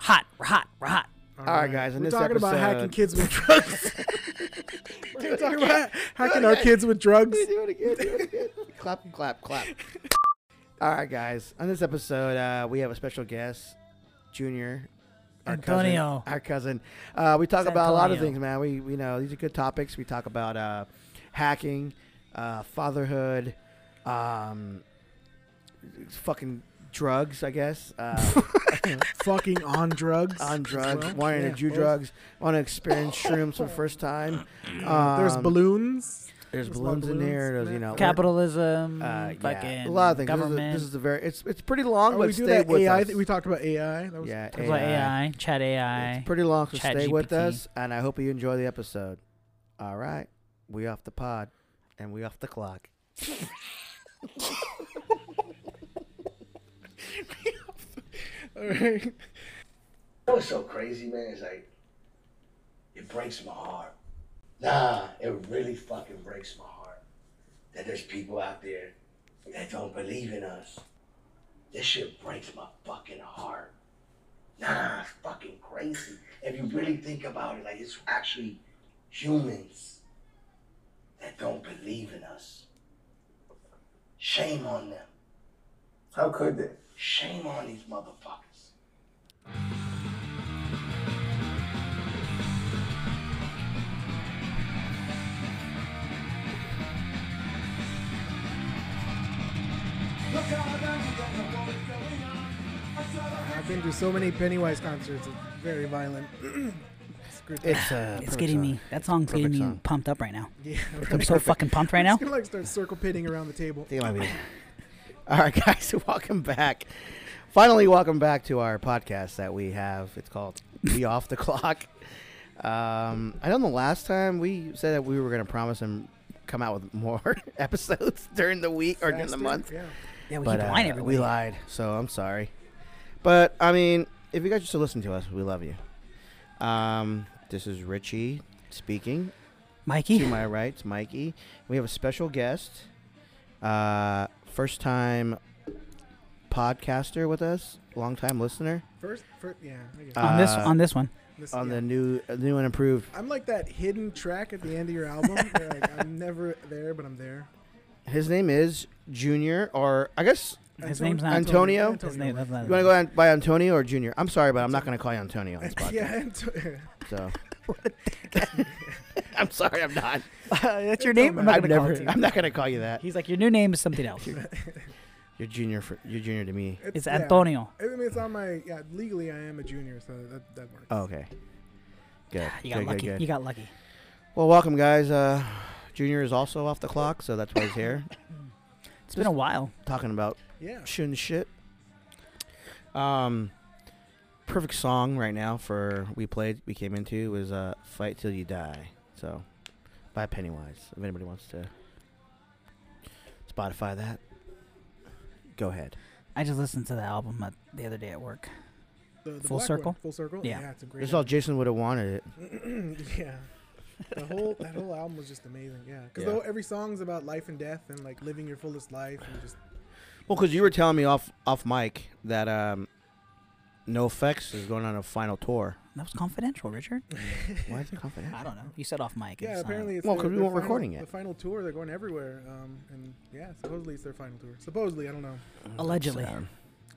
Hot. We're hot. We're hot. All right, guys, in We're this talking about hacking kids with drugs. We're talking about hacking our kids with drugs. do it again. Do it again. clap, clap, clap. All right, guys. On this episode, uh, we have a special guest, Junior. Our Antonio. Cousin, our cousin. Uh, we talk It's about a lot of things, man. We, we know these are good topics. We talk about uh, hacking, uh, fatherhood, um, fucking drugs, I guess. Uh, Fucking on drugs. on drugs, well. wanting Yeah, to do both. drugs, want to experience shrooms for the first time. There's Um, balloons. There's There's a lot of balloons in there. balloons, There's, you know, Capitalism. uh, fucking yeah, a lot of things. This is, a, Government. this is a very. It's it's pretty long, Oh, but we do stay that with AI. us. th- we talked about AI. That was yeah, Talk about AI. Chat AI. It's pretty long, so Chat stay with GPT. us, and I hope you enjoy the episode. All right, we off the pod, and we off the clock. all right. That was so crazy, man. It's like, it breaks my heart. Nah, it really fucking breaks my heart that there's people out there that don't believe in us. This shit breaks my fucking heart. Nah, it's fucking crazy. If you really think about it, like it's actually humans that don't believe in us. Shame on them. How could they? Shame on these motherfuckers. I've been to so many Pennywise concerts. It's very violent. it's good. It's uh, It's getting song. me. That song's Perfect getting me song. pumped up right now. yeah, I'm so fucking pumped right now. It's gonna like start circle pitting around the table. I think it might be. All right, guys, welcome back. Finally, welcome back to our podcast that we have. It's called "We Off the Clock." Um, I know the last time we said that we were going to promise and come out with more episodes during the week or during the Faster, month. Yeah. Yeah, we but keep uh, lying everybody. we lied, so I'm sorry. But I mean, if you guys are still listening to us, we love you. Um, this is Richie speaking. Mikey. To my right, it's Mikey. We have a special guest, uh, first time podcaster with us, long time listener First, first, yeah. I guess. on this uh, on this one. This- on yeah. the new, uh, new and improved. I'm like that hidden track at the end of your album. where, like, I'm never there, but I'm there. His name is Junior, or I guess His Anton- name's not Antonio? His name, that's not you want to go on by Antonio or Junior. I'm sorry, but I'm not going to call you Antonio on this podcast. yeah, Anto- So I'm sorry, I'm not. that's your It name. I'm not I've gonna call never. you. I'm not going to call you that. He's like your new name is something else. You're Junior for you're Junior to me. It's yeah. Antonio. I mean, it's on my yeah. Legally, I am a junior, so that that works. Oh, okay. Good. You got good, lucky. Good, good. You got lucky. Well, welcome, guys. Uh, Junior is also off the clock, so that's why he's here, It's been a while. talking about Yeah. shit shit. Um, perfect song right now for we played. We came into was uh, "Fight Till You Die." So, by Pennywise. If anybody wants to Spotify that, go ahead. I just listened to the album uh, the other day at work. The, the Full black circle? One. Full circle. Yeah. it's a great. This is all Jason would have wanted it. yeah. The whole that whole album was just amazing. Yeah, because Yeah. every song's about life and death and like living your fullest life and just Well, because you were telling me off off mic that um, NOFX is going on a final tour. That was confidential, Richard. Why is it confidential? I don't know. You said off mic. yeah. It's, uh, Apparently, it's Well, 'cause we weren't final- recording it. The final tour, they're going everywhere. Um, and yeah, supposedly it's their final tour. Supposedly, I don't know, allegedly. Sad.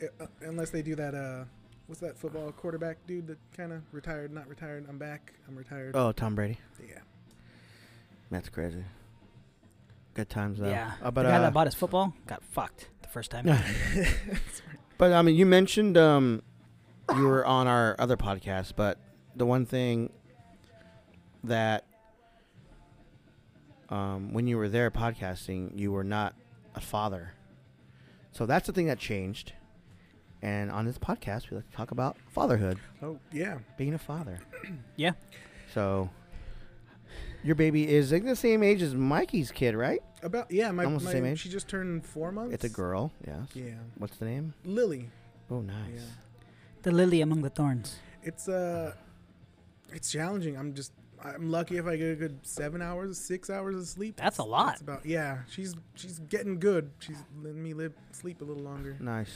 I- uh, unless they do that. Uh, what's that football quarterback dude that kind of retired? Not retired. I'm back. I'm retired. Oh, Tom Brady. Yeah. That's crazy. Good times though. Yeah. Uh, but the guy uh, that bought his football got fucked the first time. but I mean, you mentioned um, you were on our other podcast, but the one thing that um, when you were there podcasting, you were not a father. So that's the thing that changed. And on this podcast, we like to talk about fatherhood, Oh yeah. being a father. Yeah. So your baby is like the same age as Mikey's kid, right? About yeah. My, Almost the same age? she just turned four months. It's a girl. Yes. Yeah. What's the name? Lily. Oh, nice. Yeah. The lily among the thorns. It's uh, it's challenging. I'm just I'm lucky if I get a good seven hours, six hours of sleep. That's a lot. That's about yeah. She's she's getting good. She's letting me live sleep a little longer. Nice.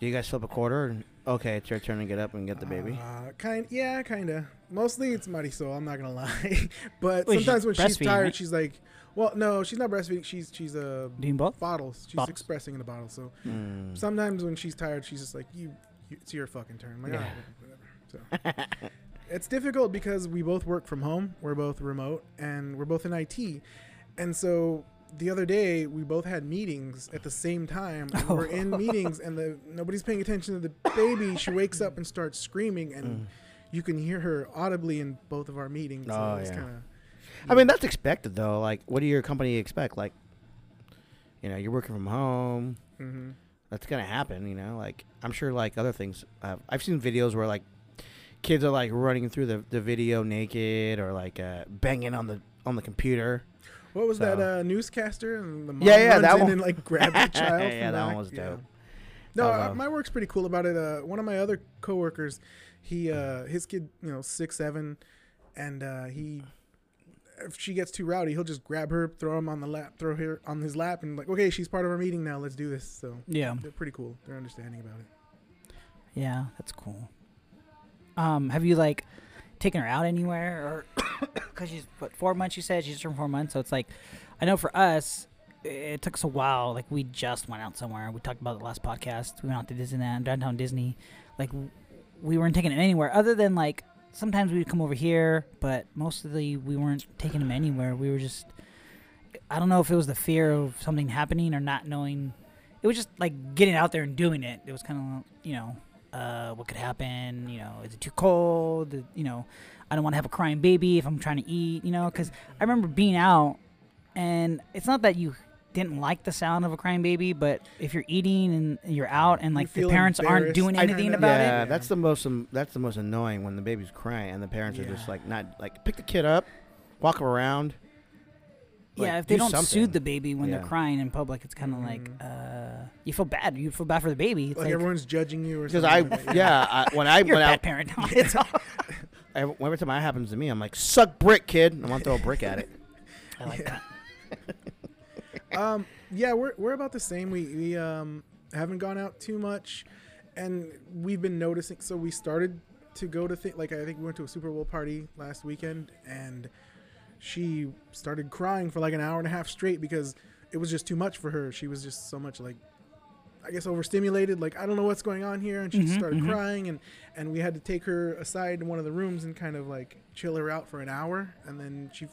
Do you guys flip a quarter? Okay, it's your turn to get up and get the baby. Uh, kind, yeah, kind of. Mostly it's Marisol. I'm not gonna lie, but Wait, she's sometimes when she's tired, right? she's like, "Well, no, she's not breastfeeding. She's she's uh Doing bottles. She's Bottles. expressing in the bottle. So Mm. sometimes when she's tired, she's just like, "You, you it's your fucking turn." Like, Yeah. "All right, whatever. So it's difficult because we both work from home. We're both remote, and we're both in IT, and so. The other day, we both had meetings at the same time. And we're in meetings, and the nobody's paying attention to the baby. She wakes up and starts screaming, and Mm. you can hear her audibly in both of our meetings. Oh, it's yeah. kinda, I mean, that's expected though. Like, what do your company expect? Like, you know, you're working from home. mhm. That's gonna happen. You know, like I'm sure like other things. Uh, I've seen videos where like kids are like running through the, the video naked or like uh, banging on the on the computer. What was that uh, newscaster? And the mom Yeah, yeah, that one- and like grabs the child. Yeah, from that one was dope. No, was, uh, uh, my work's pretty cool about it. Uh, one of my other coworkers, he uh, his kid, you know, six seven, and uh, he. If she gets too rowdy, he'll just grab her, throw him on the lap, throw her on his lap, and like, okay, she's part of our meeting now. Let's do this. So Yeah. they're pretty cool. They're understanding about it. Yeah, that's cool. Um, have you like taken her out anywhere or because she's what four months? You said she's turned four months, so it's like I know for us it took us a while. Like we just went out somewhere. We talked about the last podcast. We went out to Disneyland, downtown Disney. Like we weren't taking it anywhere other than like sometimes we'd come over here, but mostly we weren't taking him anywhere. We were just I don't know if it was the fear of something happening or not knowing. It was just like getting out there and doing it. It was kind of you know uh, what could happen. You know, is it too cold? You know, I don't want to have a crying baby if I'm trying to eat. You know, because I remember being out, and it's not that you didn't like the sound of a crying baby, but if you're eating and you're out and You like the feel parents aren't embarrassed, doing anything kinda. about yeah, it, that's the most um, that's the most annoying when the baby's crying and the parents are just Yeah. like not like pick the kid up, walk him around. yeah, if they do don't something. soothe the baby when Yeah. they're crying in public, it's kind of like Mhm. uh, you feel bad. You feel bad for the baby. It's Like, like, everyone's judging you or Because something. I like that, yeah, I, when I you're a when I, bad parent. It's all- I whenever time that happens to me, I'm like suck brick, kid. I want to throw a brick at it. I like Yeah. that. Um, yeah, we're we're about the same. We we um haven't gone out too much, and we've been noticing. So we started to go to thi- like I think we went to a Super Bowl party last weekend, and she started crying for like an hour and a half straight because it was just too much for her. She was just so much like. I guess overstimulated, like I don't know what's going on here, and she Mhm, started mhm. crying, and and we had to take her aside in one of the rooms and kind of like chill her out for an hour, and then she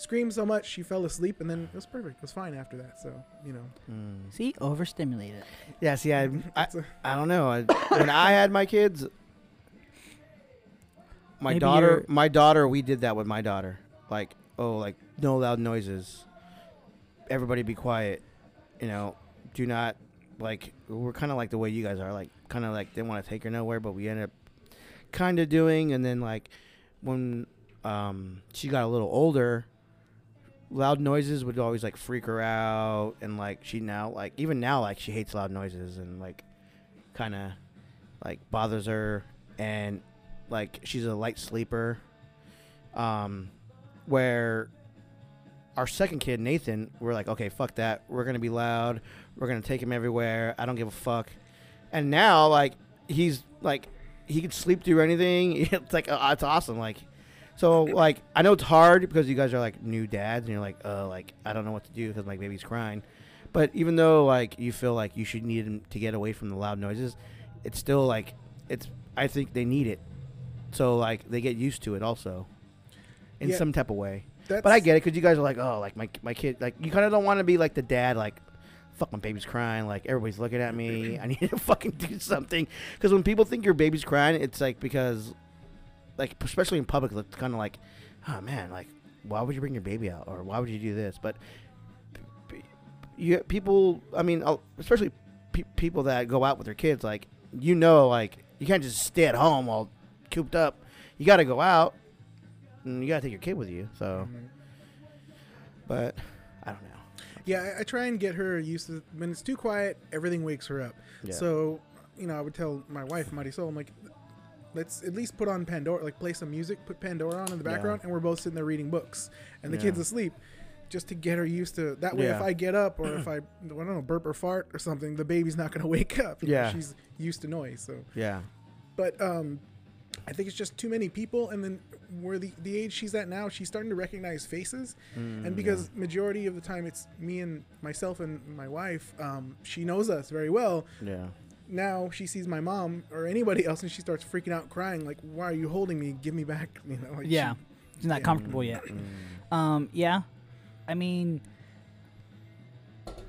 screamed so much she fell asleep, and then it was perfect. It was fine after that. So you know, Mm. See, overstimulated. Yeah, see, I, I, It's a- I don't know. I, when I had my kids, my Maybe daughter, you're- my daughter, we did that with my daughter. Like, oh, like no loud noises. Everybody be quiet. You know, do not like. We're kind of like the way you guys are. Like, kind of like didn't want to take her nowhere, but we ended up kind of doing. And then like when um she got a little older. Loud noises would always like freak her out, and like she now like even now like she hates loud noises and like kind of like bothers her and like she's a light sleeper um where our second kid nathan we're like okay fuck that. We're gonna be loud. We're gonna take him everywhere. I don't give a fuck. And now like he's like he can sleep through anything. It's like uh, it's awesome. Like so like i know it's hard because you guys are like new dads and you're like uh like i don't know what to do because my baby's crying. But even though like you feel like you should need him to get away from the loud noises it's still like it's i think they need it. So like they get used to it also in Yeah. some type of way. That's, but i get it because you guys are like oh like my, my kid like you kind of don't want to be like the dad like fuck my baby's crying like everybody's looking at me. I need to fucking do something. Because when people think your baby's crying it's like because like especially in public it's kind of like oh man like why would you bring your baby out or why would you do this but you people i mean especially pe- people that go out with their kids like you know like you can't just stay at home all cooped up you got to go out and you got to take your kid with you so Mhm. but i don't know Yeah, I, I try and get her used to. When it's too quiet, everything wakes her up. yeah So, you know, I would tell my wife, Marisol, I'm like, let's at least put on Pandora, like play some music, put Pandora on in the Yeah. background, and we're both sitting there reading books, and the Yeah. kid's asleep. just to get her used to. That way, if I get up or if I, I don't know, burp or fart or something, the baby's not gonna wake up. you know, Yeah. she's used to noise. So, Yeah. but um, I think it's just too many people, and then where the the age she's at now, she's starting to recognize faces, Mm, and because majority of the time it's me and myself and my wife, um, she knows us very well. Yeah. Now she sees my mom or anybody else, and she starts freaking out, crying like, "Why are you holding me? Give me back!" You know, like she- Yeah, she's not yeah. comfortable yet. Um, yeah, I mean,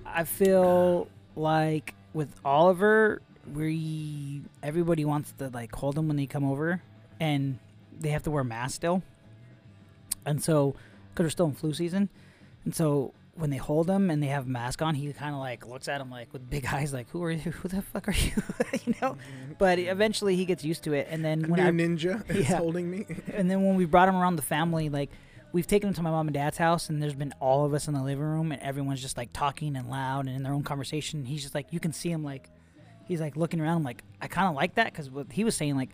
I feel like with Oliver, we everybody wants to like hold them when they come over, and they have to wear masks still, and so because we're still in flu season, and so when they hold him and they have a mask on, he kind of like looks at him like with big eyes, like "Who are you? Who the fuck are you?" you know. Mm-hmm. But eventually he gets used to it, and then A when I ninja is holding me. and then when we brought him around the family, like we've taken him to my mom and dad's house, and there's been all of us in the living room, and everyone's just like talking and loud and in their own conversation. He's just like you can see him like he's like looking around. like I kind of like that because what he was saying like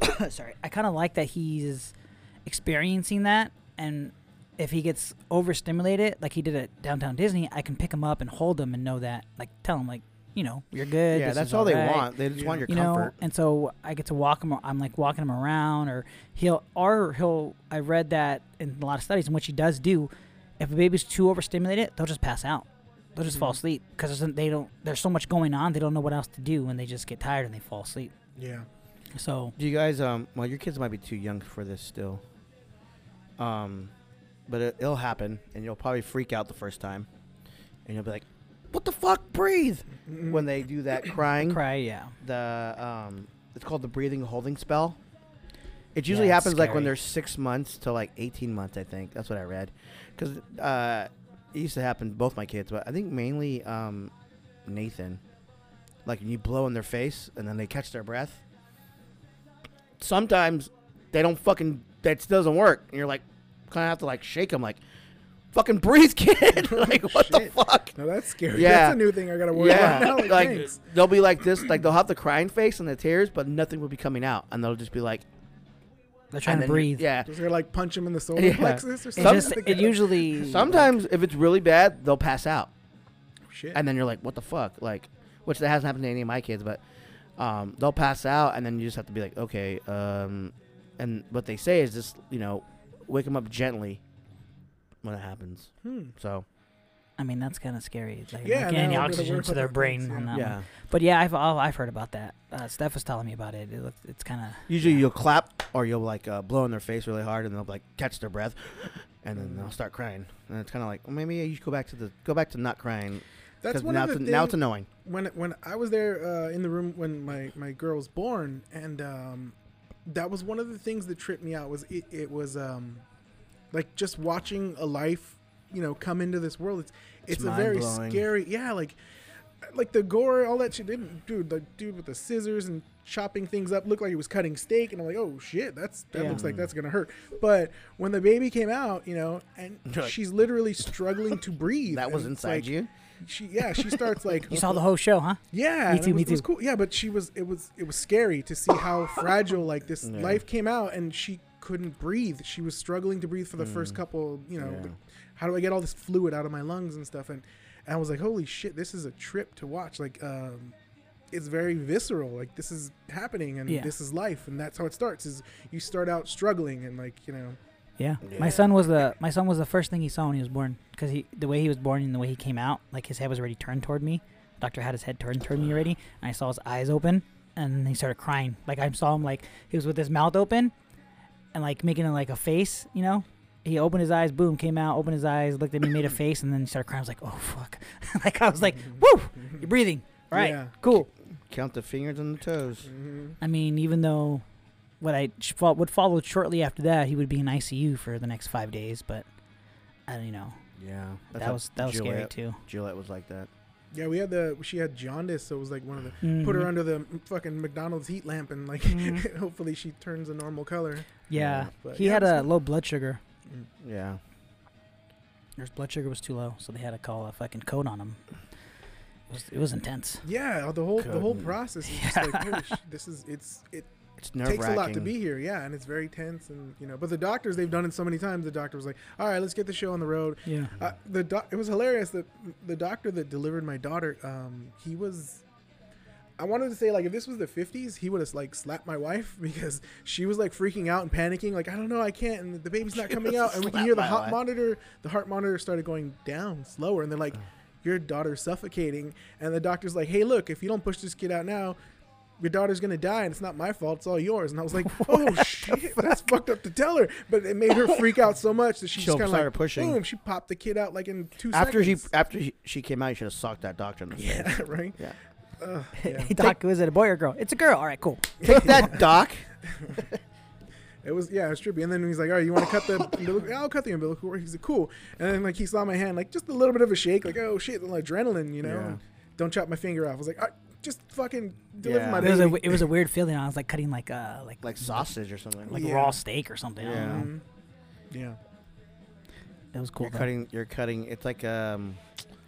sorry, I kind of like that he's experiencing that, and if he gets overstimulated like he did at downtown Disney, I can pick him up and hold him and know that like tell him like you know you're good. Yeah, that's is all they alright want. They just want your you comfort. know and so i get to walk him i'm like walking him around or he'll or he'll i read that in a lot of studies in which he does do if a baby's too overstimulated they'll just pass out they'll just fall Mhm. asleep because they don't there's so much going on they don't know what else to do and they just get tired and they fall asleep yeah. so Do you guys um well your kids might be too young for this still. Um but it, it'll happen and you'll probably freak out the first time. And you'll be like, "What the fuck? Breathe." When they do that crying, cry yeah the um it's called the breathing holding spell. It usually Yeah, happens like when they're 6 months to like 18 months, I think. That's what I read. Cuz uh it used to happen to both my kids, but I think mainly um Nathan. Like you blow in their face and then they catch their breath. Sometimes they don't fucking that doesn't work. And you're like kind of have to like shake them like fucking breathe kid. like what the fuck? No, that's scary. Yeah. That's a new thing I gotta worry Yeah, about now. Like, like thanks. they'll be like this, like they'll have the crying face and the tears, but nothing will be coming out, and they'll just be like, they're trying to then breathe Yeah. Does they like punch him in the solar Yeah. plexus or it something? just it usually Sometimes if it's really bad, they'll pass out, Shit. and then you're like, what the fuck, like, which that hasn't happened to any of my kids, but um, they'll pass out, and then you just have to be like, okay, um, and what they say is just you know, wake them up gently when it happens. Hmm. So i mean that's kind of scary like Yeah, not getting any now I'm gonna oxygen to their brain things, on yeah. yeah, but yeah i've I've i've heard about that uh, steph was telling me about it, it looks, it's kind of usually you'll clap or you'll like uh, blow in their face really hard, and they'll like catch their breath, and then they'll start crying, and it's kind of like, well, maybe you should go back to the go back to not crying That's one now of the it's, things. now it's annoying. when when I was there uh, in the room when my my girl was born, and um, that was one of the things that tripped me out. Was it, it was um, like just watching a life, you know, come into this world. It's it's, It's a very scary. Yeah, like like the gore, all that shit. Didn't dude the dude with the scissors and chopping things up looked like he was cutting steak, and I'm like, oh shit, that's that Yeah. looks like that's gonna hurt. But when the baby came out, you know, and she's literally struggling to breathe. That was inside like- you. She yeah, she starts like you saw the whole show huh yeah, Me too, It was, me it was too. cool. Yeah, but she was. It was. It was scary to see how fragile like this Yeah. life came out, and she couldn't breathe. She was struggling to breathe for the first Mm. couple. You know, Yeah. how do I get all this fluid out of my lungs and stuff? And, and I was like, holy shit, this is a trip to watch. Like, um, it's very visceral. Like this is happening, and Yeah. this is life, and that's how it starts. Is you start out struggling, and like you know, Yeah. Yeah. My son was the my son was the first thing he saw when he was born because he the way he was born and the way he came out, like his head was already turned toward me. Doctor had his head turned toward me already, and I saw his eyes open, and he started crying. Like I saw him like he was with his mouth open, and like making like a face, you know. He opened his eyes, boom, came out, opened his eyes, looked at me, made a face, and then he started crying. I was like, oh fuck, like I was like, woo, you're breathing, all right, Yeah. cool. Count the fingers and the toes. Mhm. I mean, even though what I sh- fo- what followed shortly after that, he would be in ICU for the next five days. But I don't know. Yeah, that was that was scary too. Juliet was like that. yeah, we had the she had jaundice, so it was like one of the put her Mhm. under the fucking McDonald's heat lamp, and like Mhm. hopefully she turns a normal color. Yeah, But he yeah, had a good. low blood sugar. Yeah. His blood sugar was too low, so they had to call a fucking code on him. It was, it was intense. Yeah, the whole the whole process is just Yeah. like holy sh- this is it's it It's nerve takes a lot to be here, yeah, and it's very tense, and you know. But the doctors, they've done it so many times. The doctor was like, "All right, let's get the show on the road." Yeah. Uh, the doc- it was hilarious that the doctor that delivered my daughter, um, he was. I wanted to say like if this was the 50s, he would have like slapped my wife because she was like freaking out and panicking, like I don't know, I can't, and the baby's not coming out, and we can hear the heart monitor. The heart monitor started going down slower, and they're like, "Your daughter's suffocating," and the doctor's like, "Hey, look, if you don't push this kid out now." Your daughter's gonna die, and it's not my fault. It's all yours. And I was like, "Oh shit, that's fucked up to tell her." But it made her freak out so much that she She just kind of started like, pushing. boom, she popped the kid out like in two After she seconds. after she, she came out, you should have socked that doctor in the face. Yeah, right. Yeah. Ugh, yeah. Hey, Doc, was it a boy or a girl? It's a girl. All right, cool. Take that, doc. It was yeah, it was trippy. And then he's like, "All right, you want to cut the umbilical? I'll cut the umbilical cord." He's like, "Cool." And then like he saw my hand, like just a little bit of a shake, like, "Oh shit!" Adrenaline, you know. Yeah. Don't chop my finger off. I was like, "All right, "Just fucking deliver Yeah. my It was baby." a it was a weird feeling. I was like cutting like uh like Like sausage or something. like Yeah. raw steak or something. I don't Yeah. know. Mhm. Yeah. That was cool. You're though. cutting. You're cutting. It's like um.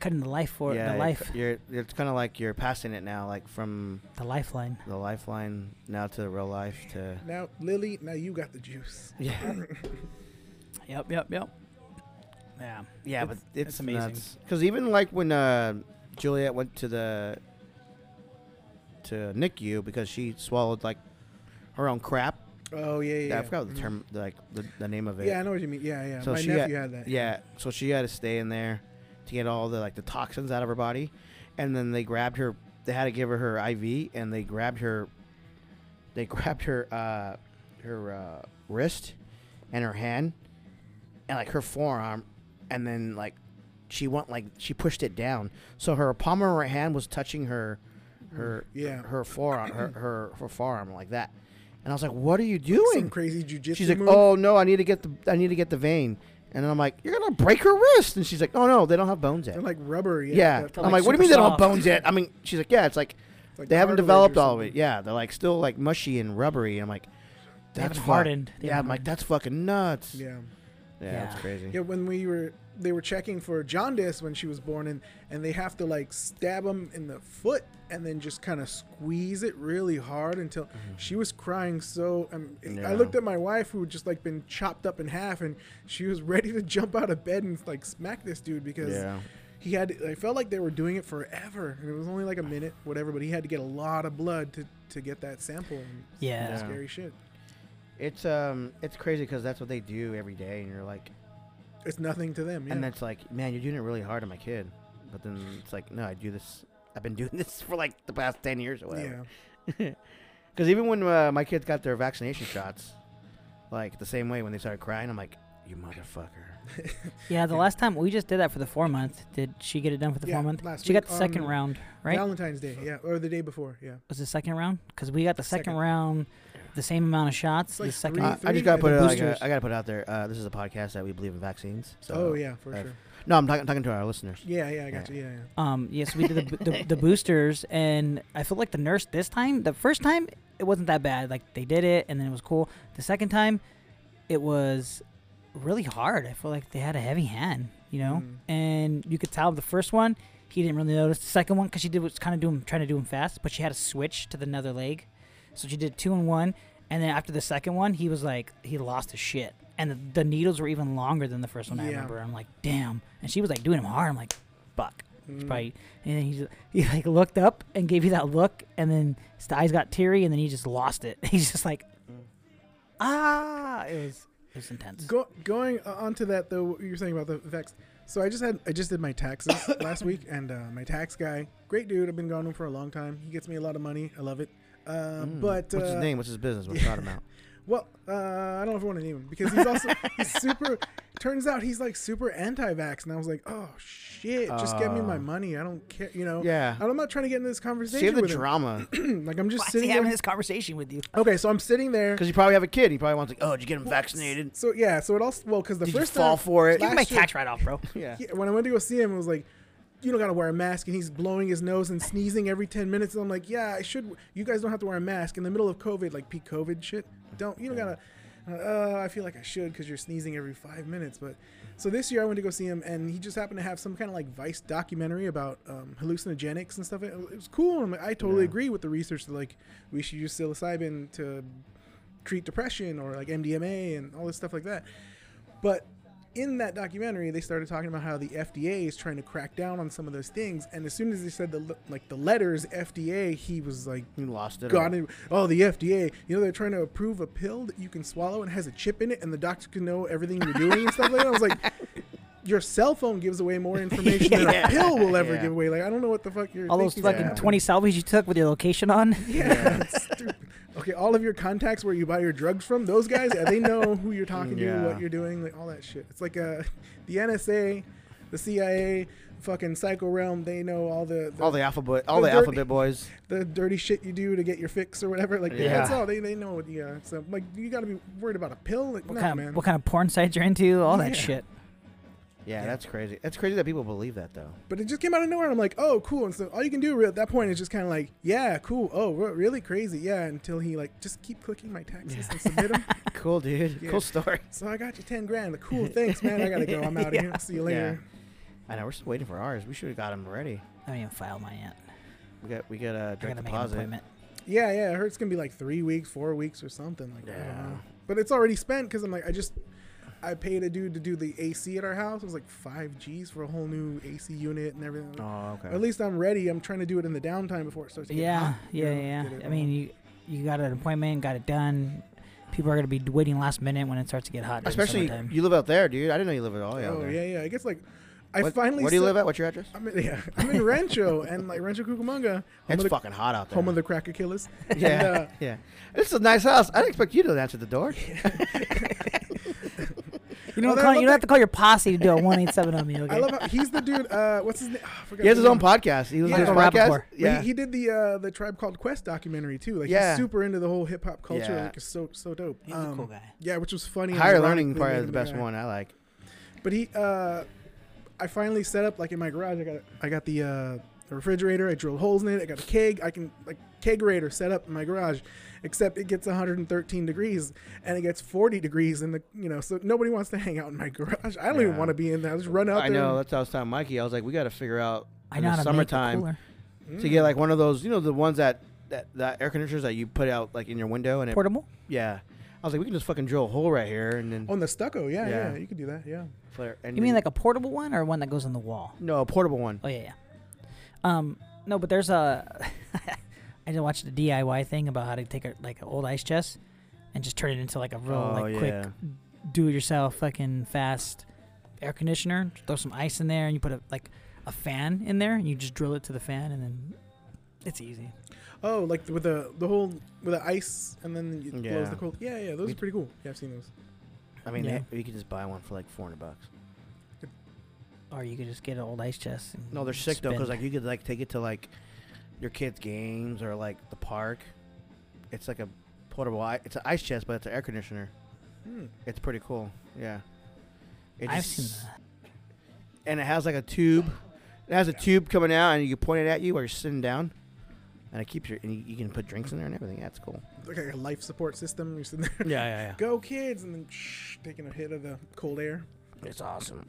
cutting the life for yeah, the you're life, cu- You're. It's kind of like you're passing it now, like from the lifeline. the lifeline now to the real life to. Now, Lily, now you got the juice. Yeah. Yep, yep, yep. Yeah. Yeah, but It's- it's, it's amazing. Because even like when uh, Juliet went to the to NICU because she swallowed like her own crap. Oh yeah, yeah. Yeah, I forgot the term, like the, the name of it. Yeah, I know what you mean. Yeah, yeah. So my she nephew had- had that. Yeah, so she had to stay in there to get all the like the toxins out of her body, and then they grabbed her. They had to give her her IV, and they grabbed her. They grabbed her uh, her uh, wrist and her hand, and like her forearm, and then like she went like she pushed it down, so her palm of her hand was touching her her Yeah. her forearm her, her her forearm like that, and I was like, "What are you Some doing?" crazy jujitsu She's like, move. "Oh no, I need to get the I need to get the vein." And then I'm like, "You're gonna break her wrist." And she's like, "Oh no, they don't have bones yet." They're like rubber. Yeah. yeah, I'm like like, "What do you mean super they don't have bones yet?" I mean, she's like, "Yeah, it's like it's like they haven't developed all of it. Yeah, they're like still like mushy and rubbery." And I'm like, "That's haven't hardened. They Yeah, I'm haven't like, "That's fucking nuts." Yeah. Yeah, that's crazy. Yeah, when we were they were checking for jaundice when she was born and and they have to like stab them in the foot and then just kind of squeeze it really hard until she was crying so um, Mm-hmm. Yeah. I looked at my wife who had just like been chopped up in half and she was ready to jump out of bed and like smack this dude because Yeah. he had I felt like they were doing it forever and it was only like a minute whatever but he had to get a lot of blood to to get that sample and it's Yeah. scary shit It's um, it's crazy because that's what they do every day, and you're like, it's nothing to them yeah. and that's like, man, you're doing it really hard on my kid, but then it's like, no, I do this. I've been doing this for like the past ten years or whatever. yeah Because even when uh, my kids got their vaccination shots, like the same way when they started crying, I'm like, you motherfucker. Yeah, the last time we just did that for the four month. Did she get it done for the Yeah, four month? last She got the second on round, right? Valentine's Day yeah or the day before yeah Was the second round? Because we got the second, Second. round, the same amount of shots. Like the second. three- Uh, I just gotta put it. Like, boosters. I gotta put it out there. Uh, this is a podcast that we believe in vaccines. So oh yeah for uh, sure No, I'm talking talking to our listeners. Yeah, yeah, I got you. Yeah, yeah. Um, yes, we did the, the the boosters, and I feel like the nurse this time, the first time, it wasn't that bad. Like they did it, and then it was cool. The second time, it was really hard. I feel like they had a heavy hand, you know, Mm. and you could tell the first one he didn't really notice. The second one, because she did was kind of doing trying to do him fast, but she had to switch to the another leg, so she did two and one, and then after the second one, he was like he lost his shit. And the, the needles were even longer than the first one. I Yeah. remember. I'm like, damn. And she was like doing him hard. I'm like, fuck. It's Mm. probably, and then he just, he like looked up and gave you that look, and then his eyes got teary, and then he just lost it. He's just like, ah, it was it was intense. Go, going on to that though, what you were saying about the effects. So I just had I just did my taxes last week, and uh, my tax guy, great dude. I've been going to him for a long time. He gets me a lot of money. I love it. Uh, Mm. But what's uh, his name? What's his business? What's yeah. about? Well, uh, I don't know if I want to name him because he's also he's super. Turns out he's like super anti-vax, and I was like, oh shit, just get me my Oh. money. I don't care, you know. Yeah. I'm not trying to get into this conversation Save the with him. drama. like I'm just Why is he sitting having there. this conversation with you? Okay, so I'm sitting there. Because you probably have a kid. He probably wants like, oh, did you get him vaccinated? So yeah, so it all well because the Did you first fall time, for it? You can Last make tax write off, bro. Yeah. Yeah, when I went to go see him, it was like, you don't gotta wear a mask, and he's blowing his nose and sneezing every ten minutes. And I'm like, yeah, I should. You guys don't have to wear a mask in the middle of COVID, like peak COVID shit. Don't you don't gotta. Uh, I feel like I should because you're sneezing every five minutes. But so this year I went to go see him, and he just happened to have some kind of like Vice documentary about um, hallucinogenics and stuff. It, it was cool. I'm like, I totally Yeah. agree with the research that like we should use psilocybin to treat depression or like MDMA and all this stuff like that. But in that documentary, they started talking about how the FDA is trying to crack down on some of those things. And as soon as they said the like the letters FDA, he was like, You lost it. "God, it- oh the FDA! You know they're trying to approve a pill that you can swallow and has a chip in it, and the doctor can know everything you're doing and stuff like that." I was like. Your cell phone gives away more information than a pill will ever Yeah. give away. Like I don't know what the fuck you're. All those fucking about. 20 selfies you took with your location on. Yeah, it's stupid. Okay, all of your contacts where you buy your drugs from, those guys, yeah, they know who you're talking Yeah. to, what you're doing, like all that shit. It's like uh, the NSA, the CIA, fucking Psycho Realm. They know all the, the all the alphabet, all the the, dirty- alphabet boys. the dirty shit you do to get your fix or whatever. Like Yeah. that's all they, they know. What, yeah, so like you got to be worried about a pill. Like What no, kind man. of what kind of porn sites you're into? All that shit. Yeah, Yeah. that's crazy. That's crazy that people believe that though. but it just came out of nowhere. and I'm like, oh, cool. And so all you can do at that point is just kind of like, yeah, cool. Oh, really crazy. Yeah. Until he like just keep clicking my taxes and submit them. Cool, dude. Yeah. Cool story. So I got you ten grand. Like, cool, thanks, man. I gotta go. I'm out of here. See you later. I know we're still waiting for ours. We should have got them ready. I haven't even filed mine yet. We got we got a direct gotta make an deposit. Yeah, yeah. I heard it's gonna be like three weeks, four weeks, or something like that. Yeah. But it's already spent because I'm like, I just, I paid a dude to do the AC at our house. It was like five G's for a whole new AC unit and everything. Oh, okay. At least I'm ready. I'm trying to do it in the downtime before it starts to get Yeah, hot. you yeah, know, yeah. get it I mean, you you got an appointment, got it done. People are gonna be waiting last minute when it starts to get hot. Especially you live out there, dude. I didn't know you live at all. oh there. yeah, yeah. I guess like, I What- finally. Where do you set- live at? What's your address? I'm in, yeah, I'm in Rancho and like Rancho Cucamonga, home, It's the, fucking hot out there. home of the cracker killers. yeah, And, uh, yeah. This is a nice house. I didn't expect you to answer the door. you don't, Well, call, you don't have to call your posse to do a one eight seven on me. Okay. I love how he's the dude. Uh, what's his name? Oh, I forgot He has his own podcast. He was Yeah. on his Michael podcast. Yeah, he, he did the uh, the Tribe Called Quest documentary too. Like Yeah. he's super into the whole hip hop culture. Yeah. Like it's so so dope. He's a Um, cool guy. Yeah, which was funny. higher learning they part is the the best guy. one. I like. But he, uh, I finally set up like in my garage. I got I got the uh, the refrigerator. I drilled holes in it. I got a keg. I can like kegerator set up in my garage, except it gets 113 degrees and it gets 40 degrees in the you know. So nobody wants to hang out in my garage. I don't even want to be in there. I just run out I there. know. That's how I was telling Mikey. I was like, we got to figure out I in know the summertime make it cooler. to get like one of those, you know, the ones that that, that air conditioners that you put out like in your window and it, portable. yeah. I was like, we can just fucking drill a hole right here and then on the stucco. Yeah, yeah, Yeah. you can do that. Yeah. flare. And You mean like a portable one or one that goes on the wall? no a portable one? Oh yeah, yeah. Um, no, but there's a. I just watched a DIY thing about how to take a like an old ice chest and just turn it into like a real Oh, like quick do-it-yourself fucking fast air conditioner. Throw some ice in there and you put a like a fan in there and you just drill it to the fan and then it's easy. Oh, like with the the whole with the ice and then it blows Yeah. the cold. Yeah, yeah, those We- are pretty cool. Yeah, I've seen those. I mean, Yeah. they, you could just buy one for like four hundred bucks. Or you could just get an old ice chest. And No, they're sick though, because like you could like take it to like your kids' games or like the park. It's like a portable. i- It's an ice chest, but it's an air conditioner. Hmm. It's pretty cool. Yeah. It I've just- seen that. And it has like a tube. It has a tube coming out, and you can point it at you while you're sitting down, and it keeps your. And you, you can put drinks in there and everything. Yeah, it's cool. Like a life support system. You're sitting there, Yeah, yeah, go kids, and then shh, taking a hit of the cold air. yeah. It's awesome.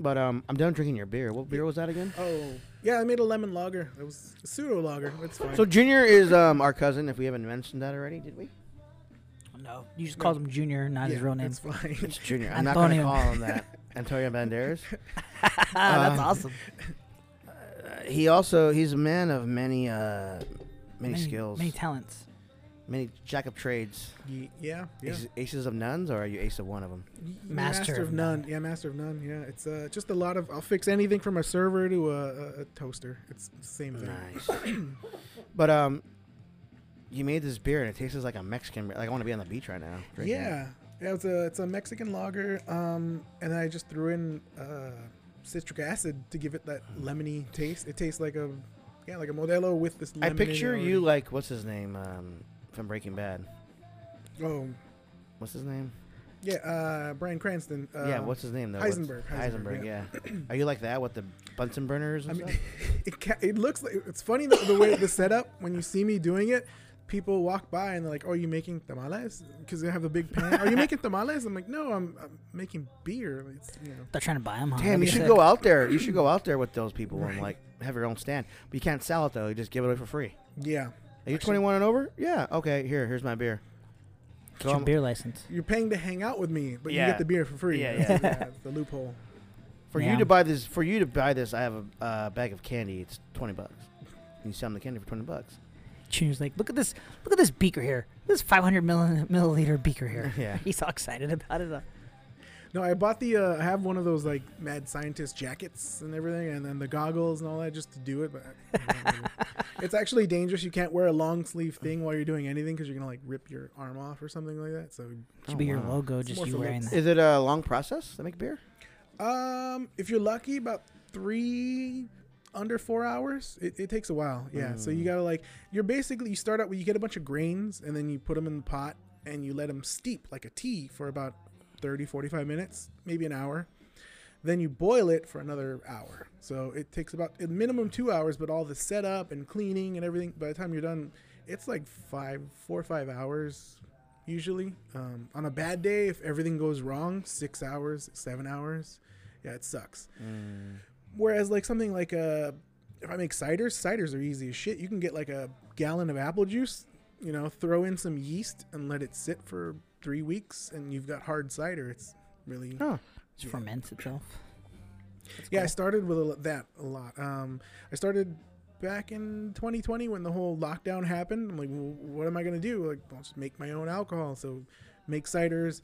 But um, I'm done drinking your beer. What beer was that again? Oh, yeah, I made a lemon lager. It was a pseudo lager. It's fine. So Junior is um our cousin. If we haven't mentioned that already, did we? No, you just No. called him Junior, not yeah, his real name. It's fine. It's Junior. I'm not gonna Antonio. call him that. Antonio Banderas. That's Um, awesome. Uh, he also he's a man of many uh many, skills, many talents. Many jack of trades. Ye- yeah, yeah. Aces, aces of nuns, or are you ace of one of them? Y- Master of of none. none. Yeah, master of none. Yeah, it's uh, just a lot of. I'll fix anything from a server to a, a, a toaster. It's the same thing. Nice. but um, you made this beer and it tastes like a Mexican. Like I want to be on the beach right now. drinking it. Yeah, yeah. It's a it's a Mexican lager. Um, and I just threw in uh, citric acid to give it that lemony taste. It tastes like a yeah, like a Modelo with this. I lemon in picture you like what's his name um from Breaking Bad. Oh, What's his name? yeah. Uh, Bryan Cranston. Uh, yeah, what's his name though? Heisenberg, Heisenberg. Heisenberg, yeah. Are you like that with the Bunsen burners I mean, stuff? it ca- it looks like it's funny the, the way the setup when you see me doing it. people walk by and they're like, "Oh, you making tamales?" Because they have a big pan. Are you making tamales? I'm like, "No, I'm, I'm making beer." It's, you know. They're trying to buy them. Huh? Damn, That'd you should sick. go out there. You should go out there with those people and like have your own stand. But you can't sell it though. You just give it away for free. Yeah, Are you Actually- 21 and over? Yeah. Okay. Here, here's my beer. Get your Come- beer license. you're paying to hang out with me, but you Yeah. get the beer for free. Yeah, That's- yeah. that's the loophole. For Yeah. you to buy this, for you to buy this, I have a uh, bag of candy. It's 20 bucks. And you sell them the candy for 20 bucks. Junior's like, look at this, look at this beaker here. This 500 milli- milliliter beaker here. Yeah. He's all excited about it. No, I bought the. Uh, I have one of those like mad scientist jackets and everything, and then the goggles and all that just to do it. But it's actually dangerous. You can't wear a long sleeve thing while you're doing anything because you're gonna like rip your arm off or something like that. So, Should Oh, be your wow. logo, It's just you wearing looks. that. Is it a long process to make beer? um, if you're lucky, about three under four hours. It, it takes a while. Yeah. So you Mm. gotta like you're basically you start out with you get a bunch of grains and then you put them in the pot and you let them steep like a tea for about 30 45 minutes maybe an hour. Then you boil it for another hour. So it takes about a minimum two hours but all the setup and cleaning and everything by the time you're done it's like five four or five hours usually. Um, on a bad day if everything goes wrong six hours seven hours yeah it sucks. Whereas like something like a if i make ciders ciders are easy as shit. You can get like a gallon of apple juice you know throw in some yeast and let it sit for three weeks and you've got hard cider it's really Oh. Just ferments itself. yeah i started with a, that a lot. Um i started back in 2020 when the whole lockdown happened. I'm like well, what am i going to do? Like i'll just make my own alcohol. So make ciders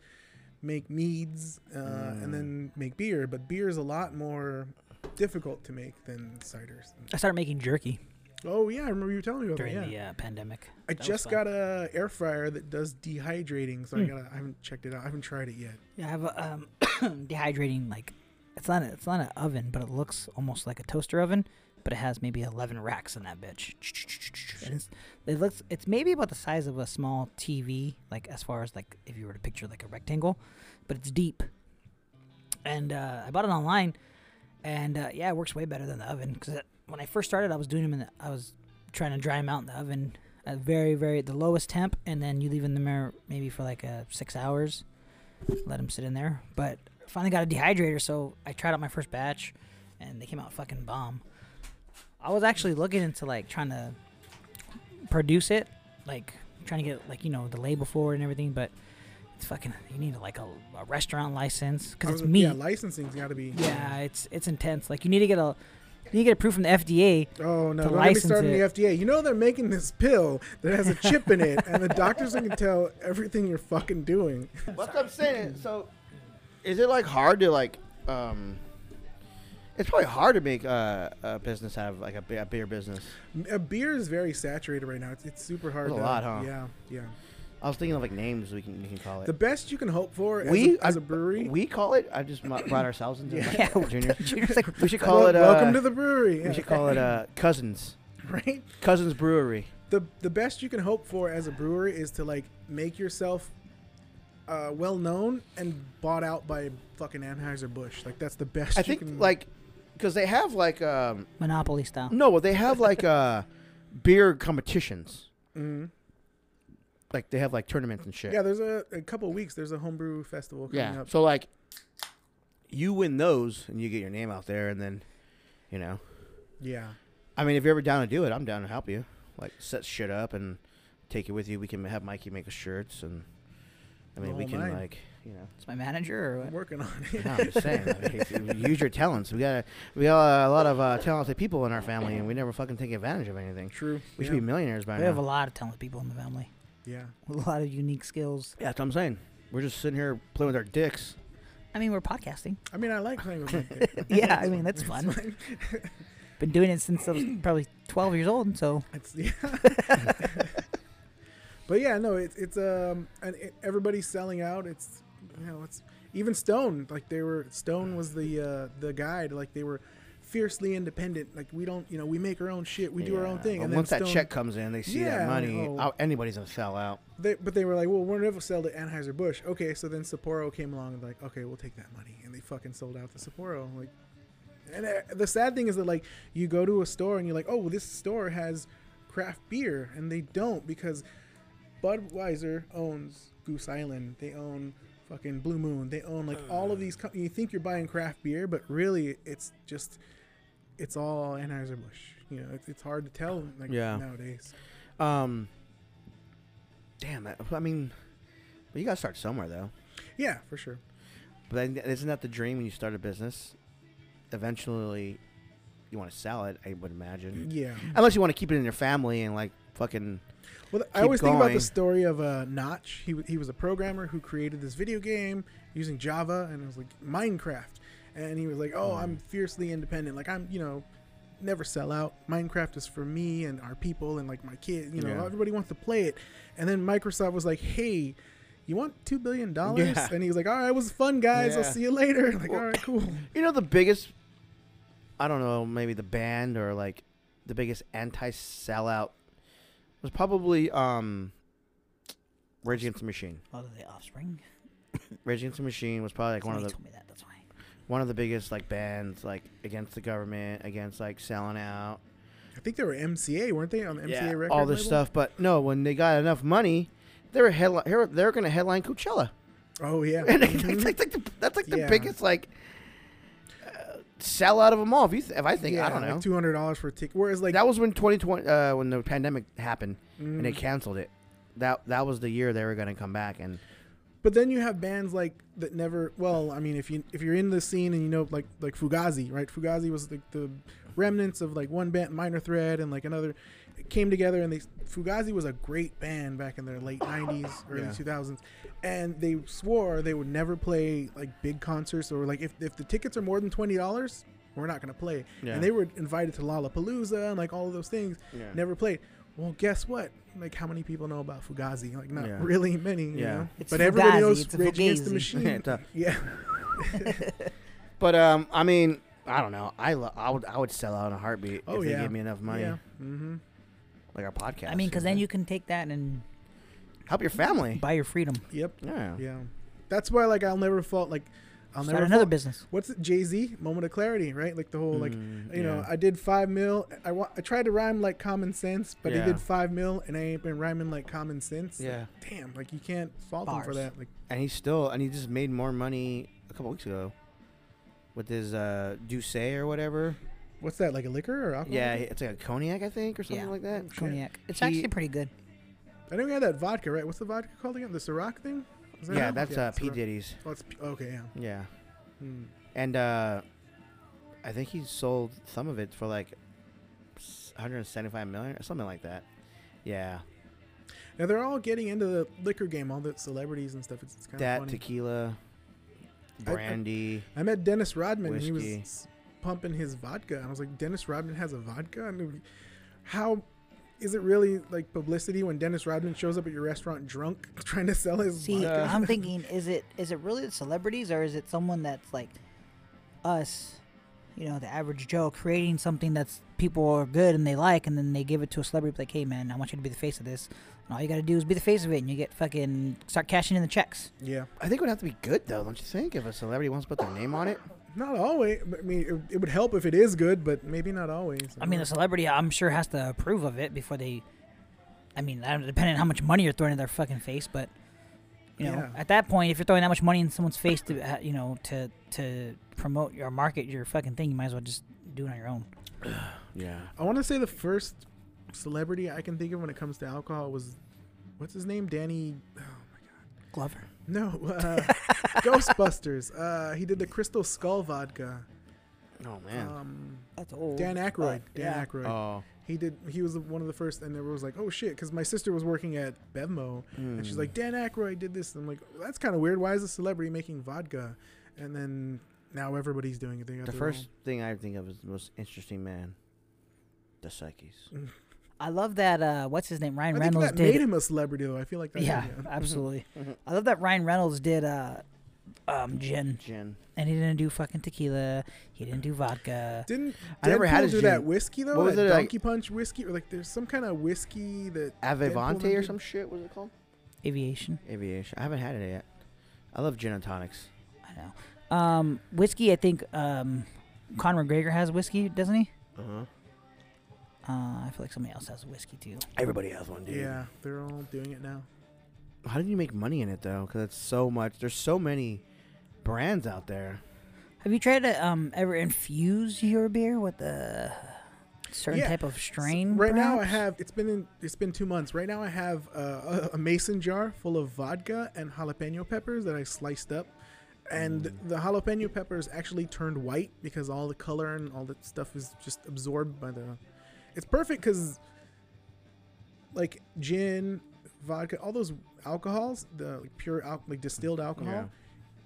make meads uh, and then make beer. But beer is a lot more difficult to make than ciders. I started making jerky oh yeah i remember you telling me about during that yeah the uh, pandemic. i That just got a air fryer that does dehydrating so i Hmm. gotta i haven't checked it out i haven't tried it yet Yeah, I have a um, dehydrating like it's not a, it's not an oven, but it looks almost like a toaster oven, but it has maybe eleven racks in that bitch. It's, it looks it's maybe about the size of a small TV, like as far as like if you were to picture like a rectangle, but it's deep. And uh, I bought it online, and uh, yeah, it works way better than the oven. Because when I first started, I was doing them in the, I was trying to dry them out in the oven at very very the lowest temp, and then you leave them in the mirror maybe for like uh, six hours let them sit in there. But I finally got a dehydrator, so I tried out my first batch, and they came out fucking bomb. I was actually looking into like trying to produce it, like trying to get like you know the label for it and everything, but it's fucking you need like a, a restaurant license because it's meat. yeah licensing's got to be Yeah, it's it's intense. Like you need to get a you need to get approved from the FDA. Oh no! to Don't get me license started the FDA. You know they're making this pill that has a chip in it, and the doctors can tell everything you're fucking doing. That's what I'm saying. So, is it like hard to like? um It's probably hard to make uh, a business out of like a, a beer business. A beer is very saturated right now. It's, it's super hard. There's a to, lot, huh? Yeah, yeah. I was thinking of like names we can we can call it. The best you can hope for as, we a, as I- a brewery. we call it. I just brought ourselves into Yeah. it. Junior. Junior's like, We should call Wel- it. Uh, welcome to the brewery. We should call it uh, Cousins. right. Cousins Brewery. The the best you can hope for as a brewery is to like make yourself uh, well known and bought out by fucking Anheuser Busch. Like that's the best. I you think can, like because they have like um Monopoly style. no, well they have like uh beer competitions. Mhm. Like they have like tournaments and shit. Yeah, there's a, a couple weeks. There's a homebrew festival coming Yeah. up. So like, you win those and you get your name out there, and then, you know, Yeah. I mean, if you're ever down to do it, I'm down to help you. Like set shit up and take it with you. We can have Mikey make us shirts, and I mean, The we can nine. like, you know. It's my manager or I'm working on it. No, I'm just saying. I mean, use your talents. We got we got a lot of uh, talented people in our family, and we never fucking take advantage of anything. True. We yeah. should be millionaires by now. We have a lot of talented people in the family Yeah. with a lot of unique skills. Yeah, that's what I'm saying. We're just sitting here playing with our dicks. I mean, we're podcasting. I mean, I like playing with my dick. Yeah, I mean that's fun. Been doing it since I was probably 12 years old, so It's yeah. but yeah, no, it's it's um, and it, everybody's selling out. It's you know, it's even Stone. Like they were Stone was the uh, the guide. Like they were fiercely independent. Like we don't, you know, we make our own shit. We do our own thing. And once that Stone, check comes in, they see Yeah, that money. oh. oh, anybody's gonna sell out. They, but they were like, well, we'll never sell to Anheuser Busch. Okay, so then Sapporo came along and like, okay, we'll take that money, and they fucking sold out to Sapporo. Like, and uh, the sad thing is that like you go to a store and you're like, oh, well, this store has craft beer, and they don't because Budweiser owns Goose Island. They own fucking Blue Moon. They own like all of these. Com- you think you're buying craft beer, but really it's just it's all Anheuser Busch. You know, it's, it's hard to tell like Yeah. nowadays. Um. Damn, that, I mean, you gotta start somewhere though. Yeah, for sure. But then, isn't that the dream when you start a business? Eventually, you want to sell it. I would imagine, Yeah. unless you want to keep it in your family and like fucking. Well, I always think about the story of uh, Notch. He, w- he was a programmer who created this video game using Java, and it was like Minecraft. And he was like, "Oh, I'm fiercely independent. Like I'm, you know, never sell out. Minecraft is for me and our people and like my kids. You know, Yeah. everybody wants to play it." And then Microsoft was like, "Hey." You want two billion dollars? Yeah. And he was like, "All right, it was fun, guys. I'll see you later." Like, Well- all right, cool. You know the biggest. I don't know, maybe the band or like the biggest anti-sellout was probably um. Rage Against the Machine. Oh, the Offspring. Rage Against the Machine was probably like one of the told me that. That's why. One of the biggest like bands like against the government, against like selling out. I think they were MCA, weren't they? On the MCA record. all this label? stuff. But no, when they got enough money, they were headli- they were- they're going to headline Coachella, Oh yeah. and Mhm. that's like the, that's like the Yeah. biggest like uh, sell out of them all. If you th- if I think I don't know, two hundred dollars for a ticket. Whereas like that was when 2020 uh, when the pandemic happened and they Mhm. canceled it. That that was the year they were going to come back, and But then you have bands like that never. Well, I mean, if you if you're in the scene and you know like like Fugazi, right? Fugazi was like the remnants of like one band, Minor Threat, and like another came together. And they Fugazi was a great band back in their late '90s, early Yeah. 2000s, and they swore they would never play like big concerts or like if if the tickets are more than twenty dollars, we're not gonna play. Yeah. And they were invited to Lollapalooza and like all of those things, Yeah. never played. Well, guess what? Like, how many people know about Fugazi? Like, not Yeah. really many. You Yeah. know? It's but everybody knows it's a Rage Against the Fugazi. Machine. Yeah. but um, I mean, I don't know. I lo- I would I would sell out in a heartbeat Oh if they gave me enough money, Yeah. Mm-hmm. like our podcast. I mean, because then you can take that and help your family. buy your freedom. Yep. Yeah. Yeah. That's why, like, I'll never fault. Like, I'll Start never another fault- business. What's? Jay Z, moment of clarity, right? Like the whole like. Mm, You know. I did five mil. I wa- I tried to rhyme like common sense, but Yeah. he did five mil, and I ain't been rhyming like common sense. Yeah. Damn, like you can't fault him for that. Like, and he still and he just made more money a couple weeks ago with his uh D'Ussé or whatever. what's that? Like a liquor or alcohol? Yeah, it's like a cognac, I think, or something Yeah. like that. shit. Cognac. It's He- actually pretty good. I know we had that vodka, right? What's the vodka called again? The Ciroc thing? That Yeah, it? that's uh, P. Diddy's. Oh, it's P- okay, yeah. Yeah, Hmm. and uh I think he sold some of it for like 175 million or something like that. Yeah, Now they're all getting into the liquor game, all the celebrities and stuff. It's, it's kind of that funny. tequila, I- I- brandy. I met Dennis Rodman. and He was Whiskey. s- pumping his vodka. And I was like, Dennis Rodman has a vodka. And how is it really like publicity when Dennis Rodman shows up at your restaurant drunk, trying to sell his See, vodka? I'm thinking, is it is it really the celebrities or is it someone that's like us, you know, the average Joe, creating something that's people are good and they like, and then they give it to a celebrity, like, hey man, I want you to be the face of this. And all you got to do is be the face of it, and you get fucking start cashing in the checks. yeah, I think it would have to be good though, don't you think? If a celebrity wants to put their name on it. Not always. I mean, it, it would help if it is good, but maybe not always. I mean, the celebrity, I'm sure, has to approve of it before they. I mean, I don't- depending on how much money you're throwing in their fucking face, but you know, Yeah. at that point, if you're throwing that much money in someone's face to, uh, you know, to to promote your market, your fucking thing, you might as well just do it on your own. Yeah. I want to say the first celebrity I can think of when it comes to alcohol was, what's his name? Danny. Oh my Glover. No, uh, Ghostbusters. Uh, he did the Crystal Skull vodka. Oh man. Um, That's old. Dan Aykroyd. but, Dan yeah. Aykroyd. oh. He did. He was one of the first, and there was like, oh shit, because my sister was working at Bevmo, and she's Mm. like, Dan Aykroyd did this. And I'm like, that's kind of weird. Why is a celebrity making vodka? And then now everybody's doing it. They got The their first thing I think of is the most interesting man. The Psyches. I love that. Uh, what's his name? Ryan own. I think Reynolds that made him a celebrity, though. I feel like that. yeah, absolutely. I love that Ryan Reynolds did uh, um, gin, Gin. and he didn't do fucking tequila. He didn't do vodka. Didn't I never had Deadpool his do that whiskey though? What was that it, like- Donkey Punch whiskey, or like there's some kind of whiskey that Deadpool Avivante or did? some shit. What's it called? Aviation. Aviation. I haven't had it yet. I love gin and tonics. I know. Um, whiskey. I think um, Conor McGregor has whiskey, doesn't he? Uh huh. Uh, I feel like somebody else has whiskey too. Everybody has one, dude. Yeah, they're all doing it now. How do you make money in it though? Because it's so much. There's so many brands out there. Have you tried to um ever infuse your beer with a certain Yeah. type of strain? Right now, I have. It's been in, it's been two months. Right now, I have uh, a, a mason jar full of vodka and jalapeno peppers that I sliced up, and Mm. the jalapeno peppers actually turned white because all the color and all that stuff is just absorbed by the. It's perfect because, like gin, vodka, all those alcohols, the like, pure al- like distilled alcohol, Yeah.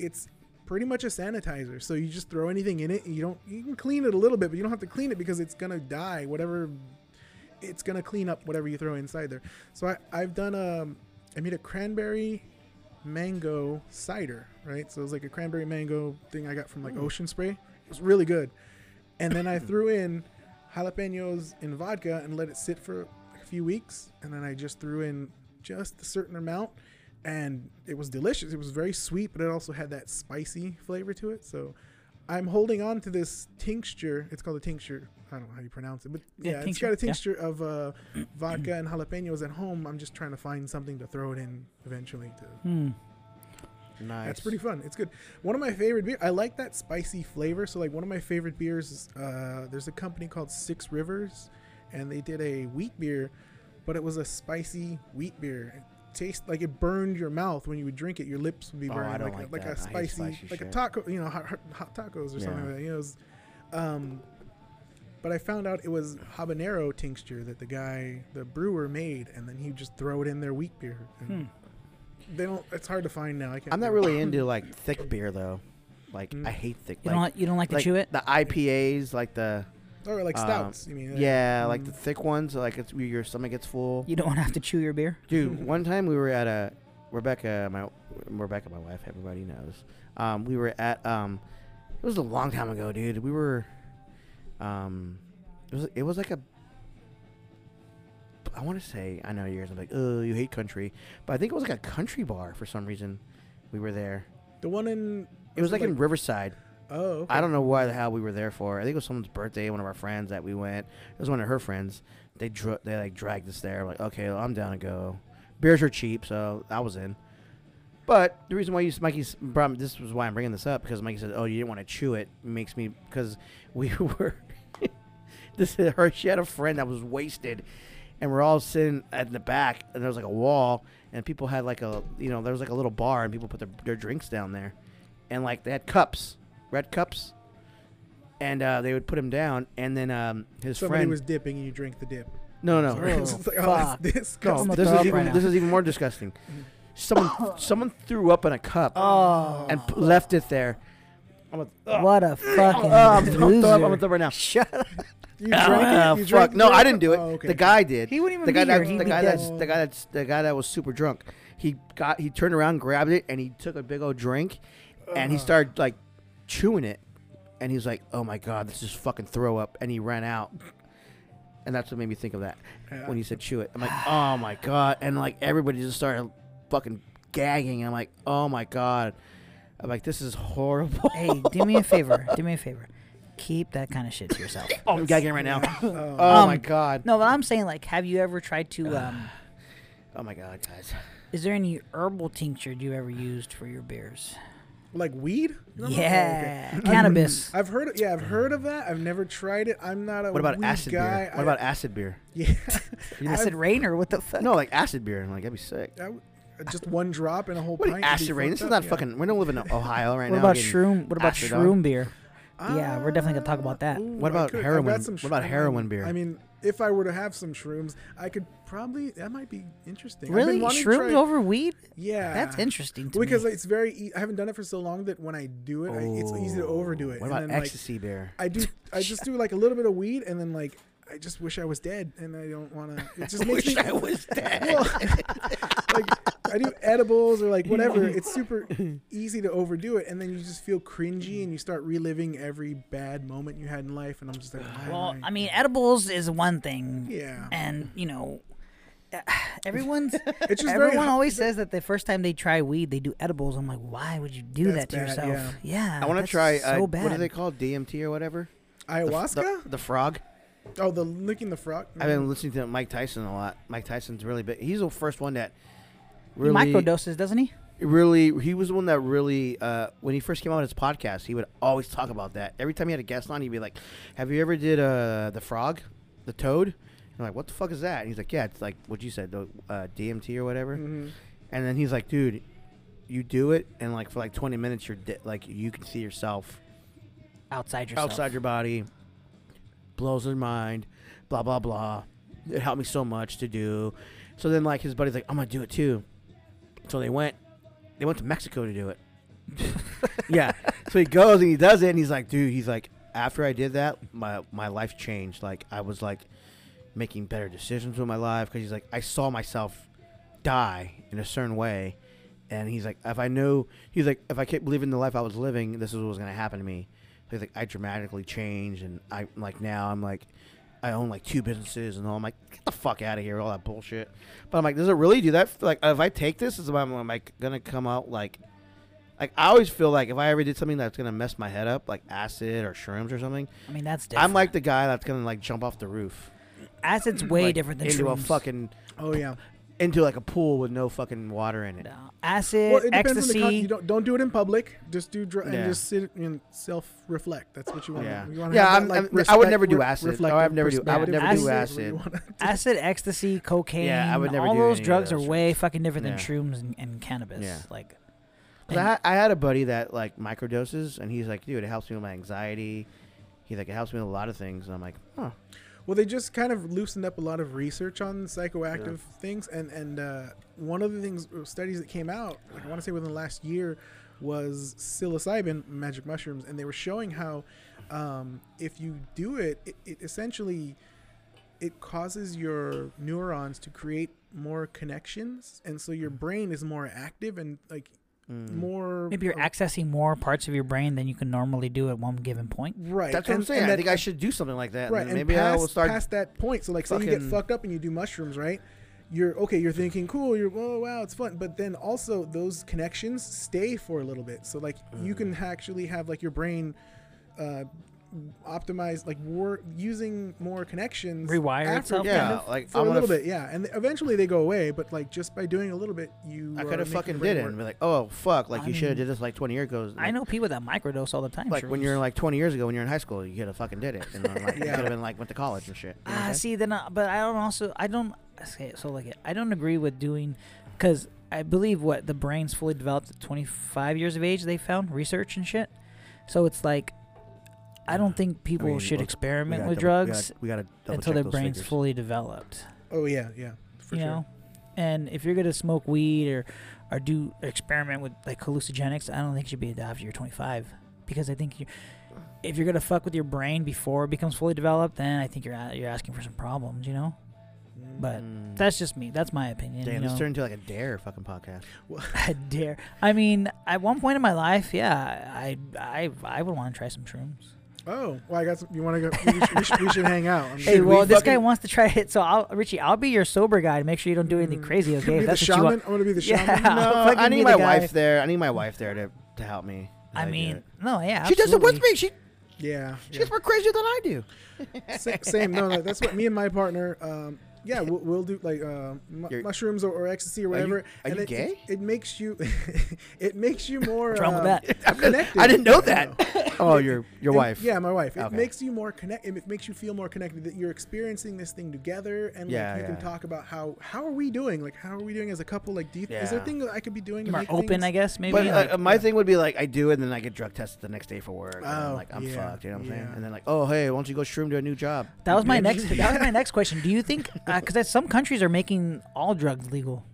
it's pretty much a sanitizer. So you just throw anything in it. And you don't. You can clean it a little bit, but you don't have to clean it because it's gonna die. Whatever, it's gonna clean up whatever you throw inside there. So I, I've done um, I made a cranberry mango cider, right? So it was like a cranberry mango thing I got from like Ocean Spray. It was really good. And then I threw in jalapenos in vodka and let it sit for a few weeks. And then I just threw in just a certain amount. And it was delicious. It was very sweet, but it also had that spicy flavor to it. So I'm holding on to this tincture. It's called a tincture. I don't know how you pronounce it, but Yeah, yeah, it's got a yeah. tincture of uh, vodka and jalapenos at home. I'm just trying to find something to throw it in eventually. To Hmm. Nice. that's pretty fun. It's good. One of my favorite beer. I like that spicy flavor. So like one of my favorite beers. Is, uh, there's a company called Six Rivers, and they did a wheat beer, but it was a spicy wheat beer. It tastes like it burned your mouth when you would drink it. Your lips would be Oh, I burning don't like, like a, like that. a I hate spicy, spicy like a taco. You know, hot, hot- tacos or something like that. You know, was, um, but I found out it was habanero tincture that the guy, the brewer, made, and then he just throw it in their wheat beer. And Hmm. They don't. It's hard to find now. I can't. I'm not really into like thick beer though. Like Mm. I hate thick. You like, don't like, you don't like to chew it? The IPAs, like the Or like um, stouts. you mean? yeah, like Mm. the thick ones. Like it's your stomach gets full. You don't want to have to chew your beer? Dude, one time we were at a Rebecca, my Rebecca, my wife. Everybody knows. Um, we were at um, it was a long time ago, dude. We were, um, it was it was like a. I want to say I know yours. I'm like, oh, you hate country, but I think it was like a country bar for some reason. We were there. The one in. It was like, in Riverside. Oh. Okay. I don't know why the hell we were there for. I think it was someone's birthday. One of our friends that we went. It was one of her friends. They dro- they like dragged us there. Like, okay, well, I'm down to go. Beers are cheap, so I was in. But the reason why you, Mikey's brought me- this was why I'm bringing this up because Mikey said, "Oh, you didn't want to chew it." Makes me because we were. this is her. She had a friend that was wasted, and we're all sitting at the back, and there was like a wall, and people had like a you know there was like a little bar, and people put their, their drinks down there, and like they had cups, red cups, and uh, they would put them down, and then um, his Somebody friend was dipping and you drink the dip. no no Sorry. Oh, like, oh, it's no, I'm disgusting. gonna this is even right this is even more disgusting. Someone someone threw up in a cup Oh, and p- left it there. I'm gonna, what a fucking I'm, I'm, loser. up, I'm gonna throw up right now. Shut up. You drank Ah, it. You fuck. drank No, I didn't do it. Oh, okay. The guy did. He wouldn't even the be guy here. that He'd the be guy that's the guy that's the guy that was super drunk. He got he turned around, grabbed it, and he took a big old drink, and he started like chewing it, and he was like, "Oh my god, this is fucking throw up," and he ran out. And that's what made me think of that Yeah. when you said chew it. I'm like, oh my god, and like everybody just started fucking gagging. I'm like, oh my god. I'm like, this is horrible. hey, do me a favor. Do me a favor. Keep that kind of shit to yourself. oh, I'm gagging right now. Oh. Oh my Um, god. No, but I'm saying like, have you ever tried to? Um, Oh my god, guys. is there any herbal tincture you ever used for your beers? like weed? No, no, oh, okay. Yeah, cannabis. I've heard. Yeah, I've heard of that. I've never tried it. I'm not a What about weed acid guy. beer? What I- about acid beer? Yeah. Acid rain or what the fuck? No, like acid beer. I'm like, that'd be sick. I w- just one drop in a whole What pint. acid would be rain? This fucked is not up, yeah. fucking. We don't live in Ohio right now. what now. about getting shroom? What about acid shroom on. beer? Yeah, we're definitely gonna talk about that. Ah, ooh, What about could- heroin- got some what about shroom. heroin beer? I mean, if I were to have some shrooms, I could probably. That might be interesting. I've Really, shrooms try- over weed? Yeah, That's interesting to because me. it's very. E- I haven't done it for so long that when I do it, I, it's easy to oh, overdo it. What and about then, like, ecstasy beer? I do. I just do like a little bit of weed, and then like I just wish I was dead, and I don't want to. It just makes wish me. I was dead. Well, like I do edibles or like whatever. It's super easy to overdo it, and then you just feel cringy, and you start reliving every bad moment you had in life, and I'm just like, why well, am I mean, edibles is one thing, yeah. and you know, everyone's It's just everyone hard- always says that the first time they try weed, they do edibles. I'm like, why would you do That's that to bad, yourself? Yeah, I want to try. So uh, bad. What are they called? DMT or whatever? The ayahuasca. The, the frog. Oh, the licking the frog. I've been listening to Mike Tyson a lot. Mike Tyson's really big. He's the first one that He really microdoses, doesn't he? really he was the one that really uh, when he first came out with his podcast he would always talk about that every time he had a guest on he'd be like have you ever did uh, the frog the toad and I'm like what the fuck is that and he's like yeah it's like what you said the uh, dmt or whatever Mhm. and then he's like dude you do it and like for like 20 minutes you're di- like you can see yourself Outside yourself. outside your body blows their mind blah blah blah. It helped me so much to do. So then like his buddy's like i'm gonna do it too. So they went they went to mexico to do it. Yeah. So he goes and he does it and he's like dude he's like after i did that my my life changed. Like i was like making better decisions with my life. Because he's like i saw myself die in a certain way. And he's like if i knew he's like if i kept living the life i was living this is what was going to happen to me he's like i dramatically changed and i like now i'm like I own like two businesses and all. I'm like, get the fuck out of here, all that bullshit. But I'm like, does it really do that? Like, if I take this, is I'm, I'm like gonna come out like, like I always feel like if I ever did something that's gonna mess my head up, like acid or shrooms or something, I mean, that's different. I'm like the guy that's gonna like jump off the roof acid's way like, different than into a fucking Oh yeah. Into like a pool with no fucking water in it. No. Acid, Well, it depends on the ecstasy. con- you don't don't do it in public. Just do dr- Yeah. and just sit and self reflect. That's what you want. Yeah. You wanna Yeah, have I'm- that, I'm- like, I would never do re- acid. Oh, I'd never do- I would never do That's acid. do. acid, ecstasy, cocaine. Yeah, I would never all do those any of drugs are way drugs. fucking different than Yeah. shrooms and, and cannabis. Yeah. Like, 'Cause and- I, I had a buddy that like microdoses, and he's like, dude, it helps me with my anxiety. He's like, it helps me with a lot of things. And I'm like, huh. Well, they just kind of loosened up a lot of research on psychoactive things, and and uh, one of the things uh, studies that came out, like I want to say within the last year, was psilocybin, magic mushrooms, and they were showing how um, if you do it, it, it essentially it causes your neurons to create more connections, and so your brain is more active and like Mm. more. maybe you're uh, accessing more parts of your brain than you can normally do at one given point. right. That's what I'm saying. I that- think I should do something like that. right and and maybe past, I will start. past that point so like say you get fucked up and you do mushrooms right you're okay you're thinking cool you're oh wow it's fun but then also those connections stay for a little bit so like you Mm. can actually have like your brain uh optimize like work using more connections Rewire after itself, kind Yeah, of, like, for I'm a little f- bit yeah and eventually they go away but like just by doing a little bit you I could have fucking did it and be like, oh fuck, like I you should have did this like 20 years ago. I know people that microdose all the time. Like when you're like 20 years ago when you're in high school, you could have fucking did it, and then, like, you Yeah. could have been like went to college and shit. You know what Ah, I'm see, then, uh, but I don't also, I don't. Okay, so like, I don't agree with doing, because I believe what the brain's fully developed at 25 years of age. They found research and shit. So it's like, I don't think people mean, should let's- experiment with double- drugs We gotta, we gotta until their brain's figures. fully developed. oh yeah yeah for you sure know, and if you're gonna smoke weed or or do experiment with like hallucinogenics, I don't think you should be a after you're 25 because I think you, if you're gonna fuck with your brain before it becomes fully developed, then I think you're you're asking for some problems, you know. Mm. But Mm. that's just me. That's my opinion. Damn, you this know? turned into like a dare fucking podcast. I dare. I mean, at one point in my life, yeah, I I I would want to try some shrooms. Oh well i got some you want to go we should, we should, we should hang out I'm Hey, Should we well, this guy wants to try it, so I'll Richie, I'll be your sober guy to make sure you don't do anything Mm. crazy. Okay, be if the that's what you want. i'm gonna be the Yeah. shaman I'll No, I need my guy. wife there. I need my wife there to, to help me. as I mean, it. no, yeah, she does it with me. She yeah, she's yeah. more crazy than I do. Sa- same. No, no, that's what me and my partner. Um, yeah, we'll, we'll do like uh, mu- mushrooms or, or ecstasy or Are you- whatever. are and you it, gay? It, it makes you, it makes you more. What's wrong with uh, that? Connected. I didn't know Yeah, that. oh, your your It- wife. Yeah, my wife. It Okay. makes you more connect. It makes you feel more connected that you're experiencing this thing together, and Yeah, like, you yeah. can talk about how how are we doing? Like how are we doing as a couple? Like, do you, is there Yeah. things that I could be doing? To More open, things- I guess. Maybe. But like- uh, my yeah. thing would be like I do it, and then I get drug tested the next day for work. and I'm Oh, like I'm yeah, fucked. You know what I'm saying? And then like, oh hey, why don't you go shroom to a new job? That was my next. That was my next question. Do you think? Because some countries are making all drugs legal,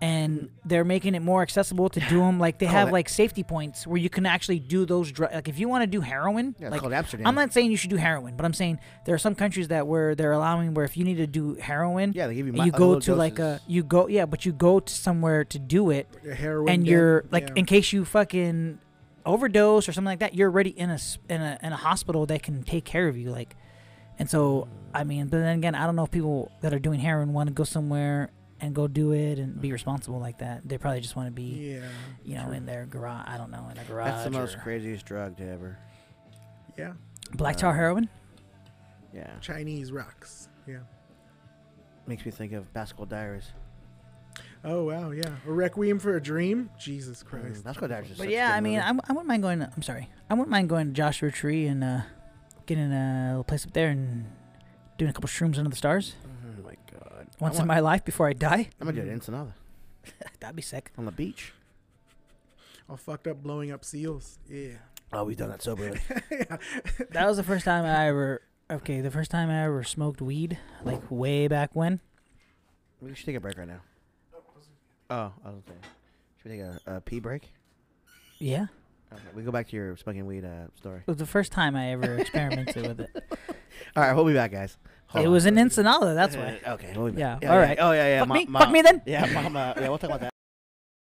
and they're making it more accessible to do them. Like they have like safety points where you can actually do those drugs. Like if you want to do heroin, Yeah, it's like called Amsterdam. I'm not saying you should do heroin, but I'm saying there are some countries that where they're allowing where if you need to do heroin, Yeah, they give you. mi- you uh, go little to like a doses. you go yeah, but you go to somewhere to do it, a heroin and you're like yeah. in case you fucking overdose or something like that, you're already in a s- in a in a hospital that can take care of you. Like, and so I mean, but then again, I don't know if people that are doing heroin want to go somewhere and go do it and be responsible like that. They probably just want to be, yeah, you know, true. in their garage. I don't know, in a garage. That's the most craziest drug to ever. yeah. Black tar uh, heroin. Yeah. Chinese rocks. Yeah. Makes me think of Basketball Diaries. Oh wow, yeah. A Requiem for a Dream. Jesus Mm, Christ. Basketball Diaries. Is But such a yeah, good I mean, movie. I'm, I wouldn't mind going. To, I'm sorry, I wouldn't mind going to Joshua Tree and uh, getting a little place up there and doing a couple shrooms under the stars Oh my god. once I in my life before I die. I'm gonna do it in Ensenada That'd be sick. on the beach. All fucked up, blowing up seals. Yeah. Oh, we've done that soberly. That was the first time I ever. Okay, the first time I ever smoked weed, like way back when. we should take a break right now. Oh, I was okay. Should we take a, a pee break? Yeah, Okay, we go back to your smoking weed uh, story. it was the first time I ever experimented with it. All right, we'll be back, guys. Hold it on. was in Ensenada. That's why. Uh, okay, we'll be back. Yeah, all right. Oh yeah, yeah. fuck Ma- me, ma- fuck me then. Yeah, mom. Uh, yeah, we'll talk about that.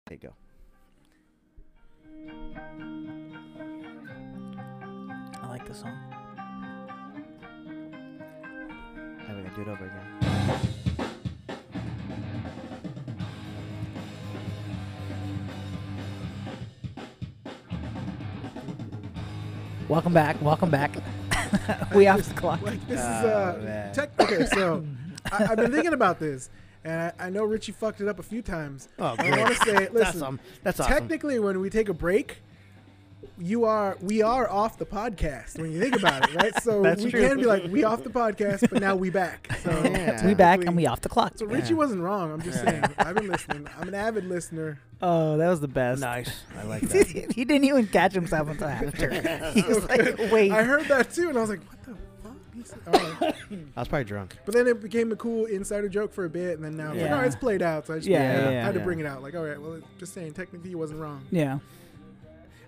There you go. I like the song. And we can do it over again. Welcome back. Welcome back. we off the clock. Like this is Oh, uh tech. Okay, so I, I've been thinking about this, and I, I know Richie fucked it up a few times. Oh, I want to say, That's listen. awesome. That's awesome. Technically, when we take a break, you are we are off the podcast when you think about it, right? So That's we true. can be like we off the podcast, but now we back. So Yeah. we back and we off the clock. So Richie Yeah. wasn't wrong. I'm just saying. I've been listening. I'm an avid listener. Oh, that was the best. Nice. I like that. he didn't even catch himself until after. he was like, "Wait." I heard that too, and I was like, "What the fuck?" He said- all right. I was probably drunk. But then it became a cool insider joke for a bit, and then now I'm like, "Oh, it's played out." So I just Yeah, I yeah, had yeah. to bring it out. Like, all right, well, just saying, technically, he wasn't wrong. yeah.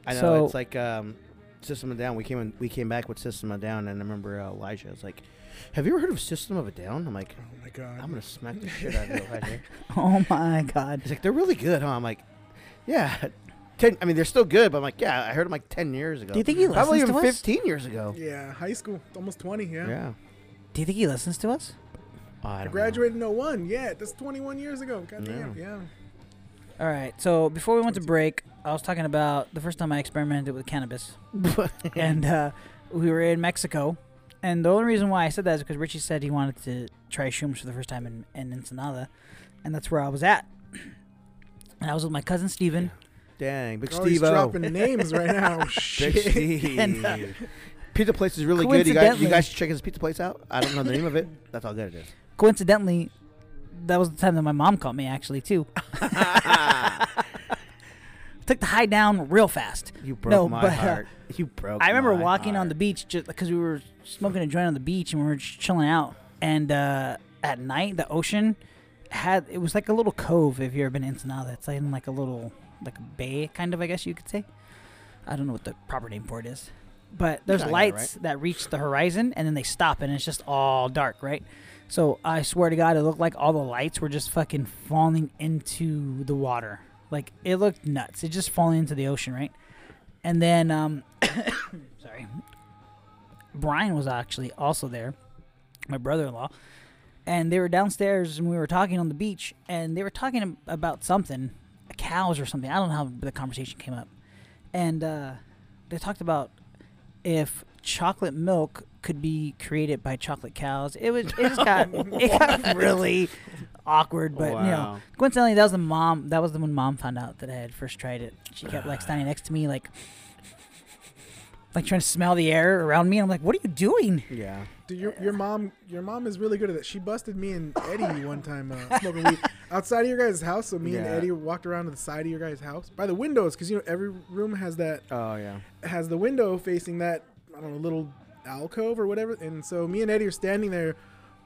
I know So- it's like um, System of a Down. We came in, we came back with System of a Down, and I remember uh, Elijah was like, "Have you ever heard of System of a Down?" I'm like, Oh my god. "I'm gonna smack the shit out of you, Elijah." Oh my God. He's like, "They're really good, huh?" I'm like, "Yeah." Ten, I mean, they're still good, but I'm like, "Yeah, I heard them like ten years ago." Do you think he Probably listens even to us? 15 years ago. yeah, high school, almost 20. Yeah. Yeah. Do you think he listens to us? I I don't graduated in 01. Yeah, that's 21 years ago. God damn. Yeah. All right. So before we went to break, I was talking about the first time I experimented with cannabis, and uh, we were in Mexico. And the only reason why I said that is because Richie said he wanted to try shrooms for the first time in, in Ensenada, and that's where I was at. And I was with my cousin Steven. Dang, Big Steve he's dropping names right now. Big Shit. Steve. And, uh, pizza place is really good. You guys, you coincidentally- guys should check his pizza place out. I don't know the name of it. That's how good it is. Coincidentally, that was the time that my mom caught me actually too. Took the high down real fast. You broke No, my but, uh, heart. You broke. I remember walking on the beach just because we were smoking a joint on the beach and we were just chilling out. And uh, at night, the ocean had it was like a little cove. If you've ever been to Ensenada, it's like in like a little like a bay, kind of, I guess you could say. I don't know what the proper name for it is, but there's I got it, lights that reach the horizon and then they stop and it's just all dark, right? So I swear to God, it looked like all the lights were just fucking falling into the water. Like it looked nuts. It just falling into the ocean, right? And then, um, sorry, Brian was actually also there, my brother-in-law, and they were downstairs and we were talking on the beach, and they were talking about something, cows or something. I don't know how the conversation came up, and uh, they talked about if chocolate milk could be created by chocolate cows. It was it just got it got really awkward, but you know, Wow. coincidentally, that was the mom. That was the when mom found out that I had first tried it. She kept like standing next to me, like, like trying to smell the air around me. And I'm like, "What are you doing?" Yeah. Dude, your, your mom your mom is really good at that. She busted me and Eddie one time uh, smoking weed outside of your guys' house. So me and Yeah. Eddie walked around to the side of your guys' house by the windows because you know every room has that Oh yeah. has the window facing that I don't know little alcove or whatever. And so me and Eddie are standing there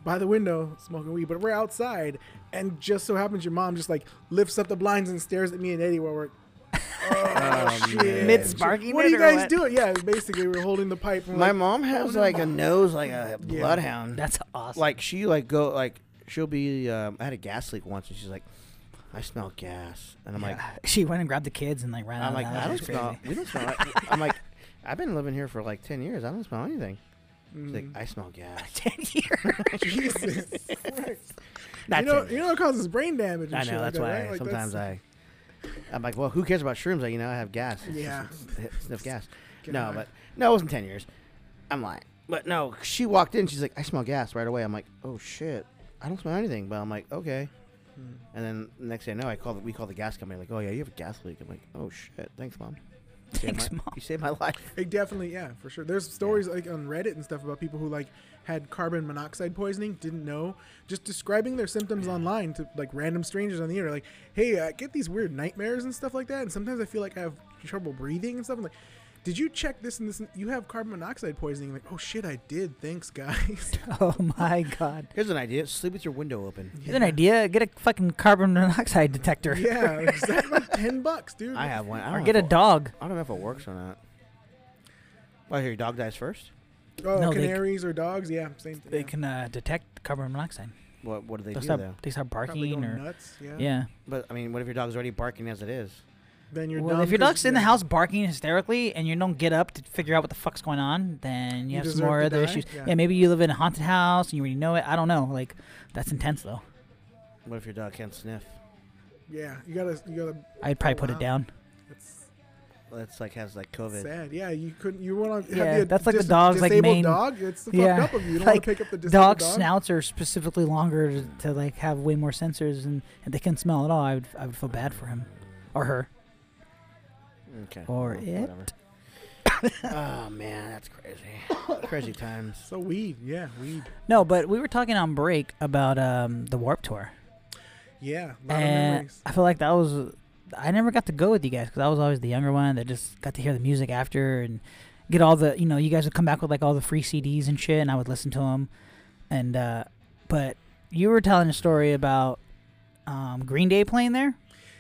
by the window smoking weed, but we're outside. And just so happens your mom just like lifts up the blinds and stares at me and Eddie while we're. Oh, shit. Mid sparking What are you guys what? doing? Yeah, basically we're holding the pipe. And My like, mom has no. like a nose like a Yeah. bloodhound. That's awesome. like she like go like she'll be. Um, I had a gas leak once, and she's like, "I smell gas," and I'm like, she went and grabbed the kids and like ran out. "I'm like, of I don't smell. crazy. We don't smell. like-" I'm like, I've been living here for like ten years. I don't smell anything. She's like, mm. I smell gas. Ten years. Jesus. Not you know, 10 you know, it causes brain damage. And I shit know. like That's that, why right? Like, sometimes that's- I. I'm like, well, who cares about shrooms? Like, you know, I have gas. Yeah. Sniff gas. No, high. but no, it wasn't ten years. I'm lying. But no, she walked in. She's like, I smell gas right away. I'm like, oh shit, I don't smell anything. But I'm like, okay. Hmm. And then the next thing I know, I call the, we call the gas company. Like, oh yeah, you have a gas leak. I'm like, oh shit, thanks mom. You saved Thanks, my- Mom. You saved my life. It definitely, yeah, for sure. There's stories like on Reddit and stuff about people who like had carbon monoxide poisoning, didn't know, just describing their symptoms online to like random strangers on the internet. Like, hey, I get these weird nightmares and stuff like that, and sometimes I feel like I have trouble breathing and stuff. I'm like, did you check this and this? And you have carbon monoxide poisoning. Like, oh shit, I did. Thanks, guys. Oh my god. Here's an idea: sleep with your window open. Here's an idea. Get a fucking carbon monoxide detector. yeah, exactly. Like ten bucks, dude. I have one. I don't Or know get a if it- dog. I don't know if it works or not. Well, here, your dog dies first. Oh, No, they- canaries or dogs? Yeah, same thing. They yeah. can uh, detect carbon monoxide. What What do they They'll do start, though? they start Probably barking go or nuts. Yeah. yeah. But I mean, what if your dog's already barking as it is? Then you're Well, dumb if your 'cause- dog's in the house barking hysterically and you don't get up to figure out what the fuck's going on, then you, You have some more other die? issues. Yeah. Yeah. maybe you live in a haunted house and you already know it. I don't know. Like that's intense though. What if your dog can't sniff? Yeah, you gotta, you gotta. I'd probably put wow. it down. It's That's like has like COVID. sad. Yeah, you couldn't. You want to Yeah, have the that's like the dis- dog's, like, disabled main- dog. It's the Yeah, fucked up of you. You don't like, want to pick up the disabled Dog dog. snouts are specifically longer to, to like have way more sensors and, and they can smell at all. I would I would feel bad for him or her. Okay. Or well, it. whatever. oh man, that's crazy. crazy times. So weed, yeah, weed, No, but we were talking on break about um, the Warped Tour. yeah. A lot of and memories. I feel like that was I never got to go with you guys because I was always the younger one that just got to hear the music after and get all the you know you guys would come back with like all the free CDs and shit and I would listen to them and uh but you were telling a story about um, Green Day playing there.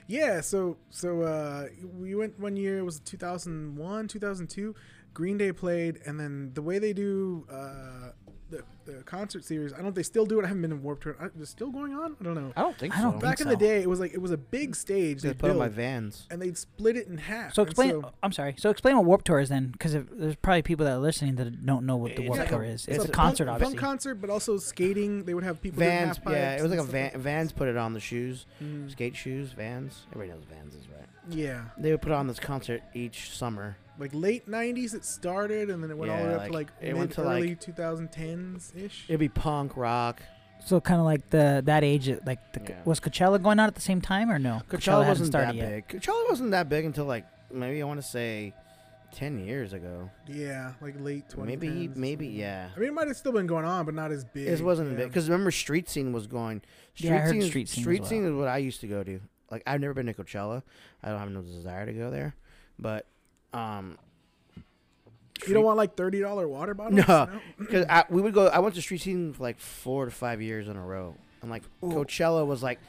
Yeah, so so uh, we went one year. It was 2001, 2002. Green Day played, and then the way they do uh, the, the concert series, I don't know if they still do it. I haven't been in Warped Tour. Uh, Is it still going on? I don't know. I don't think I don't so. think Back in the day, it was like it was a big stage. they They put on my vans. and they'd split it in half. So explain. so- I'm sorry. So explain what Warped Tour is then, because there's probably people that are listening that don't know what the It's Warp like a- Tour is. It's, it's a a concert, punk, obviously. Punk concert, but also skating. They would have people doing Vans. half Yeah, it was like a van. like. Vans put it on the shoes. Mm, Skate shoes. Vans. Everybody knows Vans is right. Yeah, They would put on this concert each summer. like late '90s it started, and then it went all the way Yeah, up to like, like it mid went to, early like- 2010s ish. It'd be punk, rock. So kind of like the that age, it- like the, Yeah. was Coachella going on at the same time or no? Coachella, hadn't wasn't that started yet. big. Coachella wasn't that big until like maybe I want to say ten years ago. Yeah, like late 2010s. Maybe, maybe yeah. I mean, it might have still been going on, but not as big. It wasn't yeah. big because remember, street scene was going. Street Yeah, I heard scene, street scene as Street well. scene is what I used to go to. Like I've never been to Coachella. I don't have no desire to go there, but um. You don't want like thirty dollar water bottles? No. because we would go. I went to street scene for like four to five years in a row, and like Coachella was like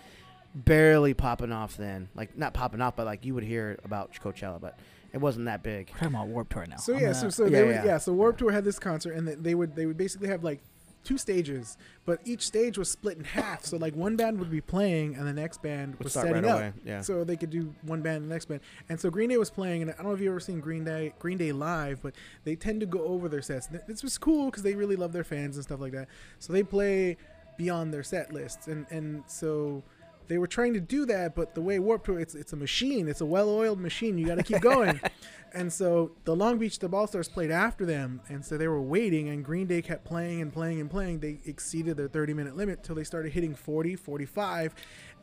barely popping off then. Like not popping off, but like you would hear about Coachella, but it wasn't that big. We're talking about Warped Tour now. So I'm yeah, gonna- so so Yeah, they would, yeah. yeah. So Warped Tour had this concert, and they- they would they would basically have like two stages, but each stage was split in half. So like one band would be playing, and the next band Would was start setting right up. away, yeah. So they could do one band and the next band. And so Green Day was playing, and I don't know if you've ever seen Green Day Green Day live, but they tend to go over their sets. Th- This was cool because they really love their fans and stuff like that. So they play beyond their set lists, and and so. They were trying to do that, but the way Warped Tour, it's it's a machine. It's a well-oiled machine. You got to keep going. And so the Long Beach Dub Allstars played after them, and so they were waiting, and Green Day kept playing and playing and playing. They exceeded their 30 minute limit till they started hitting 40, 45,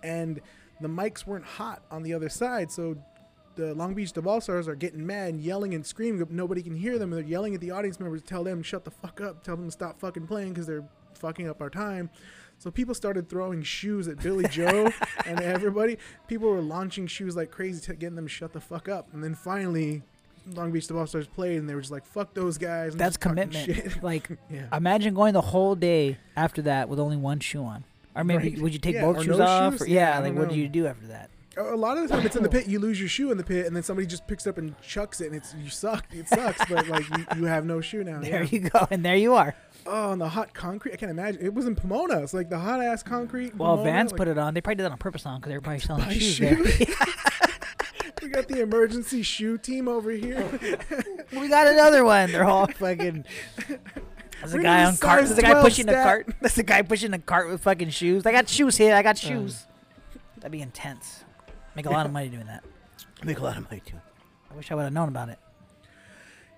and the mics weren't hot on the other side. So the Long Beach Dub Allstars are getting mad and yelling and screaming, but nobody can hear them. They're yelling at the audience members to tell them, shut the fuck up, tell them to stop fucking playing because they're fucking up our time. So people started throwing shoes at Billie Joe and everybody. People were launching shoes like crazy, to getting them to shut the fuck up. And then finally, Long Beach Dub Allstars played, and they were just like, "Fuck those guys." and That's commitment. shit. like yeah. imagine going the whole day after that with only one shoe on. Or maybe Right. would you take Yeah, both shoes no off? shoes. Or, Yeah, yeah, like what do you do after that? A lot of the time, it's in the pit. You lose your shoe in the pit, and then somebody just picks it up and chucks it, and it's you suck. It sucks, but like you, you have no shoe now. There you go, and there you are. Oh, and the hot concrete. I can't imagine. It was in Pomona. It's like the hot ass concrete. Well, Pomona, Vans like, put it on. They probably did that on purpose on because they were probably selling shoes, shoes. there. We got the emergency shoe team over here. Oh. we got another one. They're all fucking. There's a guy on cart. There's a guy 12 pushing a cart. There's a guy pushing a cart with fucking shoes. I got shoes here. I got oh. shoes. That'd be intense. Make a lot of money doing that. Make a lot of money too. I wish I would have known about it.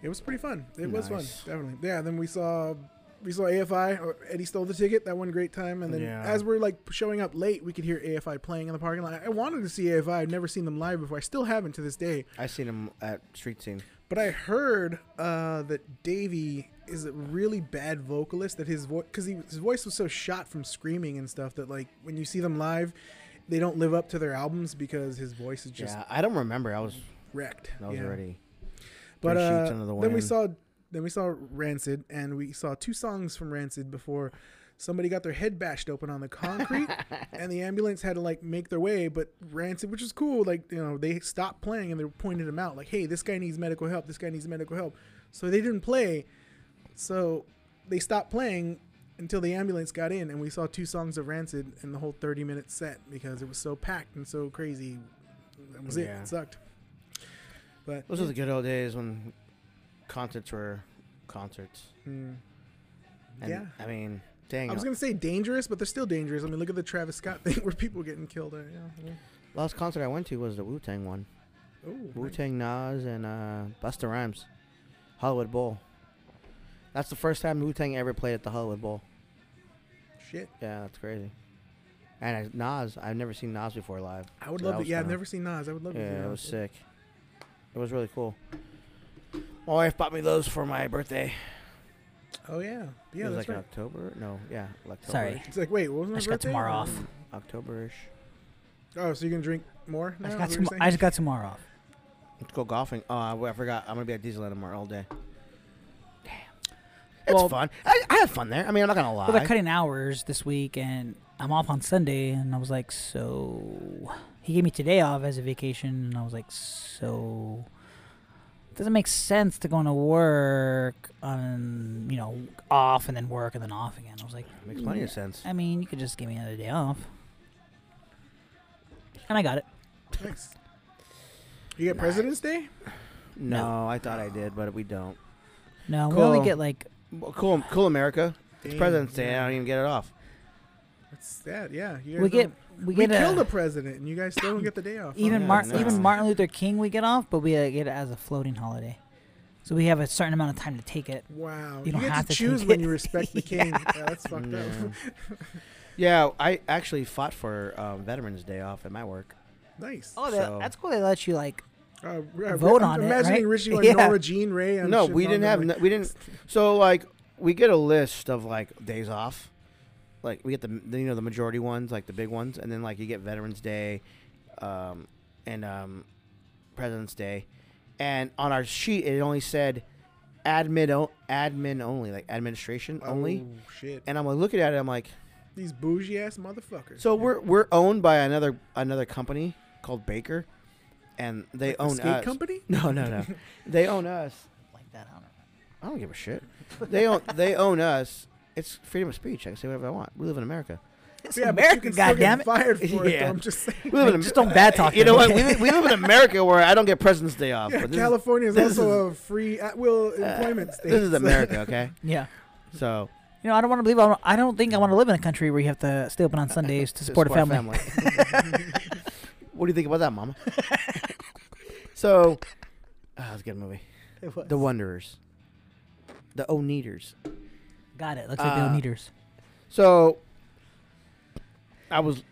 It was pretty fun. It was fun, definitely. Yeah. Then we saw we saw AFI. Or Eddie stole the ticket. That one great time. And then Yeah. as we're like showing up late, we could hear AFI playing in the parking lot. I wanted to see AFI. I've never seen them live before. I still haven't to this day. I've seen them at street scene. But I heard uh, that Davey is a really bad vocalist. That his voice, because his voice was so shot from screaming and stuff, that like when you see them live, they don't live up to their albums because his voice is just yeah, I don't remember. I was wrecked. I was yeah. already. But uh, the then we saw then we saw Rancid, and we saw two songs from Rancid before somebody got their head bashed open on the concrete, and the ambulance had to like make their way. But Rancid, which is cool, like you know they stopped playing and they pointed him out, like, hey, this guy needs medical help. This guy needs medical help. So they didn't play. So they stopped playing until the ambulance got in, and we saw two songs of Rancid in the whole 30 minute set because it was so packed and so crazy. That was it. Yeah. It sucked. But Those are the good old days when concerts were concerts. mm, And, yeah. I mean, dang. I was gonna say dangerous, but they're still dangerous. I mean, look at the Travis Scott thing where people getting killed. Uh, yeah, last concert I went to was the Wu Tang one. yeah. Oh, Wu. Tang, Nas, and uh, Busta Rhymes, Hollywood Bowl. That's the first time Wu Tang ever played at the Hollywood Bowl. shit. Yeah, that's crazy. And Nas, I've never seen Nas before live. I would So love to. Yeah, I've never seen Nas. I would love to. Yeah, it was sick. It was really cool. My wife bought me those for my birthday. Oh yeah, yeah. it was That's like right. October. No, yeah, October. Sorry. It's like, wait, what was my I just got birthday? tomorrow off. Mm, October-ish. Oh, so you can drink more? I Now, just, is got what tom- you're saying? I just got tomorrow off. Let's go golfing. Oh, I, I forgot. I'm gonna be at Disneyland tomorrow all day. Damn. It's Well- fun. I, I had fun there. I mean, I'm not gonna lie. Well, they're cutting hours this week, and I'm off on Sunday, and I was like, so. He gave me today off as a vacation, and I was like, so. Doesn't make sense to go into work on, you know, off and then work and then off again. I was like, Makes plenty of mm, sense. I mean, you could just give me another day off. And I got it. Nice. You get Nice. President's Day? No, I thought I did, but we don't. No, we Cool. only get like cool, cool America. It's Damn, President's Day. I don't even get it off. That's sad. Yeah. You guys we get we we get killed a, a president, and you guys still don't get the day off. huh? even Yeah, Martin even Martin Luther King we get off, but we uh, get it as a floating holiday. So we have a certain amount of time to take it. Wow. You You, don't get have to to choose when it. you respect the king. yeah. that's fucked Yeah. up. Yeah, I actually fought for um, Veterans Day off at my work. nice. Oh, So- that's cool. They let you like Uh, yeah, Vote I'm on it, imagining right? Richie like Yeah. Nora Jean Ray. and no, we didn't have. like- no- we didn't. So like, we get a list of like days off. Like we get the, the you know the majority ones, like the big ones, and then like you get Veterans Day, um, and um, President's Day, and on our sheet it only said admin o- admin only, like administration only. Oh shit! And I'm like looking at it, I'm like, These bougie ass motherfuckers. so we're we're owned by another another company called Baker, and they Like the own skate us. company. No, no, no. they own us. like that. I don't. I don't give a shit. They own they own us. It's freedom of speech. I can say whatever I want. We live in America. It's Yeah, but America, can still goddamn it. fired for it. Yeah. Though, I'm just saying. We live in Just don't bad talk You know what? We, li- we live in America where I don't get President's Day off. Yeah, but California is this also a free at will is, uh, employment state. This is America, okay? Yeah. So You know, I don't want to believe. I don't, I don't think I want to live in a country where you have to stay open on Sundays to support a family. what do you think about that, Mama? so, ah, let's get a movie. The Wanderers. The Oneaters. Got it. Looks like Uh, the meters. So I was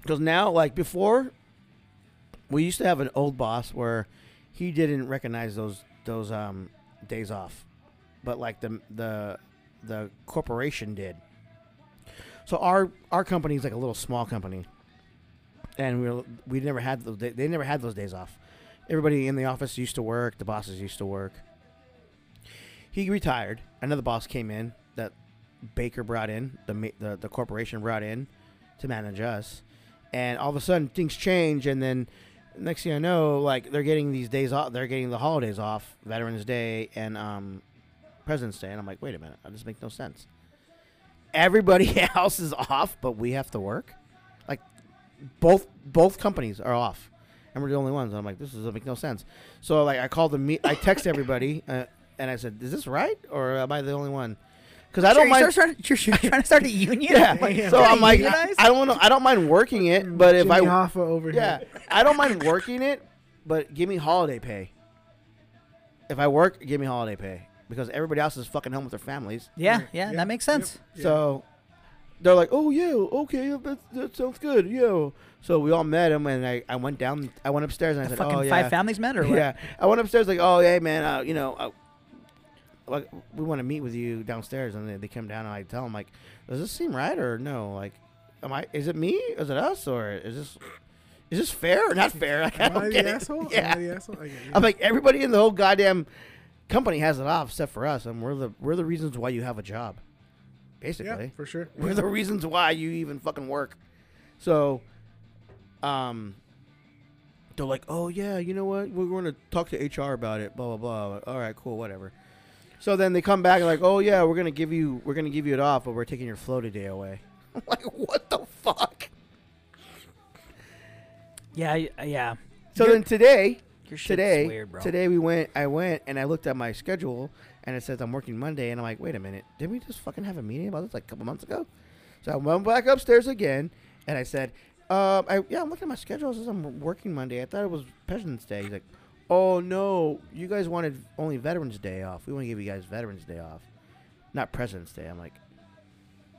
because now like before we used to have an old boss where he didn't recognize those those um days off. But like the the the corporation did. So our our company is like a little small company. And we were, we never had those day, they never had those days off. Everybody in the office used to work, the bosses used to work. He retired. Another boss came in that Baker brought in, the the the corporation brought in to manage us, and all of a sudden things change, and then next thing I know, like they're getting these days off, they're getting the holidays off, Veterans Day and um, President's Day, and I'm like, wait a minute, that just makes no sense. Everybody else is off, but we have to work. Like both both companies are off, and we're the only ones. I'm like, this doesn't make no sense. So like, I called the meet, I text everybody, uh, and I said, is this right, or am I the only one? Because I don't Sure, mind. You're, trying, you're, you're trying to start a union. Yeah. Like, So I'm like, unionize? I don't know. I don't mind working it, but if Jimmy I, Hoffa over yeah, here. I don't mind working it, but give me holiday pay. if I work, give me holiday pay because everybody else is fucking home with their families. Yeah, Right. yeah, Yep. that makes sense. Yeah. So they're like, "Oh yeah, okay, that, that sounds good." Yeah. So we all met him, and I, I went down, I went upstairs, and I The said, fucking "Oh yeah, five families met or what? yeah." I went upstairs like, "Oh hey man, uh, you know, uh, like we want to meet with you downstairs," and they, they come down, and I tell them like, "Does this seem right or no? Like, am I? Is it me? Is it us? Or is this?" Is this fair or not fair? Like, I Am I the asshole? Yeah. Am I the asshole? You. I'm like everybody in the whole goddamn company has it off except for us, and we're the we're the reasons why you have a job. Basically, yeah, for sure. we're the reasons why you even fucking work. So, um, they're like, oh yeah, you know what? We're going to talk to HR about it. Blah blah blah. All right, cool, whatever. So then they come back and like, oh yeah, we're gonna give you we're gonna give you it off, but we're taking your floaty day away. Like, what the fuck? Yeah, I- yeah. So Your- then today, Your shit's today, weird, bro. today we went. I went and I looked at my schedule, and it says I'm working Monday, and I'm like, wait a minute, did we just fucking have a meeting about this like a couple months ago? So I went back upstairs again, and I said, um, I yeah, I'm looking at my schedule. It says I'm working Monday. I thought it was President's Day. He's like, oh no, you guys wanted only Veterans Day off. We want to give you guys Veterans Day off, not President's Day. I'm like.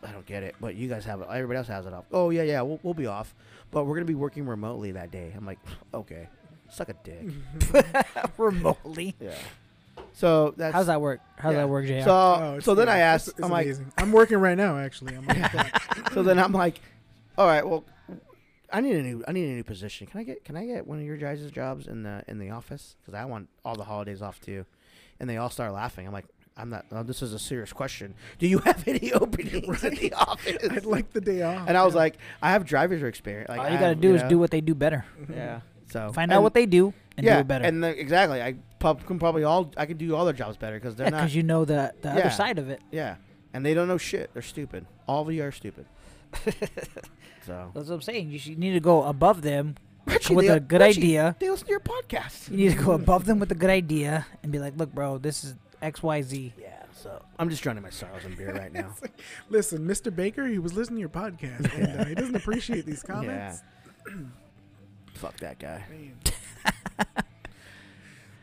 I don't get it, but you guys have it. Everybody else has it off. Oh yeah, yeah, we'll, we'll be off, but we're gonna be working remotely that day. I'm like, okay, suck a dick. remotely. Yeah. So that's How's that work? How's yeah. that work, JR? So Oh, so then yeah, I it's- asked, it's I'm like. I'm working right now. Actually, I'm on so then I'm like, all right, well, I need a new I need a new position. Can I get can I get one of your guys' jobs in the in the office? Because I want all the holidays off too. And they all start laughing. I'm like, I'm not. No, this is a serious question. Do you have any openings in the office? I'd like the day off. and I was yeah. like, I have driver's experience. Like, All you gotta do is know, do what they do better. Yeah. So Find out what they do and yeah, do it better. and the, exactly. I prob- can probably all I can do all their jobs better because they're yeah, not. because you know the the Yeah. other side of it. Yeah, and they don't know shit. They're stupid. All of you are stupid. so That's what I'm saying. You, should, you need to go above them Ritchie, with they- a good Ritchie, idea. They listen to your podcast. You need to go above them with a good idea and be like, "Look, bro, this is X, Y, Z." Yeah. So I'm just drowning my sorrows in beer right now. Listen, Mr. Baker, he was listening to your podcast, and uh, he doesn't appreciate these yeah. comments. Fuck that guy.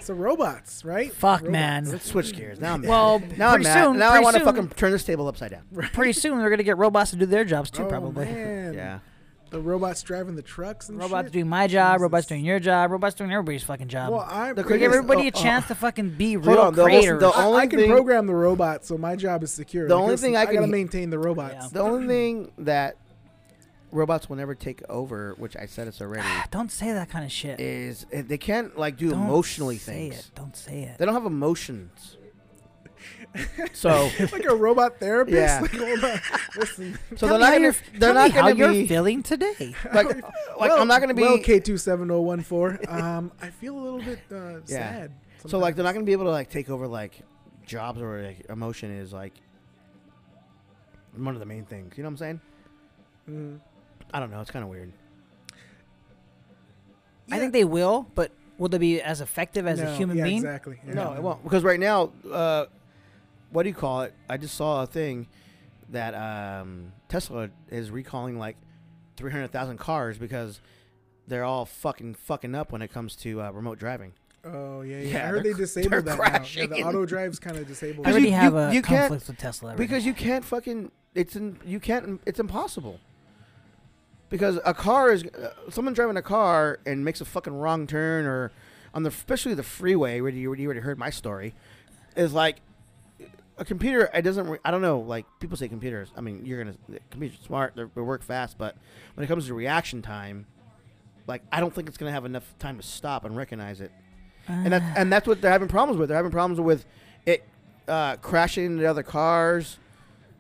Man. so robots, right? Fuck, Robots. man. Let's switch gears. Now I'm mad. Well, now I'm pretty mad. soon- now I want to fucking turn this table upside down. Pretty soon they're gonna get robots to do their jobs too, Oh, probably. man. Yeah. The robots driving the trucks and Robots shit. doing my job, robots doing your job, robots doing everybody's fucking job. Well, I Give quickest- everybody a oh, oh. chance to fucking be Hold real on, the whole- creators. the I, only I can thing- program the robot, so my job is secure. The only thing I gotta can- maintain the robots. Yeah. The only thing that robots will never take over, which I said it's already, Don't say that kind of shit. is uh, they can't like do Don't emotionally say things. It. Don't say it. They don't have emotions. so like a robot therapist. Yeah. Like, hold on. Listen. so Tell they're me how not gonna you're- they're tell not how gonna you're be feeling today. like like well, I'm not gonna be well K two seven zero one four. Um, I feel a little bit uh, Yeah. sad. so like they're not gonna be able to like take over like jobs or like emotion is like one of the main things. You know what I'm saying? Mhm. I don't know. It's kind of weird. I think they will, but will they be as effective as a human yeah, being? Exactly. Yeah. No, it won't because right now, uh, what do you call it? I just saw a thing that um, Tesla is recalling like 300,000 cars because they're all fucking fucking up when it comes to uh, remote driving. Oh yeah, yeah. Yeah, I heard they're they disabled they're that now. Yeah, crashing the in- auto drive's kind of disabled. I already you- have you- a you can't- conflict with Tesla. already. Because you can't fucking it's in, you can't it's impossible. Because a car is uh, someone driving a car and makes a fucking wrong turn or on the especially the freeway where you, you already heard my story is like a computer it doesn't re- I don't know like people say computers I mean you're gonna computers are smart they're- they work fast but when it comes to reaction time like I don't think it's gonna have enough time to stop and recognize it. And that's and that's what they're having problems with. They're having problems with it uh, crashing into other cars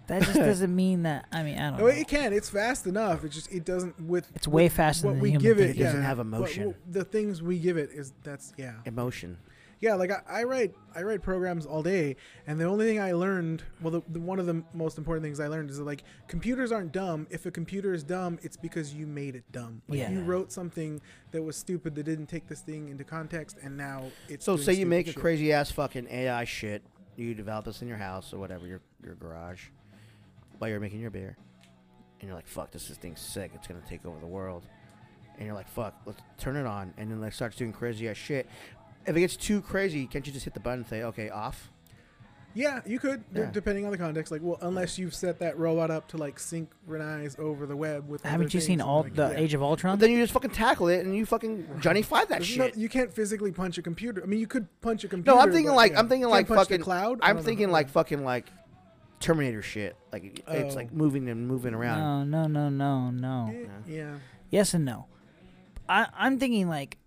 that just doesn't mean that. I mean, I don't No, know. it can. It's fast enough. It just it doesn't with. It's way with faster what than we human give it. thinking. It doesn't yeah, have what- emotion. what- the things we give it is that's yeah. emotion Yeah, like I, I write I write programs all day, and the only thing I learned, well, the, the one of the most important things I learned is that like computers aren't dumb. If a computer is dumb, it's because you made it dumb. Like Yeah. you wrote something that was stupid that didn't take this thing into context, and now it's. So doing say you stupid make a crazy ass fucking AI shit. You develop this in your house or whatever, your your garage, while you're making your beer, and you're like, "Fuck, this this thing's sick. It's gonna take over the world." And you're like, "Fuck, let's turn it on." And then like starts doing crazy ass shit. if it gets too crazy, can't you just hit the button and say, "Okay, off"? Yeah, you could, d- Yeah. depending on the context. Like, well, unless you've set that robot up to like synchronize over the web with. other Haven't you seen things, all like, the yeah. Age of Ultron? Then you just fucking tackle it and you fucking Johnny Five that There's no- shit. you can't physically punch a computer. I mean, you could punch a computer. No, I'm thinking but, like yeah. I'm thinking Can't like punch the fucking cloud. I I'm don't know. thinking like fucking like Terminator shit. Like it- it's Oh. like moving and moving around. no, no, no, no, no. Eh, Yeah. Yes and no. I, I'm thinking like,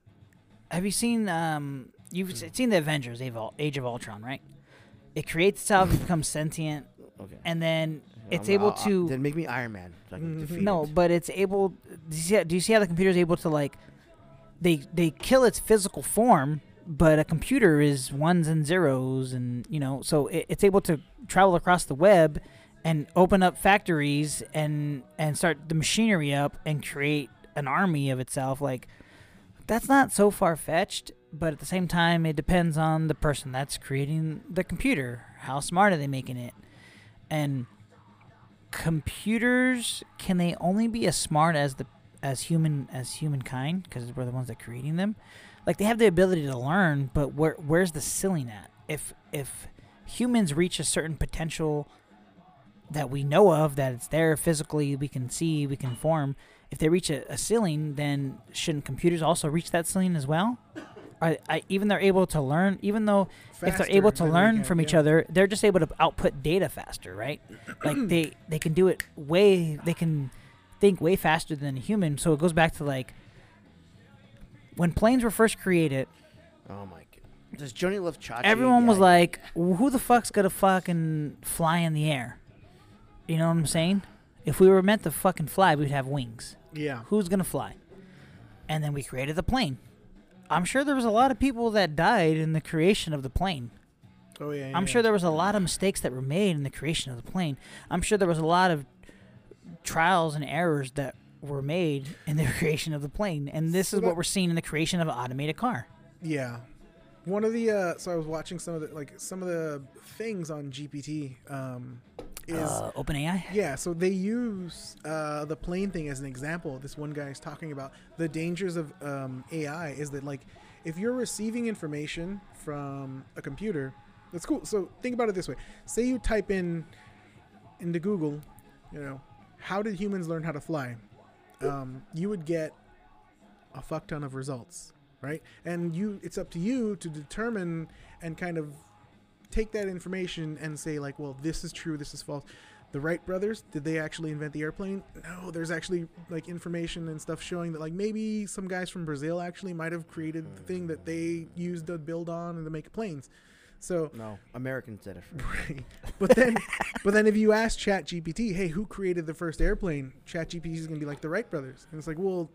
have you seen um you've s- seen the Avengers Age of Ul- Age of Ultron right? It creates itself, it becomes sentient, Okay. and then it's Um, able uh, to then make me Iron Man. So I can Mhm. defeat no, it. but it's able. Do you see? Do you see how the computer is able to like? They they kill its physical form, but a computer is ones and zeros, and you know, so it, it's able to travel across the web and open up factories and and start the machinery up and create an army of itself. Like that's not so far fetched, but at the same time, it depends on the person that's creating the computer. How smart are they making it? And computers can they only be as smart as the as human as humankind because we're the ones that creating them like they have the ability to learn but where where's the ceiling at? If if humans reach a certain potential that we know of that it's there physically we can see we can form if they reach a, a ceiling then shouldn't computers also reach that ceiling as well? I, I, even they're able to learn even though if they're able to learn can, from each yeah. other they're just able to output data faster right? Like they they can do it way they can think way faster than a human. So it goes back to like when planes were first created Oh my god. Does Johnny love Chachi? everyone was Yeah. like who the fuck's gonna fucking fly in the air you know what i'm saying if we were meant to fucking fly we'd have wings Yeah. who's gonna fly and then we created the plane i'm sure there was a lot of people that died in the creation of the plane Oh yeah. I'm sure there was a lot of mistakes that were made in the creation of the plane. I'm sure there was a lot of trials and errors that were made in the creation of the plane. And this So is that- what we're seeing in the creation of an automated car. Yeah. One of the uh so I was watching some of the like some of the things on GPT um is Uh, OpenAI. yeah, so they use uh, the plane thing as an example. This one guy is talking about the dangers of um, AI is that like if you're receiving information from a computer, that's cool. So think about it this way: say you type in into Google, you know, how did humans learn how to fly? Um, you would get a fuck ton of results, right? And you, it's up to you to determine and kind of take that information and say like, well, this is true, this is false. The Wright brothers, did they actually invent the airplane? No, there's actually like information and stuff showing that like maybe some guys from Brazil actually might have created the thing that they used to build on and to make planes. So, No, Americans did it. right. but then, but then if you ask Chat GPT, hey, who created the first airplane? Chat GPT is gonna be like the Wright brothers, and it's like, well,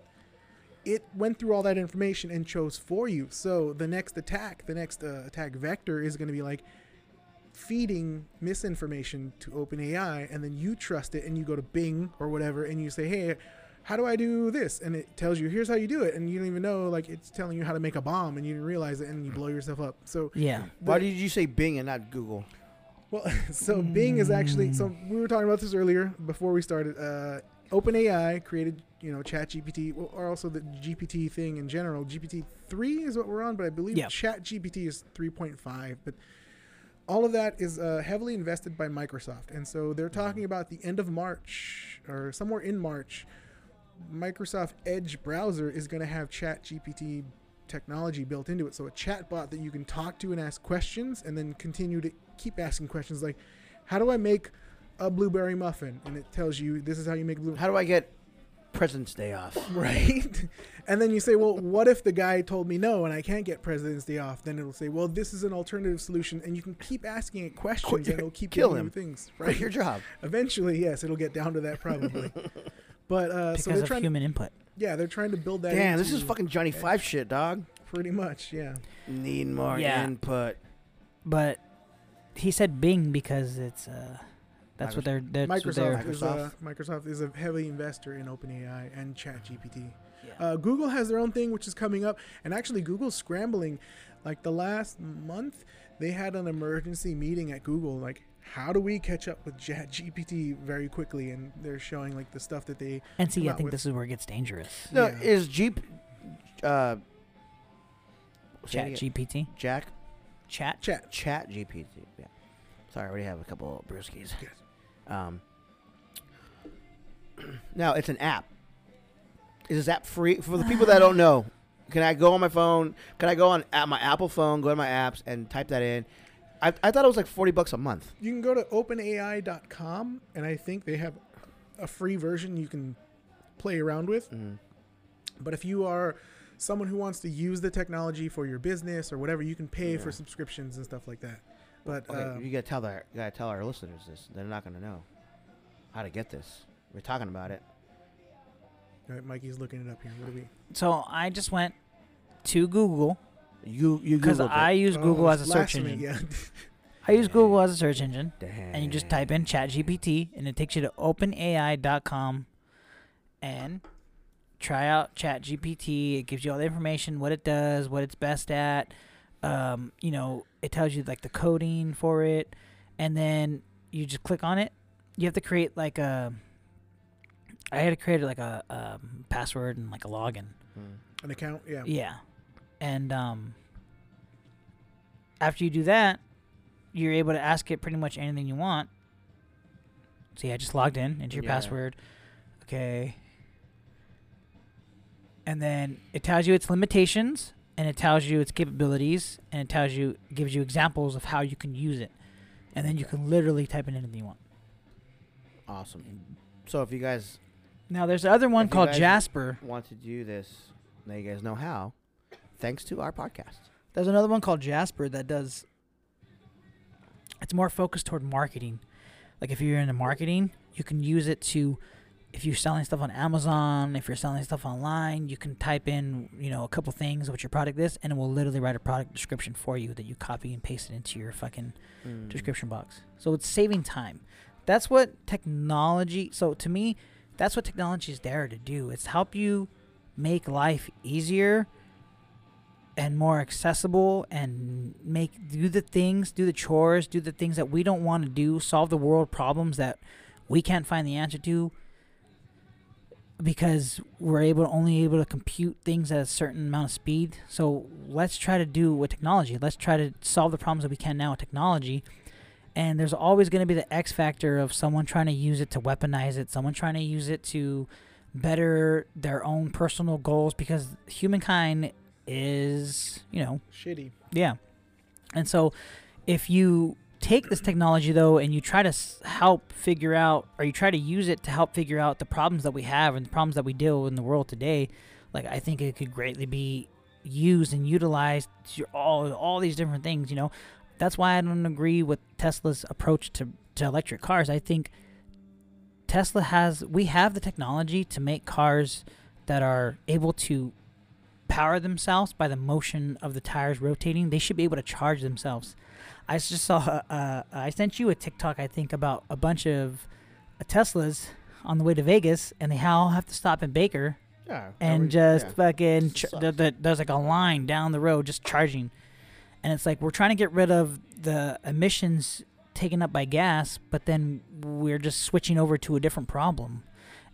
it went through all that information and chose for you. So the next attack, the next uh, attack vector is gonna be like feeding misinformation to OpenAI, and then you trust it, and you go to Bing or whatever, and you say, hey. How do I do this? And it tells you, here's how you do it. And you don't even know, like, it's telling you how to make a bomb, and you didn't realize it, and you blow yourself up. So, Yeah. Why did you say Bing and not Google? well, so Bing is actually so we were talking about this earlier before we started. Uh, OpenAI created you know ChatGPT, well, or also the GPT thing in general. GPT three is what we're on, but I believe Yeah. ChatGPT is three point five. But all of that is uh, heavily invested by Microsoft, and so they're talking about the end of March or somewhere in March. Microsoft Edge browser is going to have Chat GPT technology built into it. So a chatbot that you can talk to and ask questions, and then continue to keep asking questions like, "How do I make a blueberry muffin?" And it tells you this is how you make blue. How do I get President's Day off? Right, and then you say, "Well, what if the guy told me no, and I can't get President's Day off?" Then it'll say, "Well, this is an alternative solution," and you can keep asking it questions, Quit- and it'll keep kill giving you things. Quit Right, your job. Eventually, yes, it'll get down to that probably. But uh, Because so they're of trying. human input. yeah, they're trying to build that. Damn, this is fucking Johnny Edge. Five shit, dog. Pretty much, yeah. Need more Yeah. input. But he said Bing because it's uh that's what they're that's what they're Microsoft is, a, Microsoft. Microsoft is a heavy investor in OpenAI and ChatGPT. Yeah. Uh, Google has their own thing, which is coming up, and actually, Google's scrambling. Like the last month, they had an emergency meeting at Google. Like, how do we catch up with Chat GPT very quickly? And they're showing like the stuff that they. and see I think with- this is where it gets dangerous. No, Yeah. is Jeep? Uh, Chat. GPT. Jack Chat. Chat. Chat GPT. Yeah. Sorry, I already have a couple of brewskis. Um. Now it's an app. Is this app free for the people that don't know? Can I go on my phone? Can I go on at my Apple phone, go to my apps, and type that in? I, I thought it was like forty bucks a month. You can go to openai.com and I think they have a free version you can play around with. Mm. But if you are someone who wants to use the technology for your business or whatever, you can pay for subscriptions and stuff like that. But Okay, uh, you gotta tell our you gotta tell our listeners this. They're not gonna know how to get this. We're talking about it. all right, Mykey's looking it up here. What do we? So I just went to Google You you because I it. use Oh, Google as a search engine. Yeah. I use Google as a search engine, Damn. and you just type in ChatGPT, and it takes you to OpenAI.com, and try out ChatGPT. It gives you all the information, what it does, what it's best at. Um, you know, it tells you like the coding for it, and then you just click on it. You have to create like a. I had to create like a, um password and like a login. An account. Yeah. Yeah. And um after you do that, you're able to ask it pretty much anything you want. So yeah, I just logged in into your Yeah. password. Okay. And then it tells you its limitations and it tells you its capabilities and it tells you gives you examples of how you can use it. And then you can literally type in anything you want. Awesome. So if you guys Now there's the other one called Jasper. want to do this, now you guys know how. Thanks to our podcast. There's another one called Jasper that does. It's more focused toward marketing. Like if you're into marketing, you can use it to. If you're selling stuff on Amazon, if you're selling stuff online, you can type in, you know, a couple things what your product is, and it will literally write a product description for you that you copy and paste it into your fucking Mm. description box. So it's saving time. That's what technology. So to me, that's what technology is there to do. It's help you make life easier and more accessible and make do the things, do the chores, do the things that we don't want to do, solve the world problems that we can't find the answer to because we're able only able to compute things at a certain amount of speed. So let's try to do with technology. Let's try to solve the problems that we can now with technology. And there's always going to be the X factor of someone trying to use it to weaponize it, someone trying to use it to better their own personal goals because humankind is, you know, Shitty. yeah. And so if you take this technology though and you try to s- help figure out or you try to use it to help figure out the problems that we have and the problems that we deal with in the world today, like I think it could greatly be used and utilized to all all these different things, you know. That's why I don't agree with Tesla's approach to to electric cars. I think Tesla has we have the technology to make cars that are able to power themselves by the motion of the tires rotating. They should be able to charge themselves. I just saw. Uh, I sent you a TikTok. I think about a bunch of uh, Teslas on the way to Vegas, and they all have to stop in Baker Yeah. and every- just yeah. fucking. Ch- Sucks. the, the, there's like a line down the road just charging, and it's like we're trying to get rid of the emissions taken up by gas, but then we're just switching over to a different problem.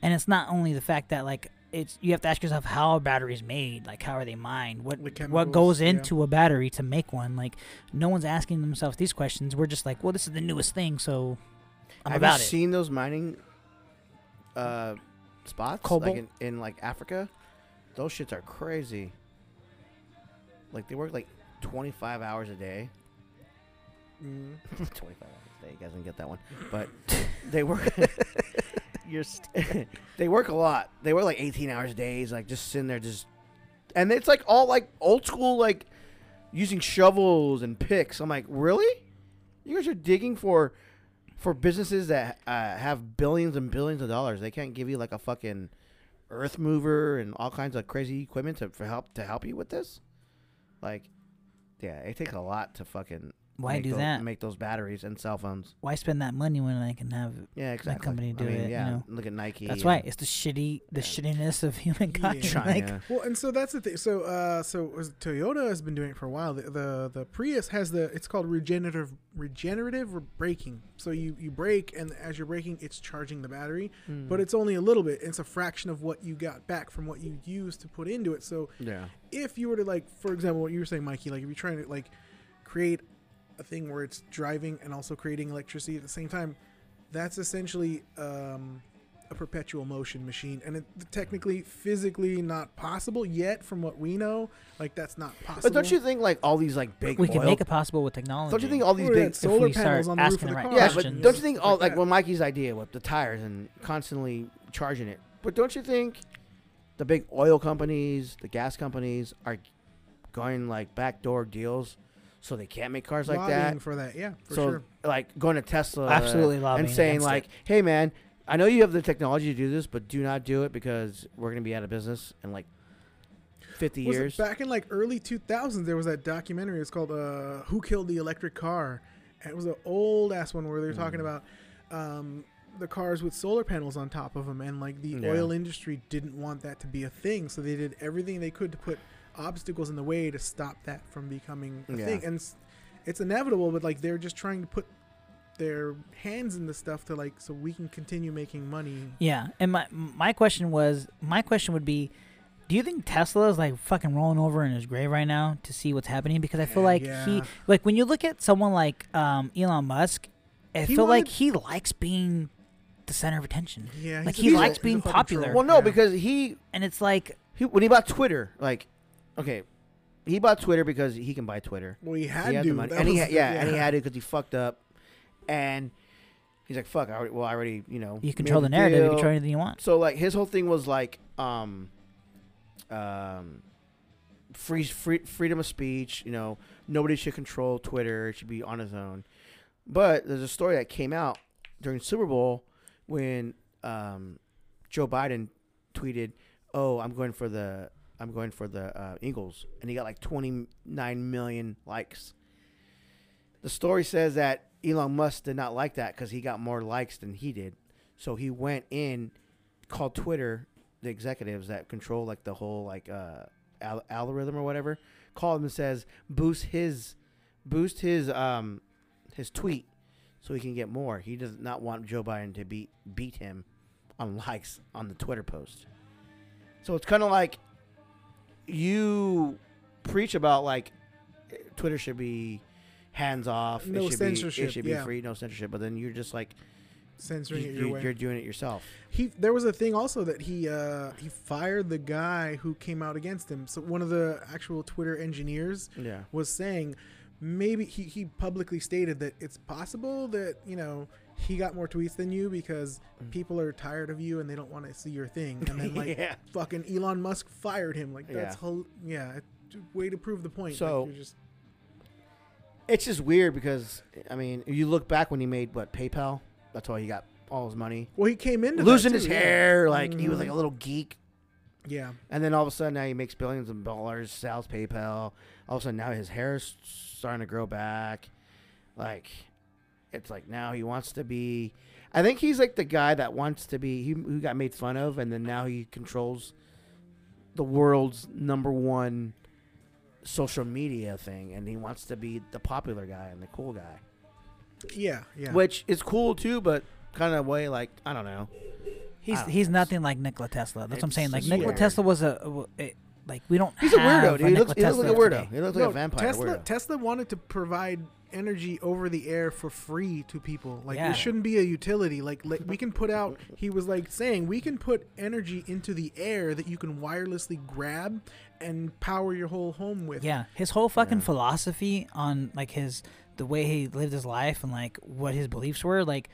And it's not only the fact that like it's you have to ask yourself how a battery is made, like how are they mined, what what chemicals, goes yeah. into a battery to make one. Like no one's asking themselves these questions. We're just like, well, this is the newest thing, so I'm Have about you it. seen those mining uh, spots? Cobalt? Like in, in like Africa? Those shits are crazy. Like they work like 25 hours a day. Mm. 25 hours a day. You guys didn't get that one. But they work. You're st- they work a lot. They work like 18 hours days, like just sitting there, just. And it's like all like old school, like using shovels and picks. I'm like, really? You guys are digging for for businesses that uh, have billions and billions of dollars. They can't give you like a fucking earth mover and all kinds of crazy equipment to for help to help you with this. Like, yeah, it takes a lot to fucking Why make do tho- that? Make those batteries and cell phones. Why spend that money when I can have? Yeah, exactly. company I do mean, it, you Yeah, know. look at Nike. That's and right. It's the shitty, the shittiness of humankind. Yeah. China. Like, Well, and so that's the thing. So, uh, so Toyota has been doing it for a while. The, the the Prius has the it's called regenerative regenerative braking. So you you brake, and as you're braking, it's charging the battery, Hmm. but it's only a little bit. It's a fraction of what you got back from what you used to put into it. So yeah. if you were to like, for example, what you were saying, Mykey, like if you're trying to like create a thing where it's driving and also creating electricity at the same time, that's essentially um, a perpetual motion machine, and it technically, physically, not possible yet, from what we know. Like that's not possible. But don't you think like all these like big we can make it possible with technology. Don't you think all these big solar panels on the roof of the the right car? Yeah, but don't you think all Like like well Mykey's idea with the tires and constantly charging it? But don't you think the big oil companies, the gas companies are going like backdoor deals so they can't make cars like lobbying that? for that? Yeah, for so sure. like going to Tesla Absolutely lobbying and saying against like, it. "Hey man, I know you have the technology to do this, but do not do it because we're going to be out of business in like 50 Was it years." back in like early 2000s, there was that documentary. It's called uh, "Who Killed the Electric Car." And it was an old ass one where they were talking Mm. about um, the cars with solar panels on top of them, and like the Yeah. oil industry didn't want that to be a thing, so they did everything they could to put obstacles in the way to stop that from becoming a Yeah. thing. And it's, it's inevitable, but like they're just trying to put their hands in the stuff to like so we can continue making money. Yeah, and my my question was, my question would be, do you think Tesla is like fucking rolling over in his grave right now to see what's happening? Because I feel like he, like when you look at someone like um, Elon Musk, I He feel like he likes being the center of attention, Yeah, Like, he likes a being popular. well, no, Yeah. because he and it's like, he when he bought Twitter, like okay, he bought Twitter because he can buy Twitter. well, he had he had to, the money, and he was had, the- yeah, and he had it because he fucked up, and he's like, "Fuck, I already, well, I already, you know, you control the the narrative, you control anything you want. So like his whole thing was like, um, um, free, free freedom of speech. You know, nobody should control Twitter; it should be on his own. But there's a story that came out during Super Bowl when um, Joe Biden tweeted, "Oh, I'm going for the." I'm going for the uh, Eagles, and he got like 29 million likes. The story says that Elon Musk did not like that because he got more likes than he did. So he went in, called Twitter, the executives that control like the whole like uh, al- algorithm or whatever, called him and says boost his, boost his um, his tweet so he can get more. He does not want Joe Biden to beat beat him on likes on the Twitter post. So it's kind of like you preach about like Twitter should be hands off. No it should censorship, Be, it should be yeah. free, no censorship. But then you're just like censoring you, it your you- way. you're doing it yourself. He there was a thing also that he uh he fired the guy who came out against him. So one of the actual Twitter engineers Yeah. was saying maybe he, he publicly stated that it's possible that, you know, he got more tweets than you because Mm. people are tired of you and they don't want to see your thing. And then like yeah. fucking Elon Musk fired him. Like that's Yeah. hol- yeah, a way to prove the point. So- like, you're just It's just weird because I mean, you look back when he made what PayPal, that's how he got all his money. well he came into Losing too, his yeah. hair, like he was like a little geek. Yeah. And then all of a sudden now he makes billions of dollars, sells PayPal. All of a sudden now his hair is starting to grow back. Like it's like now he wants to be I think he's like the guy that wants to be he who got made fun of and then now he controls the world's number one social media thing and he wants to be the popular guy and the cool guy. Yeah, yeah. Which is cool too, but kind of way like I don't know. He's don't he's know. nothing like Nikola Tesla. That's what I'm saying. Like Nikola weird. Tesla was a, a- a- like we don't. He's a weirdo, dude. He looks, he looks like a weirdo. today. He looks No, like a vampire Tesla weirdo. Tesla wanted to provide energy over the air for free to people. Like Yeah. it shouldn't be a utility. Like, like we can put out. He was like saying we can put energy into the air that you can wirelessly grab and power your whole home with. Yeah, his whole fucking Yeah. philosophy on like his the way he lived his life and like what his beliefs were, like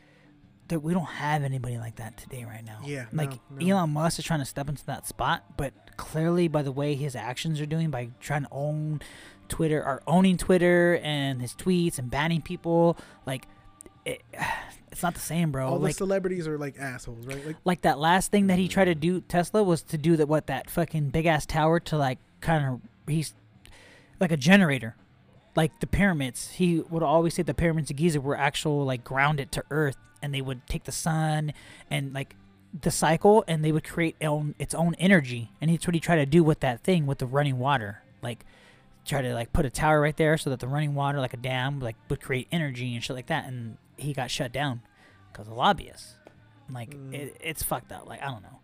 that we don't have anybody like that today right now. Yeah, like no, no. Elon Musk is trying to step into that spot, but clearly by the way his actions are doing by trying to own Twitter or owning Twitter and his tweets and banning people, like it, it's not the same, bro. All the celebrities are like assholes, right? Like like that last thing that he tried to mm. do Tesla was to do that what that fucking big ass tower to like kind of he's like a generator like the pyramids. He would always say the pyramids of Giza were actual like grounded to earth, and they would take the sun and like the cycle, and they would create own, its own energy. And that's what he tried to do with that thing with the running water, like try to like put a tower right there so that the running water, like a dam, like would create energy and shit like that. And he got shut down because of lobbyists. Like Mm. it, it's fucked up. Like I don't know.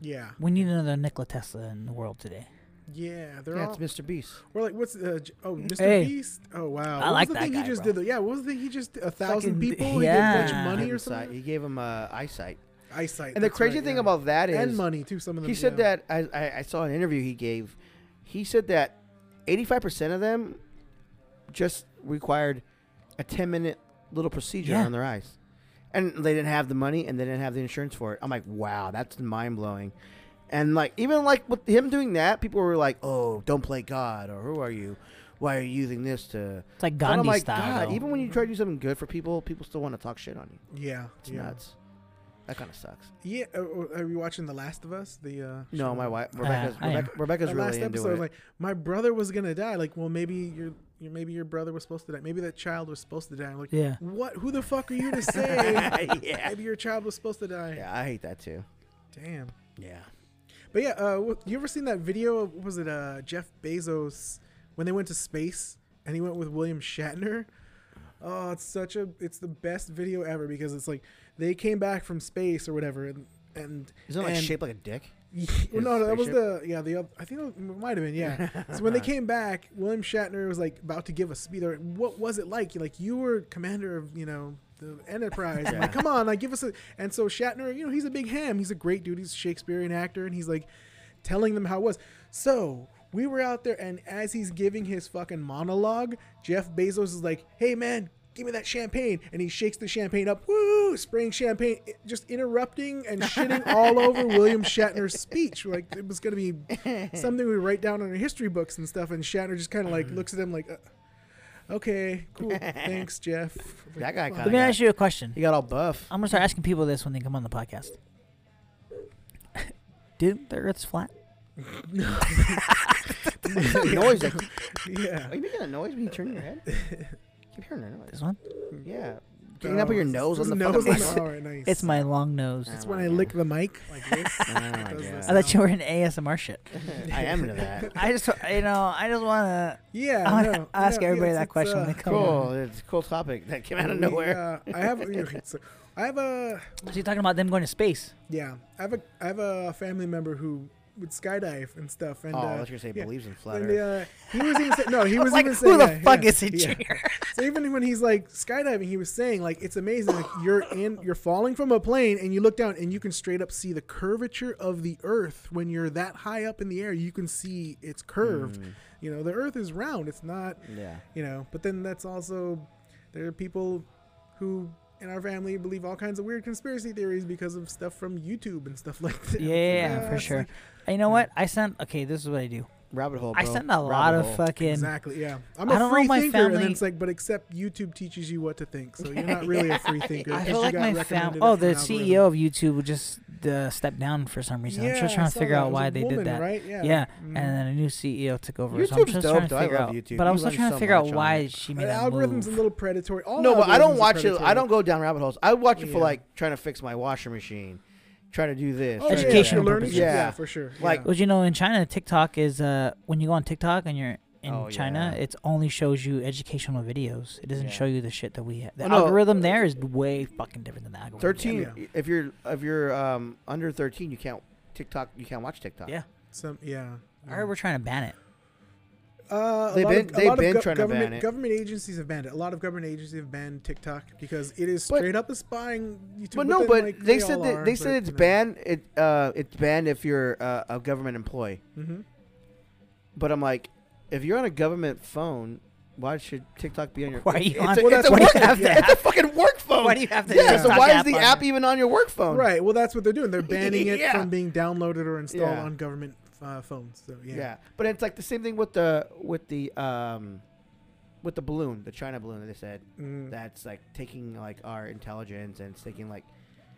Yeah. We need another Nikola Tesla in the world today. Yeah. They're Yeah, all. it's Mr. Beast. We're like, what's uh, oh Mr. Hey. Beast? Oh wow. I what like was the that thing guy, he just bro. did? Yeah. What was the thing he just a thousand Fucking- people? He yeah. gave a Gave money He or gave him something. He gave him uh, eyesight. Eyesight. And the crazy right, thing yeah. about that is, and money too. Some of them. he said yeah. that I, I, I saw an interview he gave. He said that 85% of them just required a 10 minute little procedure Yeah. on their eyes. And they didn't have the money and they didn't have the insurance for it. I'm like, wow, that's mind blowing. And like, even like with him doing that, people were like, oh, don't play God or who are you? Why are you using this to. It's like But I'm Gandhi like, style. God, even when you try to do something good for people, people still want to talk shit on you. Yeah. It's yeah. nuts. That kind of sucks. Yeah. Uh, uh, are you watching The Last of Us? The uh, No, show? my wife, Uh, Rebecca's, I am. Rebecca, Rebecca's that really last into episode, it. like my brother was gonna die. Like, well, maybe your, your maybe your brother was supposed to die. Maybe that child was supposed to die. I'm like, Yeah. what? Who the fuck are you to say? yeah. Maybe your child was supposed to die. Yeah, I hate that too. Damn. Yeah. But yeah, uh, you ever seen that video? Of, was it uh, Jeff Bezos when they went to space and he went with William Shatner? Oh, it's such a it's the best video ever because it's like they came back from space or whatever and and Isn't it like and- shaped like a dick? well, no, no, that was the yeah the I think it might have been yeah. so when they came back, William Shatner was like about to give a speech. Like, What was it like? Like you were commander of you know the Enterprise. I'm like, come on, like give us a. And so Shatner, you know, he's a big ham. He's a great dude. He's a Shakespearean actor, and he's like telling them how it was. So we were out there, and as he's giving his fucking monologue, Jeff Bezos is like, "Hey man, give me that champagne," and he shakes the champagne up, woo, spraying champagne, just interrupting and shitting all over William Shatner's speech. Like it was gonna be something we write down in our history books and stuff, and Shatner just kind of like looks at him like. Uh, Okay, cool. Thanks, Jeff. That guy Fuck. kinda Let me got- ask you a question. He got all buff. I'm gonna start asking people this when they come on the podcast. Do the Earth's flat? What's that noise? Like, Yeah. are you making a noise when you turn your head? Keep hearing that This one? Yeah. Getting up with your nose on the nose fucking mic. the- All right, nice. It's my long nose. That's Oh when I God. lick the mic like this. Oh my Does this. I thought you were in ASMR shit. I am into that. I just, you know, I just wanna. Yeah, I wanna no, ask no, everybody yes, that it's, question when uh, they come Cool. on. It's a cool topic that came out of we, nowhere. uh, I have, so I have a, So you're talking about them going to space? yeah, I have a, I have a family member who would skydive and stuff, and oh, uh, I was gonna say yeah. believes in flat Earth. uh, he was even saying, no, he was, like, even who the yeah, fuck yeah, is yeah. So even when he's like skydiving, he was saying like it's amazing. Like you're in, you're falling from a plane, and you look down, and you can straight up see the curvature of the Earth. When you're that high up in the air, you can see it's curved. Mm, You know, the Earth is round. It's not, yeah. you know. But then that's also there are people who in our family believe all kinds of weird conspiracy theories because of stuff from YouTube and stuff like that. Yeah, for sure. like- you know what? I sent. Okay, this is what I do. Rabbit hole. I bro. send a lot Rabbit of fucking. Exactly. Yeah, I'm I a don't know free if my thinker, and then it's like, but except YouTube teaches you what to think, so you're not really a free thinker. I 'cause feel like my family. Oh, the an CEO of YouTube would just uh, step down for some reason. I'm Yeah, just trying to figure that. out why they woman, did that. Right? Yeah. Yeah, Mhm. and then a new CEO took over. so I'm YouTube's just dope, trying to though. I figure love out. YouTube. But I You was learn still trying so to figure out why she made that algorithm's a little predatory. All No, but I don't watch it. I don't go down rabbit holes. I watch it for like trying to fix my washer machine, trying to do this. Oh, trying Educational that. yeah, learning. purposes. Yeah. Yeah. for sure. Like- yeah. Well, you know, in China, TikTok is uh when you go on TikTok and you're in Oh, China, yeah. it only shows you educational videos. It doesn't Yeah. show you the shit that we have. The Oh, no. algorithm there is way fucking different than the algorithm. Thirteen. Yeah. If you're if you're um under thirteen, you can't TikTok. You can't watch TikTok. Yeah. Some, yeah. I heard we're trying to ban it. Uh, a They've lot been- of, they've been gov- trying to government, ban it. Government agencies have banned it. A lot of government agencies have banned TikTok because it is But- straight up a spying. YouTube, But no, then, but like, they said that are, they said it's you know. banned. It uh it's banned if you're uh, a government employee. Mhm. But I'm like, if you're on a government phone, why should TikTok be on your? Why are you it's on- A, Well, it's, a work, have to it's a fucking work phone. Why do you have to Yeah. have So why is the on app even on your work phone? Right. Well, that's what they're doing. They're banning it Yeah. from being downloaded or installed Yeah. on government uh, phones. So yeah. Yeah. But it's like the same thing with the with the um with the balloon, the China balloon that they said Mm. that's like taking like our intelligence and it's taking like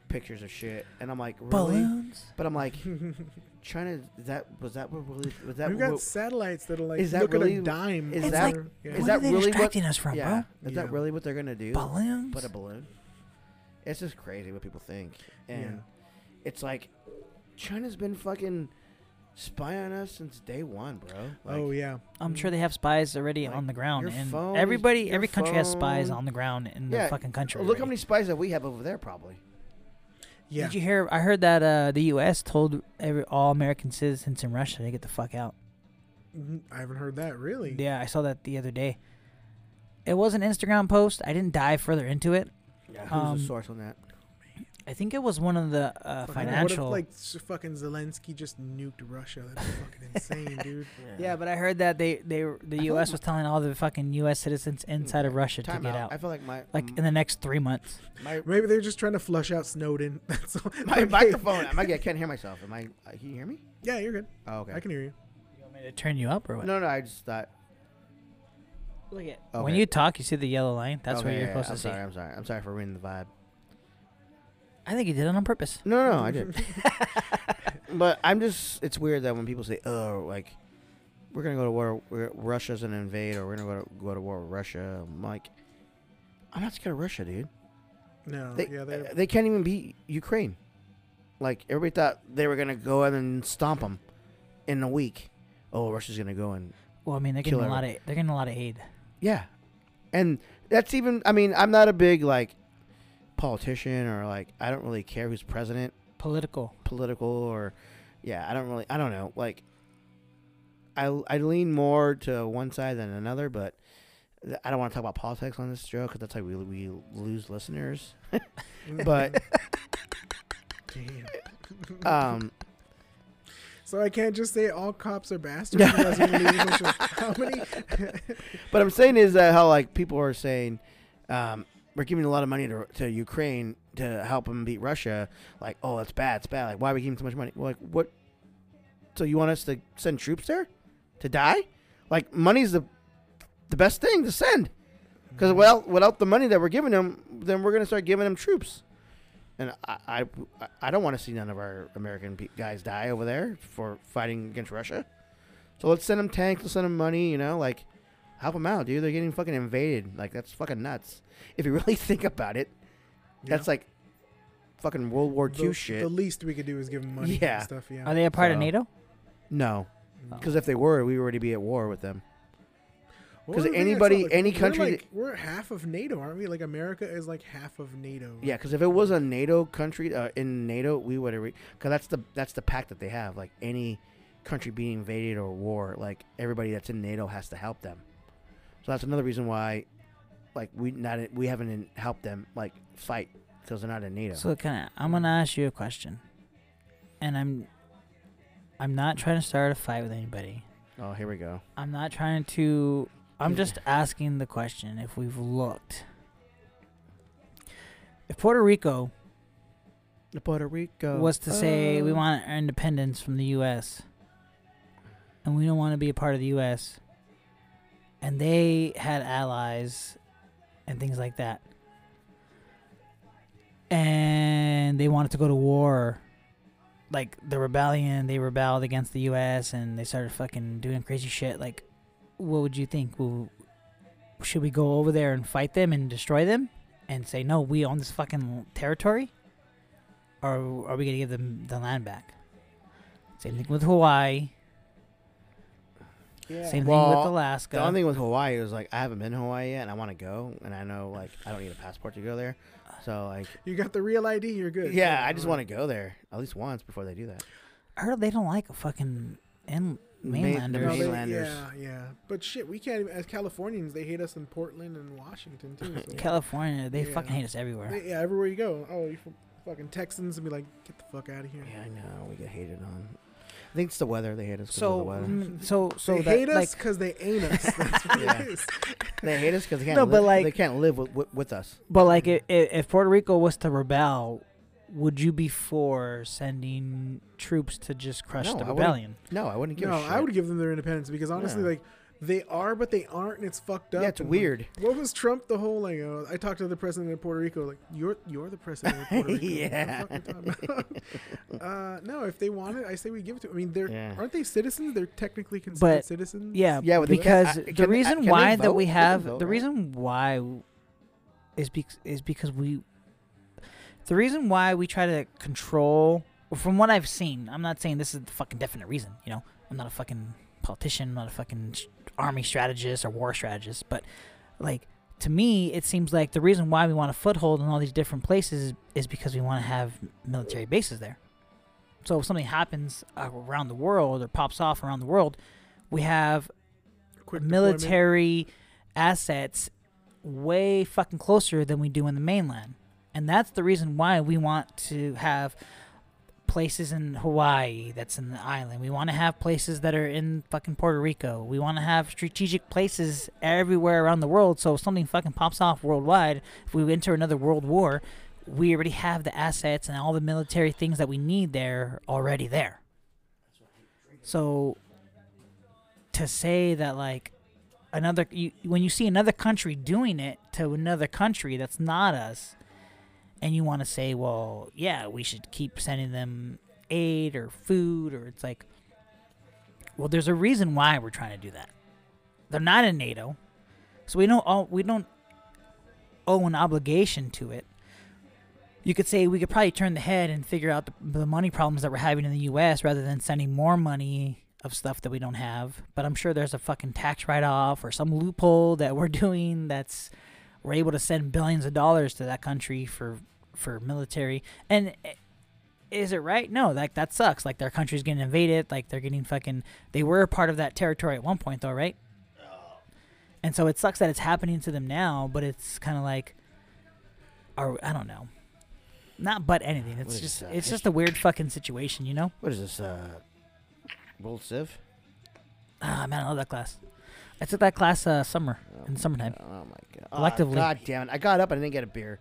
pictures of shit, and I'm like, really? Balloons. But I'm like, China. Is that was that what really was that We've got what- satellites that'll like Is that look really- at a dime. is over- that- yeah. is What that are they really what- us from, yeah? bro? Is that really what they're gonna do? bro? Balloons. Put a balloon. It's just crazy what people think, and Yeah. it's like China's been fucking spying on us since day one, bro. Like, oh yeah. I'm sure they have spies already Like, on the ground, your and phone- everybody, your every country has spies on the ground in Yeah, the fucking country. Look how many spies that we have over there, probably. Yeah. Did you hear? I heard that uh, the U.S. told every all American citizens in Russia to get the fuck out. Mhm. I haven't heard that really. Yeah, I saw that the other day. It was an Instagram post. I didn't dive further into it. Yeah. Who's Um, the source on that? I think it was one of the uh, financial. What if like fucking Zelensky just nuked Russia? That'd be fucking insane, dude. yeah, but I heard that they they the I feel U.S. like was telling all the fucking U.S. citizens inside of Russia to get out. out, I feel like my like m- in the next three months. my, Maybe they're just trying to flush out Snowden. That's all. my microphone. Am I? I can't hear myself. Am I? uh, Can you hear me? Yeah, you're good. Oh, okay. I can hear you. You want me to turn you up or what? No, no. I just thought. Look at Okay. when you talk, you see the yellow line. That's okay, what you're yeah, supposed I'm to see. sorry. I'm sorry. I'm sorry for ruining the vibe. I think he did it on purpose. No, no, I did. but I'm just. It's weird that when people say, "Oh, like we're gonna go to war, we're, Russia's gonna invade, or we're gonna go to, go to war with Russia," I'm like, I'm not scared of Russia, dude. No, They, yeah, they. they can't even beat Ukraine. Like everybody thought they were gonna go in and stomp them in a week. Oh, Russia's gonna go and Well, I mean, they're getting a lot of they're getting a lot of aid. yeah, and that's even. I mean, I'm not a big like politician or like I don't really care who's president, Political. political or yeah. I don't really. I don't know. Like I I lean more to one side than another, but. I don't want to talk about politics on this show because that's how we we lose listeners. But um, So I can't just say all cops are bastards. You guys are gonna leave a bunch of- How many? But I'm saying is that how like people are saying um, we're giving a lot of money to, to Ukraine to help them beat Russia. Like, oh, that's bad. It's bad. Like, why are we giving so much money? Well, like, what? So you want us to send troops there to die? Like, money's the the best thing to send. Because mm-hmm. well, without the money that we're giving them, then we're gonna start giving them troops. And I, I, I don't want to see none of our American guys die over there for fighting against Russia. So let's send them tanks. Let's send them money. You know, like help them out, dude. They're getting fucking invaded. Like that's fucking nuts. If you really think about it, that's like fucking World War II the, shit. The least we could do is give them money Yeah. and stuff. Yeah. Are they a part of NATO? no, Oh. because if they were, we would already be at war with them. What 'cause was the thing I anybody- Like, any we're country like, we're half of NATO, aren't we? Like America is like half of NATO. Yeah, because if it was a NATO country uh, in NATO, we would have. Because that's the that's the pact that they have. Like any country being invaded or war, like everybody that's in NATO has to help them. So that's another reason why, like we not we haven't helped them like fight because they're not in NATO. So kind of, I'm gonna ask you a question, and I'm, I'm not trying to start a fight with anybody. oh, here we go. I'm not trying to. I'm just asking the question if we've looked. If Puerto Rico Puerto Rico was to say we uh, want our independence from the U.S. and we don't want to be a part of the U.S. and they had allies and things like that, and they wanted to go to war, like the rebellion, they rebelled against the U.S. and they started fucking doing crazy shit. Like, what would you think? Will, should we go over there and fight them and destroy them and say no, we own this fucking territory? or are we gonna give them the land back? Same thing with Hawaii. Yeah. Same Well, thing with Alaska. The only thing with Hawaii is like I haven't been to Hawaii yet, and I want to go, and I know like I don't need a passport to go there. So like, You got the real ID. You're good. yeah, I just want to go there at least once before they do that. I heard they don't like fucking in mainlanders. No, they- mainlanders. yeah, yeah. But shit, we can't even. As Californians, they hate us in Portland and Washington too. So. California, they Yeah. fucking hate us everywhere. They- yeah, everywhere you go. Oh, you from fucking Texans and be like, get the fuck out of here. Yeah, I know we get hated on. I think it's the weather. They hate us. 'cause of So, the weather. mm, so, so they that, hate like, us because they ain't us. That's what Yeah. it is. They hate us because they can't. No, live, but, like- they can't live with, with, with us. but like, if, if Puerto Rico was to rebel, would you be for sending troops to just crush No, the I rebellion? No, I wouldn't give No, a shit. I would give them their independence because honestly, Yeah. like They are, but they aren't, and it's fucked up. Yeah, it's and, like, weird. What was Trump the whole like? Uh, I talked to the president of Puerto Rico. Like you're you're the president of Puerto Rico. Yeah. What the fuck are you talking about? uh, no, if they want it, I say we give it to. 'em. I mean, they're Yeah. aren't they citizens? They're technically considered But- citizens. Yeah, Yeah, but they- because uh, the reason they why that we have vote, the right? reason why is because is because we the reason why we try to control from what I've seen. I'm not saying this is the fucking definite reason. You know, I'm not a fucking politician. I'm not a fucking sh- army strategist or war strategist. But like to me, it seems like the reason why we want a foothold in all these different places is, is because we want to have military bases there. So if something happens around the world or pops off around the world, we have Quick deployment. military assets way fucking closer than we do in the mainland. And that's the reason why we want to have places in Hawaii that's in the island. We want to have places that are in fucking Puerto Rico. We want to have strategic places everywhere around the world so if something fucking pops off worldwide, if we enter another world war, we already have the assets and all the military things that we need there already there. So to say that like another you, when you see another country doing it to another country that's not us and you want to say well yeah we should keep sending them aid or food or it's like well there's a reason why we're trying to do that they're not in nato so we don't all we don't owe an obligation to it you could say we could probably turn the head and figure out the, the money problems that we're having in the us rather than sending more money of stuff that we don't have. But I'm sure there's a fucking tax write off or some loophole that we're doing that's we're able to send billions of dollars to that country for for military. And is it right? No, like that sucks. Like their country's getting invaded. Like they're getting fucking. They were a part of that territory at one point, though, right? And so it sucks that it's happening to them now. But it's kind of like, or I don't know. Not but anything. It's What just that? it's just a weird fucking situation, you know. What is this? Uh, World Civ? Ah, man, I love that class. I took that class uh, summer in summertime. Oh my god! Collectively. Oh, god damn it! I got up and I didn't get a beer.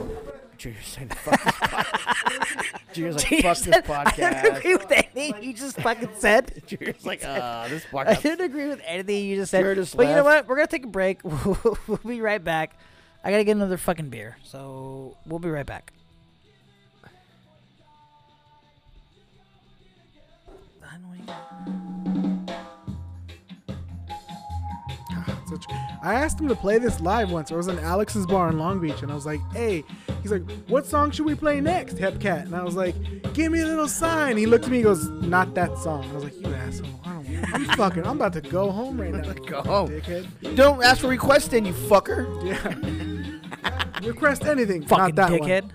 Yeah. Junior's saying fuck this podcast. Junior's like Junior fuck said- this I didn't agree with anything you just fucking said. Junior's like, uh, this podcast. I didn't agree with anything you just said. Junior just but you know what? We're gonna take a break. we'll be right back. I gotta get another fucking beer, so we'll be right back. I Such, I asked him to play this live once. I was in Alex's bar in Long Beach, and I was like, "Hey," he's like, "What song should we play next, Hepcat?" And I was like, "Give me a little sign." He looked at me, he goes, "Not that song." I was like, "You asshole! I don't. I'm fucking. I'm about to go home right now. Go home. dickhead." Don't ask for requests, then you fucker. Yeah. Request anything. fucking not that dickhead. One.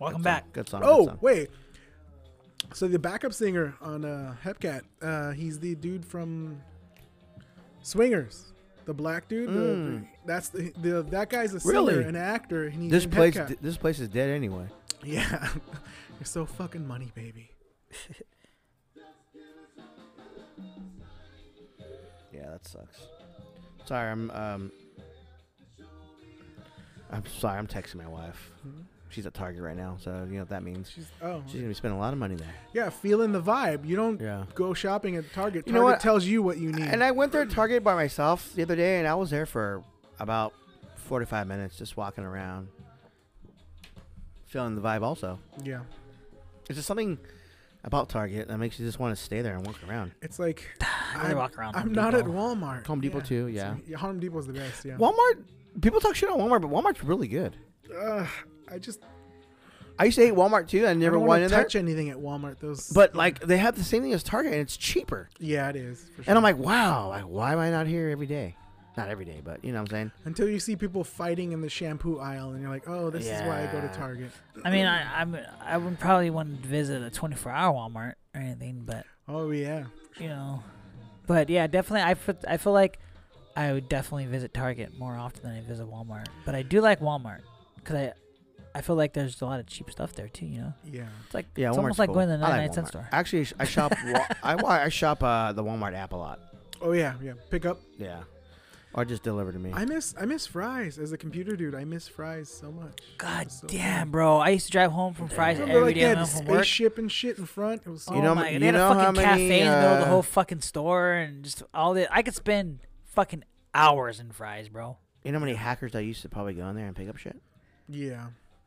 Welcome back. Good song. Oh, good Oh song. wait. So the backup singer on uh, Hepcat, uh, he's the dude from Swingers, the black dude. Mm. The, that's the, the that guy's a singer Really? and actor. And he's This place, Hepcat. this place is dead anyway. Yeah, you're so fucking money, baby. Yeah, that sucks. Sorry, I'm um. I'm sorry, I'm texting my wife. Hmm? She's at Target right now, so you know what that means. She's oh She's gonna be spending a lot of money there. yeah, feeling the vibe. You don't Yeah. go shopping at Target. Target You know what? tells you what you need. And I went there to Target by myself the other day, and I was there for about 45 minutes, just walking around, feeling the vibe. Also, yeah, it's just something about Target that makes you just want to stay there and walk around. it's like I walk around. I'm Home not at Walmart. Home Depot too, yeah. So, Home Depot's the best. Yeah. Walmart. People talk shit on Walmart, but Walmart's really good. Ugh, I just I used to hate Walmart too. I I never don't went want in to there. touch anything at Walmart. Those, But like they have the same thing as Target, and it's cheaper. yeah, it is. For sure. And I'm like, wow, like why am I not here every day? Not every day, but you know what I'm saying. Until you see people fighting in the shampoo aisle, and you're like, "Oh, this is why I go to Target." I mean, I I'm, I would probably want to visit a 24 hour Walmart or anything, but Oh yeah, you know, but yeah, definitely. I feel, I feel like I would definitely visit Target more often than I visit Walmart. But I do like Walmart because I I feel like there's a lot of cheap stuff there too. You know, yeah. it's like Yeah, it's Walmart's almost like cool. going to the I 99 like cent Walmart. store. Actually, I shop. Wa- I wa- I shop uh, the Walmart app a lot. Oh yeah, yeah. Pick up. Yeah. or just deliver to me. I miss I miss Fry's as a computer dude. I miss Fry's so much. God So damn, bro! I used to drive home from Fry's Remember, every like day they when had I the went from work. spaceship and shit in front. It was so Oh You know- my! you They had a how fucking many, cafe in the middle of the uh, whole fucking store, and just all the. I could spend fucking hours in Fry's, bro. you know how many hackers that used to probably go in there and pick up shit? yeah.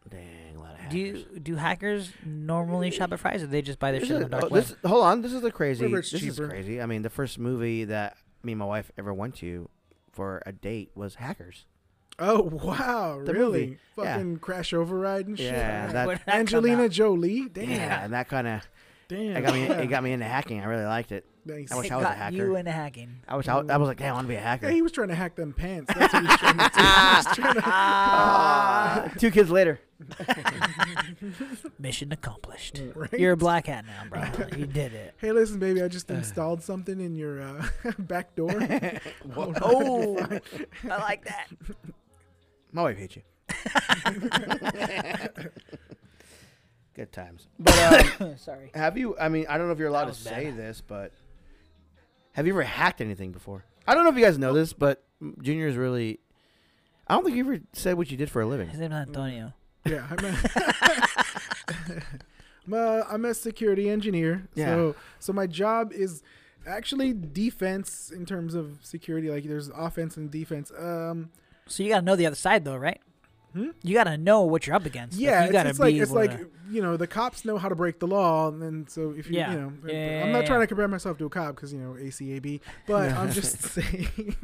Dang, a lot of hackers. Do you do hackers normally shop at Fry's, or they just buy their This shit on is- the dark oh, web? this- hold on, this is the crazy. Whatever, it's This is cheaper. crazy. I mean, the first movie that me and my wife ever went to for a date was Hackers. Oh wow! The really? movie, yeah. Fucking crash override and shit. Yeah, that- Where did that come Angelina out? Jolie. Damn. Yeah, and that kind of Damn. it got me. It got me into hacking. I really liked it. Nice. I wish It I was a hacker. you into hacking. I wish I, I was like, damn, I want to be a hacker. Yeah, he was trying to hack them pants. That's what he was trying to do. He was trying to- Ah, two kids later. Mission accomplished. Right? You're a black hat now, bro. you did it. Hey, listen, baby. I just installed something in your uh, back door. Oh, I like that. My wife hates you. Good times. But um, Sorry. have you? I mean, I don't know if you're allowed to was bad. say this, but have you ever hacked anything before? I don't know if you guys know this, but Junior is really. I don't think you ever said what you did for a living. His name's Antonio. yeah, I'm a, I'm a, I'm a security engineer. So, so my job is actually defense in terms of security. Like there's offense and defense. Um, So you gotta know the other side, though, right? Hmm? You gotta know what you're up against. Like, yeah, you it's, gotta it's be like it's like to- you know the cops know how to break the law, and then so if you Yeah. you know, Yeah, I'm not yeah, trying to compare myself to a cop because you know ACAB, but I'm just saying,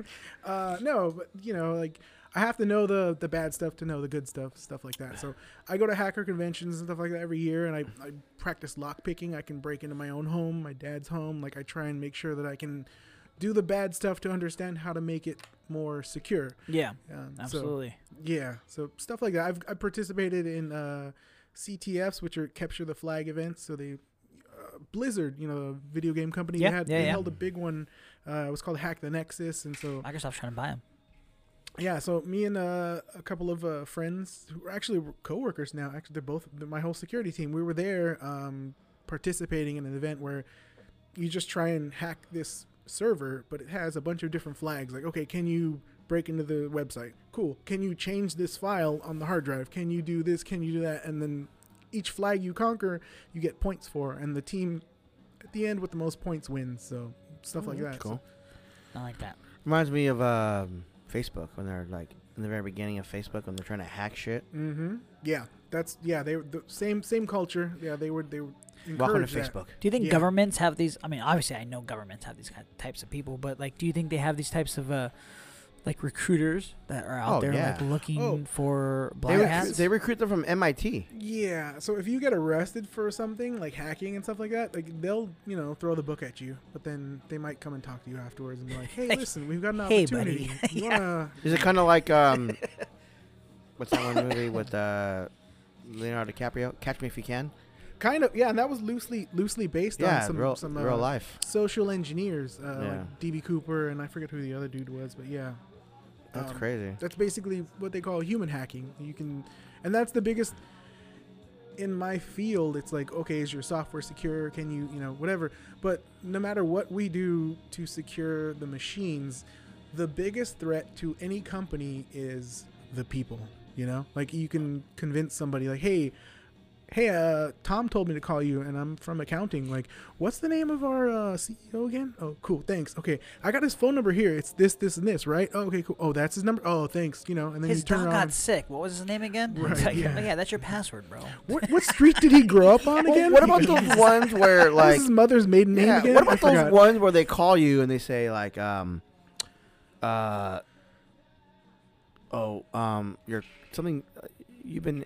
uh, no, but you know like. I have to know the the bad stuff to know the good stuff, stuff like that. So I go to hacker conventions and stuff like that every year, and I, I practice lock picking. I can break into my own home, my dad's home. Like I try and make sure that I can do the bad stuff to understand how to make it more secure. yeah, Um, so- absolutely. yeah, so stuff like that. I've I participated in uh, CTFs, which are capture the flag events. So they uh, Blizzard, you know, the video game company, Yeah, they had yeah, they yeah. held a big one. Uh, it was called Hack the Nexus, and so Microsoft's trying to buy them. yeah, so me and uh, a couple of uh, friends who are actually coworkers now. Actually, they're both they're my whole security team. We were there um, participating in an event where you just try and hack this server, but it has a bunch of different flags. Like, okay, can you break into the website? Cool. Can you change this file on the hard drive? Can you do this? Can you do that? And then each flag you conquer, you get points for, and the team at the end with the most points wins. So stuff like that. Cool. I like that. Reminds me of um, Facebook when they're like in the very beginning of Facebook when they're trying to hack shit. Mm-hmm. Yeah, that's yeah. They were the same same culture. Yeah, they were they were Welcome to encouraged that. Facebook. Do you think Yeah. governments have these? I mean, obviously, I know governments have these kind of types of people, but like, do you think they have these types of uh, like recruiters that are out Oh, there yeah. like looking Oh. for They, black recruit, hats? they recruit them from MIT. Yeah, so if you get arrested for something like hacking and stuff like that, like they'll you know throw the book at you, but then they might come and talk to you afterwards and be like, "Hey, Hey. listen, we've got an Hey, opportunity. buddy." You wanna?" Is it kind of like um, what's that one movie with uh, Leonardo DiCaprio? Catch Me If You Can. Kind of, yeah, and that was loosely loosely based Yeah, on some real, some real uh, life. social engineers, uh, Yeah. like DB Cooper, and I forget who the other dude was, but yeah, That's um, crazy. That's basically what they call human hacking. You can, and that's the biggest in my field. It's like, okay, is your software secure? Can you, you know, whatever. But no matter what we do to secure the machines, the biggest threat to any company is the people. You know, like you can convince somebody, like, hey. Hey, uh, Tom told me to call you, and I'm from accounting. Like, what's the name of our uh, CEO again? Oh, cool, thanks. Okay, I got his phone number here. It's this, this, and this, right? Oh, okay, cool. Oh, that's his number. Oh, thanks. You know, and then His you turn dog around. got sick. What was his name again? Right, like, yeah. oh, yeah, that's your password, bro. What, what street did he grow up on Well, again? what about those ones where like his mother's maiden name yeah, again? what I about those forgot. ones where they call you and they say like um uh oh um you're something uh, you've been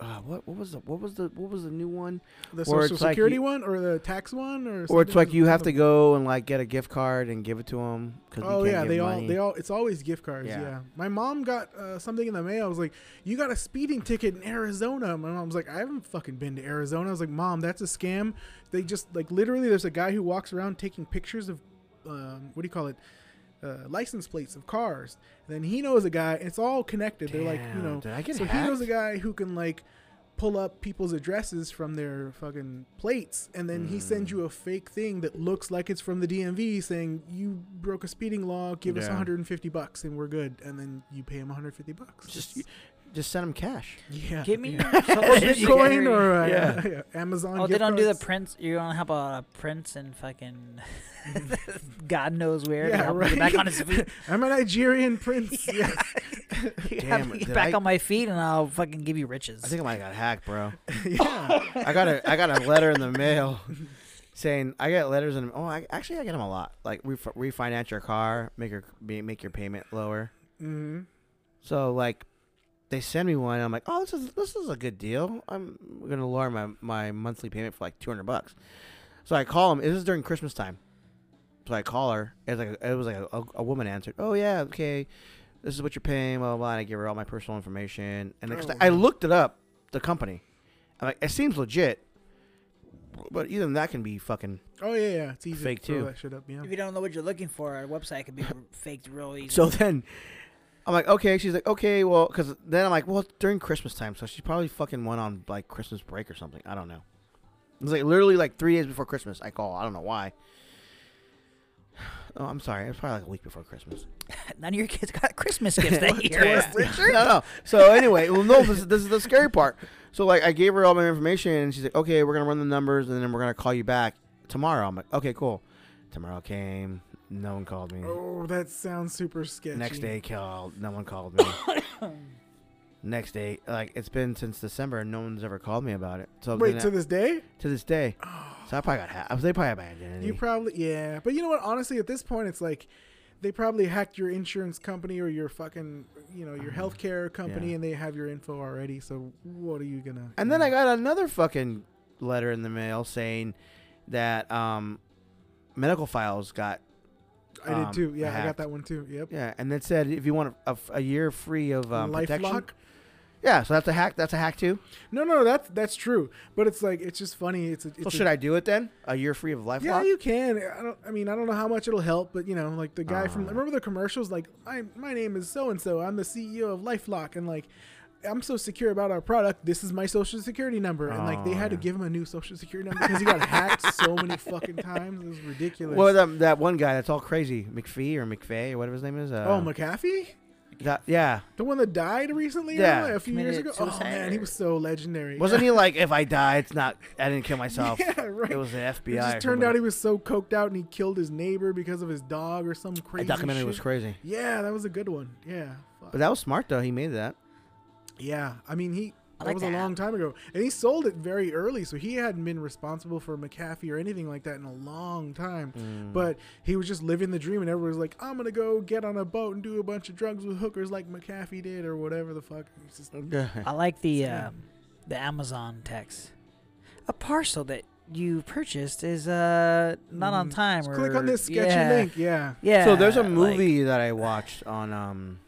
uh, what what was the what was the what was the new one The or social it's like security you- one or the tax one or? or it's like you have to go and like get a gift card and give it to them Oh yeah, they all money. they all it's always gift cards. Yeah. Yeah. My mom got uh, something in the mail. I was like, "You got a speeding ticket in Arizona." My mom was like, "I haven't fucking been to Arizona." I was like, "Mom, that's a scam." They just like literally, there's a guy who walks around taking pictures of um, what do you call it? Uh, license plates of cars. And then he knows a guy. It's all connected. They're like, you know. did I get so he knows a guy who can like pull up people's addresses from their fucking plates, and then he sends Mm. you a fake thing that looks like it's from the DMV, saying you broke a speeding law, give us 150 bucks, and we're good. And then you pay him 150 bucks. Just It's- just send them cash. yeah, Give me yeah. your social Bitcoin security. or uh, Yeah. yeah. Amazon. Oh, they don't do the cards. prince. You don't have a prince and fucking God knows where. Yeah, to help me get right. Back on his feet. I'm a Nigerian prince. Yeah. yes. Have Damn, me did back I- on my feet, and I'll fucking give you riches. I think I might have got hacked, bro. yeah. I got a I got a letter in the mail saying I get letters in. Oh, I, actually I get them a lot. Like ref- refinance your car, make your make your payment lower. hmm So like, they send me one. I'm like, oh, this is this is a good deal. I'm gonna lower my my monthly payment for like 200 bucks. So I call them. This is during Christmas time. So I call her. It's like it was like a, a, woman answered. Oh yeah, okay. This is what you're paying. Blah blah. blah. And I give her all my personal information. And Oh, I looked it up, the company. I'm like, it seems legit. But even that can be fucking. Oh yeah, yeah. It's easy Fake to too. that shit up. Yeah. If you don't know what you're looking for, our website can be faked real easy. So then, I'm like, okay. She's like, okay, well, because then I'm like, well, it's during Christmas time, so she probably fucking went on like Christmas break or something. I don't know. It was like literally like three days before Christmas. I call. I don't know why. Oh, I'm sorry. It was probably like a week before Christmas. none of your kids got Christmas gifts that year. Yeah. no, no. So anyway, well, no. This, this is the scary part. So like, I gave her all my information, and she's like, okay, we're gonna run the numbers, and then we're gonna call you back tomorrow. I'm like, okay, cool. Tomorrow came. No one called me. Oh, that sounds super sketchy. Next day called. No one called me. Next day, like it's been since December, and no one's ever called me about it. So Wait, to I- this day? to this day, so I probably got hacked. They probably have my identity. You probably yeah, but you know what? Honestly, at this point, it's like they probably hacked your insurance company or your fucking you know your healthcare company. Yeah. and they have your info already. So what are you gonna? and then I got another fucking letter in the mail saying that um, medical files got I did um, too. Yeah, I got that one too. Yep. yeah, and it said if you want a, a year free of um, protection. LifeLock. Yeah, so that's a hack. That's a hack too. No, no, that's that's true. But it's like it's just funny. It's a, it's So should I do it then? A year free of LifeLock? Yeah, you can. I don't. I mean, I don't know how much it'll help, but you know, like the guy from Uh. remember the commercials, like my my name is so and so. I'm the CEO of LifeLock, and like I'm so secure about our product. This is my social security number, and like they Oh, had to give him a new social security number because he got hacked so many fucking times. It was ridiculous. Well, that, that one guy that's all crazy, McPhee or McVeigh or whatever his name is. Uh, oh, McAfee, that- yeah. the one that died recently, Yeah. yeah, a few years Committed ago. Oh suicide man, he was so legendary. Wasn't he like, if I die, it's not, I didn't kill myself. Yeah, right. It was the FBI. It just turned out he was so coked out and he killed his neighbor because of his dog or some The crazy. documentary shit. was crazy. Yeah, that was a good one. Yeah. Fuck. But that was smart, though. He made that. Yeah, I mean he I that like was a long time ago, and he sold it very early, so he hadn't been responsible for McAfee or anything like that in a long time. Mm. But he was just living the dream, and everybody was like, "I'm gonna go get on a boat and do a bunch of drugs with hookers like McAfee did, or whatever the fuck." Just, I like the Yeah. um, the Amazon text. A parcel that you purchased is uh not on Mm, time. or, click on this sketchy yeah, link. Yeah. Yeah. so there's a like- movie that I watched on um,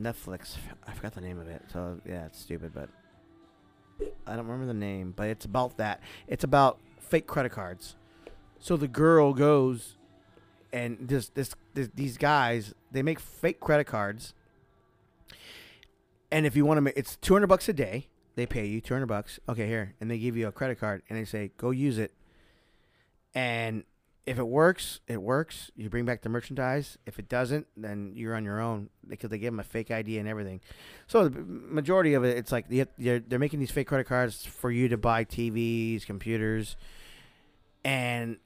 Netflix. I forgot the name of it. So yeah, it's stupid, but I don't remember the name. But it's about that. It's about fake credit cards. So the girl goes, and this this, this these guys they make fake credit cards. And if you want to make, it's two hundred bucks a day. They pay you two hundred bucks. Okay, here, and they give you a credit card, and they say go use it. And if it works, it works. You bring back the merchandise. If it doesn't, then you're on your own because they give them a fake ID and everything. So the majority of it, it's like they- they're they're making these fake credit cards for you to buy TVs, computers, and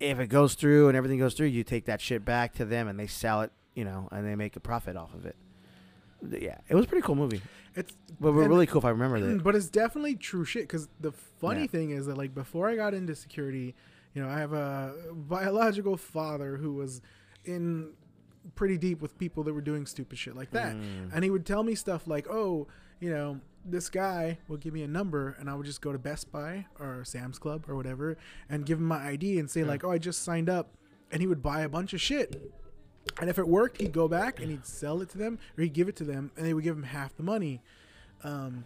if it goes through and everything goes through, you take that shit back to them and they sell it, you know, and they make a profit off of it. Yeah, it was a pretty cool movie, It's but and- really cool if I remember that. but it's definitely true shit because the funny Yeah. thing is that like before i got into security you know i have a biological father who was in pretty deep with people that were doing stupid shit like that Mm. and he would tell me stuff like oh you know this guy will give me a number and i would just go to best buy or sam's club or whatever and give him my id and say Yeah. like oh i just signed up and he would buy a bunch of shit and if it worked he'd go back and he'd sell it to them or he'd give it to them and they would give him half the money um,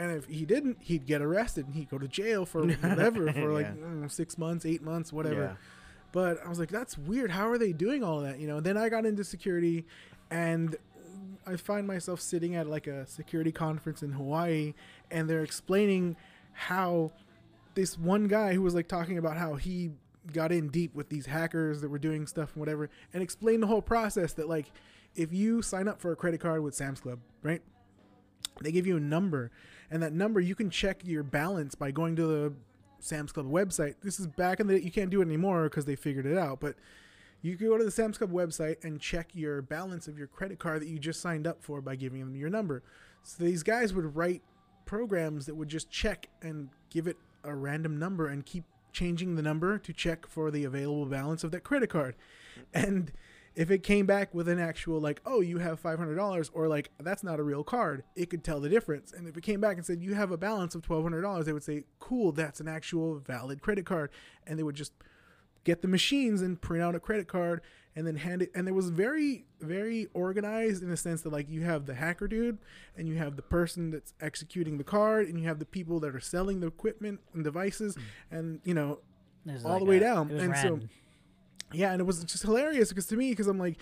and if he didn't, he'd get arrested and he'd go to jail for whatever for like Yeah. Know, six months, eight months, whatever. Yeah. But I was like, that's weird. How are they doing all that? You know. Then I got into security, and I find myself sitting at like a security conference in Hawaii, and they're explaining how this one guy who was like talking about how he got in deep with these hackers that were doing stuff and whatever, and explained the whole process that like if you sign up for a credit card with Sam's Club, right? They give you a number, and that number you can check your balance by going to the Sam's Club website. This is back in the you can't do it anymore because they figured it out, but you can go to the Sam's Club website and check your balance of your credit card that you just signed up for by giving them your number. So these guys would write programs that would just check and give it a random number and keep changing the number to check for the available balance of that credit card. And if it came back with an actual like, oh, you have five hundred dollars, or like that's not a real card, it could tell the difference. And if it came back and said you have a balance of twelve hundred dollars, they would say, cool, that's an actual valid credit card, and they would just get the machines and print out a credit card and then hand it and it was very very organized in the sense that like you have the hacker dude and you have the person that's executing the card and you have the people that are selling the equipment and devices and you know all like the way a- down. And so-. Yeah, and it was just hilarious because to me, because I'm like,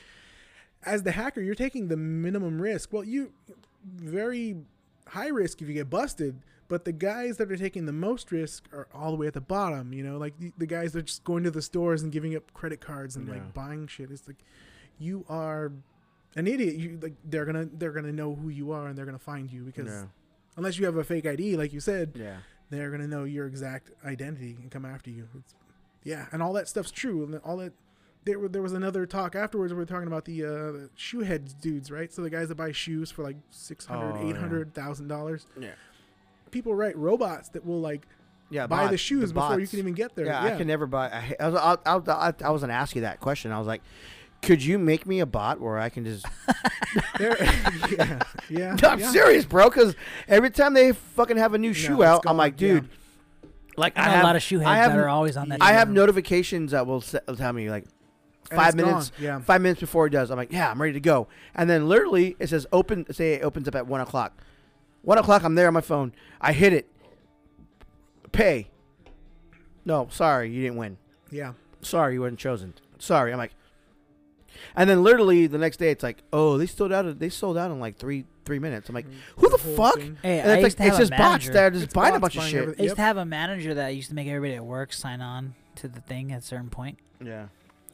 as the hacker, you're taking the minimum risk. Well, you very high risk if you get busted, but the guys that are taking the most risk are all the way at the bottom. You know, like the, the guys that are just going to the stores and giving up credit cards and Yeah. like buying shit. It's like you are an idiot. You like they're gonna they're gonna know who you are and they're gonna find you because Yeah. unless you have a fake ID, like you said, Yeah. they're gonna know your exact identity and come after you. It's, yeah, and all that stuff's true. And all that there, there was another talk afterwards. We were talking about the, uh, the shoe heads dudes, right? So the guys that buy shoes for like six hundred, Oh, eight hundred thousand dollars. Yeah. People write robots that will like Yeah. buy the bots, shoes before you can even get there. Yeah, Yeah, I can never buy. I, I, was, I, I, I, was gonna ask you that question. I was like, could you make me a bot where I can just? There- yeah, yeah. No, I'm yeah. serious, bro. Because every time they fucking have a new shoe it's out, I'm like, yeah. Dude. Like I I, have a lot of shoe I heads have, that are always on that. I have Yeah. notifications that will se- will tell me like five minutes, Yeah. five minutes before it does. I'm like, yeah, I'm ready to go. And then literally it says open. Say it opens up at one o'clock. One o'clock, I'm there on my phone. I hit it. Pay. No, sorry, you didn't win. Yeah. Sorry, you weren't chosen. Sorry. I'm like, and then literally the next day, it's like, oh, they sold out. They sold out in like three three minutes. I'm like, who the whole fuck? Hey, And I it's used like to have it's a just bots manager. that are just It's buying a bots bunch of buying shit. everything. I used Yep. to have a manager that used to make everybody at work sign on to the thing at a certain point Yeah.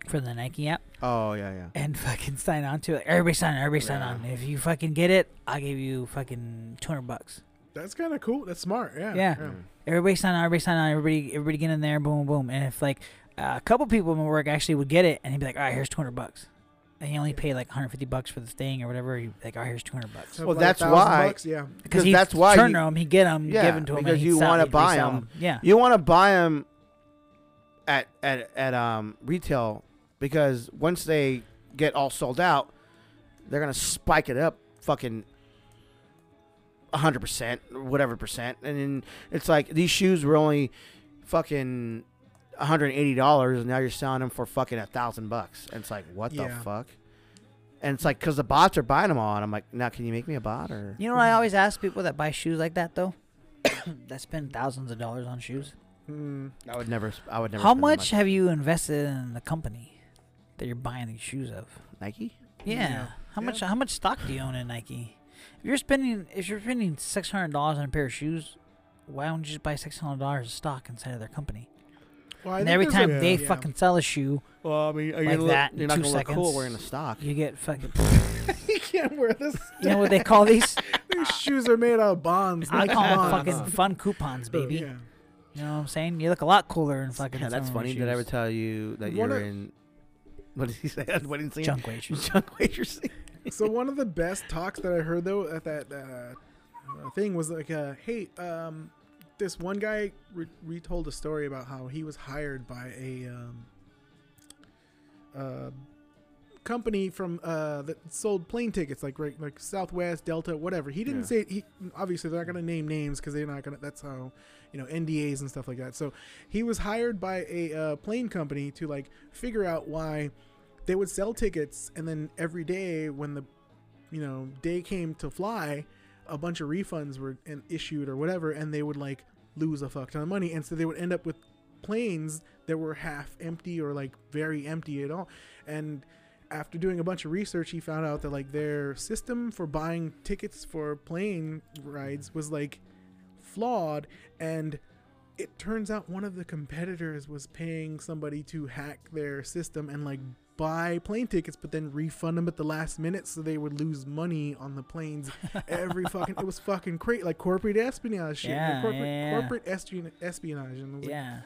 for the Nike app Oh yeah, yeah. and fucking sign on to it. Everybody sign on. Everybody sign Yeah. on. If you fucking get it, I'll give you fucking two hundred bucks. That's kind of cool. That's smart. Yeah. Yeah. Mm. Everybody sign on. Everybody sign on. Everybody, everybody get in there. Boom, boom. And if like a couple people in my work actually would get it, and he'd be like, "All right, here's two hundred bucks," and he only paid like one hundred fifty bucks for the thing or whatever. He'd like, oh, here's two hundred bucks." Well, like that's why- bucks, Yeah. Because he that's why turn you- them, he get them, Yeah, give them to him, because and you wanna he'd buy resell 'em. Yeah, You want to buy them at at at um retail because once they get all sold out, they're gonna spike it up, fucking. 100% whatever percent and then it's like these shoes were only fucking $180 and now you're selling them for fucking a thousand bucks and it's like what the Yeah. fuck and it's like because the bots are buying them all and i'm like now can you make me a bot or You know what I always ask people that buy shoes like that though, that spend thousands of dollars on shoes. Mm, i would never i would never How spend that much have you invested in the company that you're buying these shoes of? nike Yeah. Yeah. How Yeah. much? How much stock do you own in Nike? If you're spending, if you're spending six hundred dollars on a pair of shoes, why don't you just buy six hundred dollars of stock inside of their company? Well, and every there's a- time they yeah. fucking sell a shoe, Well, I mean, are Like gonna that Look, in you're not two gonna look cool seconds. wearing the stock. you get fucking. you can't wear this. you know what they call these? These shoes are made out of bonds. I call them fucking fun coupons, baby. Yeah. You know what I'm saying? You look a lot cooler in fucking. Yeah, that's funny. these Did I ever tell you that One you're of- in? What did he say? What did he say? junk waitress? Junk waitress. so one of the best talks that I heard though at that uh, uh, thing was like, uh, "Hey, um, this one guy re- retold a story about how he was hired by a um, uh, company from uh, that sold plane tickets, like right, like Southwest, Delta, whatever. He didn't Yeah. say he obviously they're not gonna name names because they're not gonna. That's how you know NDAs and stuff like that. So he was hired by a uh, plane company to like figure out why they would sell tickets and then every day when the you know day came to fly a bunch of refunds were issued or whatever and they would like lose a fuck ton of money and so they would end up with planes that were half empty or like very empty at all. And after doing a bunch of research, he found out that like their system for buying tickets for plane rides was like flawed, and it turns out one of the competitors was paying somebody to hack their system and like buy plane tickets, but then refund them at the last minute, so they would lose money on the planes. Every fucking it was fucking crazy, like corporate espionage shit, like Yeah, corporate yeah, yeah. corporate espion- espionage, and like, Yeah,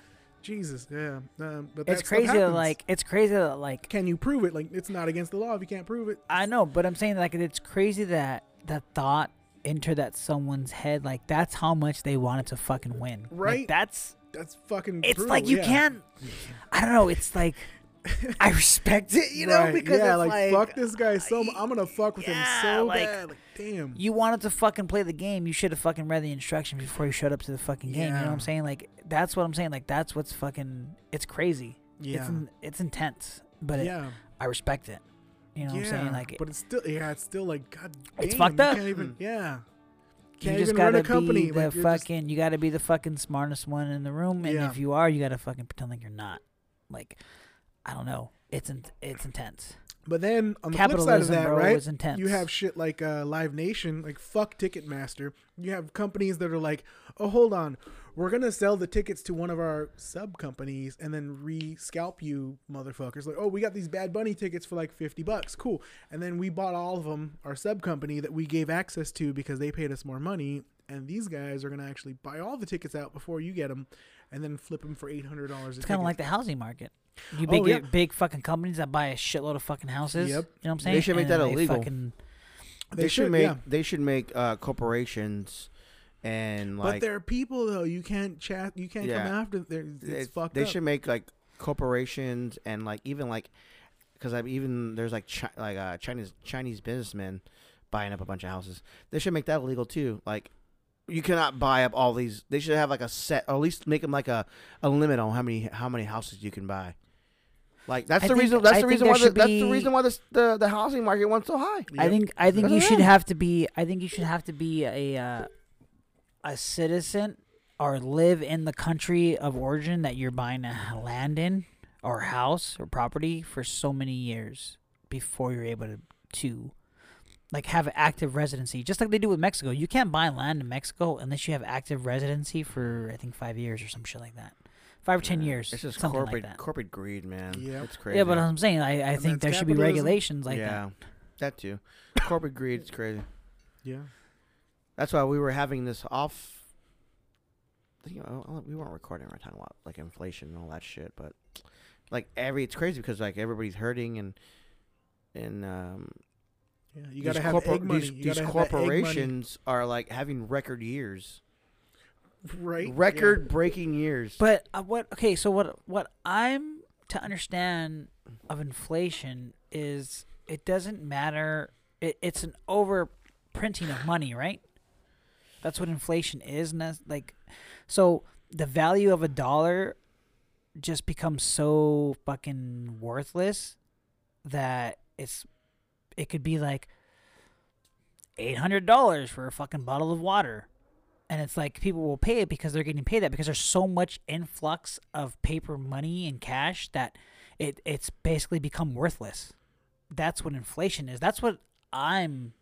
Jesus, yeah. Um, but it's crazy. That, like it's crazy that like can you prove it? Like it's not against the law if you can't prove it. I know, but I'm saying like it's crazy that that thought entered that someone's head. Like that's how much they wanted to fucking win. Like, Right? that's That's fucking. it's brutal, like you yeah. can't. I don't know. It's like I respect it, you know, Right, because yeah, it's like, like, fuck this guy so. mu- I'm gonna fuck with Yeah, him so like, bad. Like damn. you wanted to fucking play the game. You should have fucking read the instructions before you showed up to the fucking game. You know what I'm saying? Like that's what I'm saying. Like that's what's fucking. It's crazy. yeah. It's in, it's intense, but it, yeah. I respect it. You know what I'm saying? Like but it's still yeah, it's still like God. It's fucked up. Can't even, yeah. you Can't just even gotta run a company. be the like, you're just- fucking. You gotta be the fucking smartest one in the room, and Yeah. if you are, you gotta fucking pretend like you're not. Like, I don't know. It's in, it's intense. But then on the flip side of that, bro, right? intense. You have shit like uh, Live Nation, like fuck Ticketmaster. You have companies that are like, oh, hold on, we're gonna sell the tickets to one of our sub companies and then re-scalp you, motherfuckers. Like, oh, we got these Bad Bunny tickets for like fifty bucks, cool. And then we bought all of them, our sub company that we gave access to because they paid us more money. And these guys are gonna actually buy all the tickets out before you get them, and then flip them for eight hundred dollars. It's kind of like the housing market. You Oh, big yeah. big fucking companies that buy a shitload of fucking houses. Yep. You know what I'm saying? They should make And that they illegal. Fucking, They, should, should, make yeah. they should make uh, corporations and like. but like there are people though. You can't chat. You can't Yeah. come after. They're, it's it- fucked they up. should make like corporations and like even like because I've even there's like chi- like uh, Chinese Chinese businessmen buying up a bunch of houses. They should make that illegal too. Like you cannot buy up all these. They should have like a set, or at least make them like a, a limit on how many how many houses you can buy. Like that's I the think- reason. That's I the reason why. The, that's the reason why this, the the housing market went so high. I Yep. think I think That's you should have to be. I think you should have to be a uh, a citizen or live in the country of origin that you're buying a land in or house or property for so many years before you're able to to like have active residency, just like they do with Mexico. You can't buy land in Mexico unless you have active residency for I think five years or some shit like that, five or ten years. It's just something corporate like that. corporate greed, man. Yeah, It's crazy. Yeah, but I'm saying I, I And think there should be regulations like yeah, that. that too. corporate greed is crazy. Yeah. That's why we were having this off. I think, uh, we weren't recording right time about like inflation and all that shit, but like every it's crazy because like everybody's hurting and and um Yeah. You these gotta have corpor- egg money. these, you these gotta have that egg money. corporations are like having record years, right? record breaking years. But uh, what? Okay, so what? What I'm to understand of inflation is it doesn't matter. It, it's an over printing of money, right? That's what inflation is, and that's like, so the value of a dollar just becomes so fucking worthless that it's it could be like eight hundred dollars for a fucking bottle of water and it's like people will pay it because they're getting paid that because there's so much influx of paper money and cash that it it's basically become worthless. That's what inflation is. That's what I'm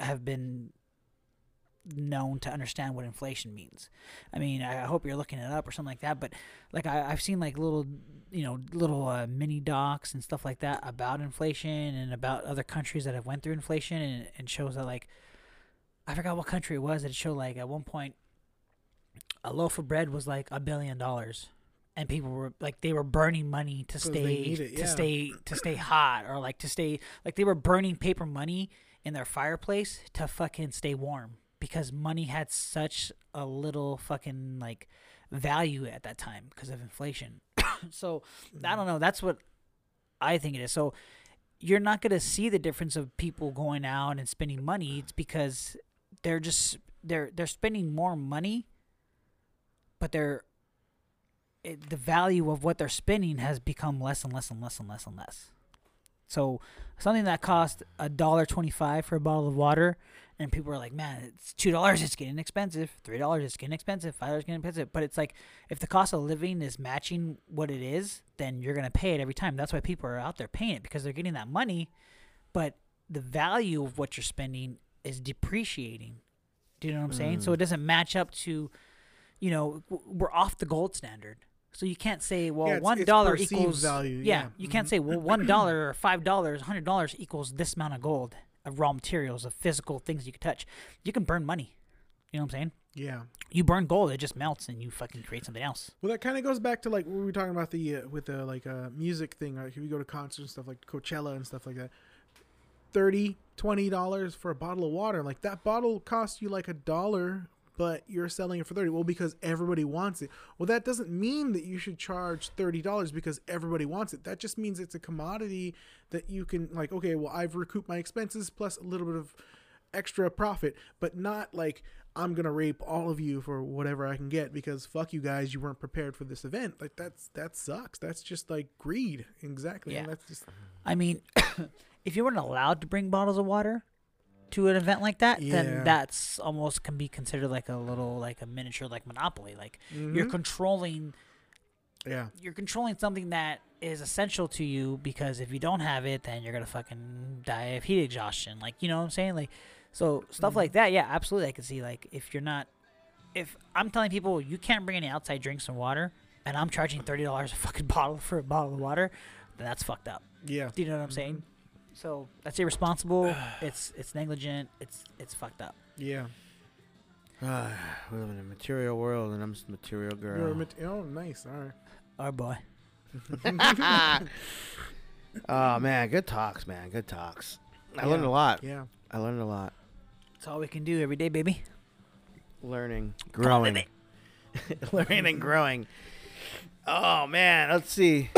have been known to understand what inflation means. I mean, I hope you're looking it up or something like that. But like I, I've seen like little, you know, little uh, mini docs and stuff like that about inflation and about other countries that have went through inflation, and, and shows that like I forgot what country it was. That it showed like at one point a loaf of bread was like a billion dollars. And people were like they were burning money to stay it, to stay to stay hot or like to stay like they were burning paper money in their fireplace to fucking stay warm because money had such a little fucking like value at that time because of inflation. so I don't know. That's what I think it is. So you're not gonna see the difference of people going out and spending money. It's because they're just they're they're spending more money, but they're it, the value of what they're spending has become less and less and less and less and less. So something that cost a dollar twenty five for a bottle of water and people are like, man, it's two dollars, it's getting expensive. Three dollars, it's getting expensive. Five dollars, getting expensive. But it's like if the cost of living is matching what it is, then you're gonna pay it every time. That's why people are out there paying it because they're getting that money, but the value of what you're spending is depreciating. Do you know what I'm saying? So it doesn't match up to, you know, we're off the gold standard. So you can't say, well, Yeah, it's- one dollar equals value, Yeah, yeah. you can't Mhm. say, well, one dollar or five dollars, hundred dollars equals this amount of gold of raw materials, of physical things you can touch. You can burn money. You know what I'm saying? Yeah. You burn gold, it just melts, and you fucking create something else. Well, that kind of goes back to like what we were talking about the uh, with the like uh, music thing. Right? if you go to concerts and stuff like Coachella and stuff like that, 30 20 dollars for a bottle of water. Like that bottle costs you like a dollar, but you're selling it for thirty. Well, because everybody wants it. Well, that doesn't mean that you should charge thirty dollars because everybody wants it. That just means it's a commodity that you can like. Okay, well, I've recouped my expenses plus a little bit of extra profit, but not like I'm gonna rape all of you for whatever I can get because fuck you guys, you weren't prepared for this event. Like that's that sucks. That's just like greed. Exactly. And Yeah. that's just I mean, if you weren't allowed to bring bottles of water to an event like that, Yeah. then that's almost can be considered like a little like a miniature like monopoly. Like you're Mhm. controlling yeah. you're controlling something that is essential to you because if you don't have it, then you're gonna fucking die of heat exhaustion. Like you know what I'm saying? Like so stuff like that. Yeah, absolutely. I can see like if you're not, if I'm telling people you can't bring any outside drinks and water, and I'm charging thirty dollars a fucking bottle for a bottle of water, then that's fucked up. Yeah. Do you know what I'm saying? So that's irresponsible. it's it's negligent. It's it's fucked up. Yeah. Ah, we live in a material world, and I'm just a material You're a girl. mat- oh, nice. All right. Our boy. oh man, good talks, man. Good talks. I Yeah. learned a lot. Yeah. I learned a lot. That's all we can do every day, baby. Learning, growing, learning and growing. Oh man, let's see.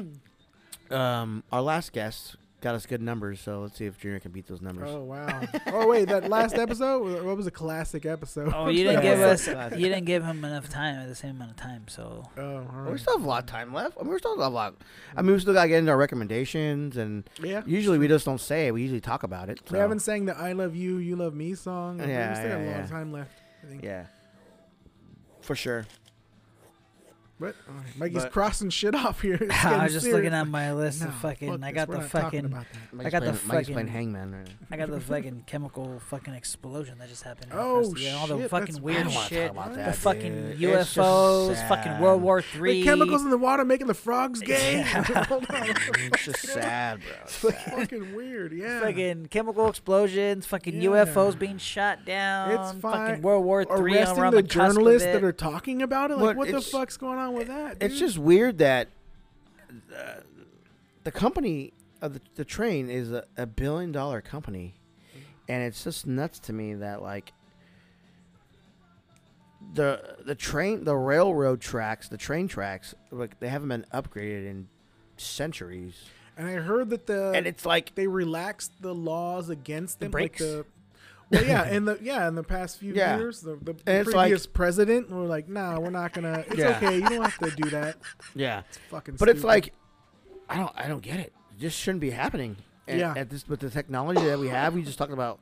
um, our last guest got us good numbers, so let's see if Junior can beat those numbers. Oh wow. oh wait, that last episode. What was a classic episode? Oh, you didn't give us. yeah. You didn't give him enough time at the same amount of time. So Oh, all We still have a lot of time left. I mean, we still have a lot. I mean, we still got to get into our recommendations, and Yeah. usually we just don't say it. We usually talk about it. We haven't sang the "I Love You, You Love Me" song. Yeah, we Yeah, still got yeah, a lot yeah. of time left. I think. Yeah, for sure. But all right, Mykey's But- crossing shit off here. It's I getting was just serious. looking at my list No, of fucking. fuck I this, got we're the not talking fucking. about that. Mike's got the playing, Mike's fucking- playing Hangman right now. I got the fucking chemical fucking explosion that just happened. Oh, across the- all the shit, fucking that's- I weird don't wanna shit. talk about the that, fucking dude. It's just UFOs, fucking sad. World War Three. The chemicals in the water making the frogs gay. Hold on. it's just sad, bro. It's sad. fucking weird. Yeah. Fucking chemical explosions, fucking Yeah. UFOs being shot down. It's fine. Fucking World War Three. Arresting around the, the, cusp of journalists it. that are talking about it. Like, But what the it's- fuck's going on with that? It's just weird that uh, the company of the, the train is a, a billion dollar company, and it's just nuts to me that like the the train the railroad tracks the train tracks like they haven't been upgraded in centuries, And I heard that the and it's like they relaxed the laws against The them. brakes? Like the, well, yeah, in the yeah, in the past few Yeah. years, the, the And it's like- previous president were like, "Nah, we're not gonna. It's Yeah. okay. You don't have to do that. yeah, It's fucking." but it's like I don't I don't get it. It just shouldn't be happening. And Yeah. At this with the technology that we have, we just talked about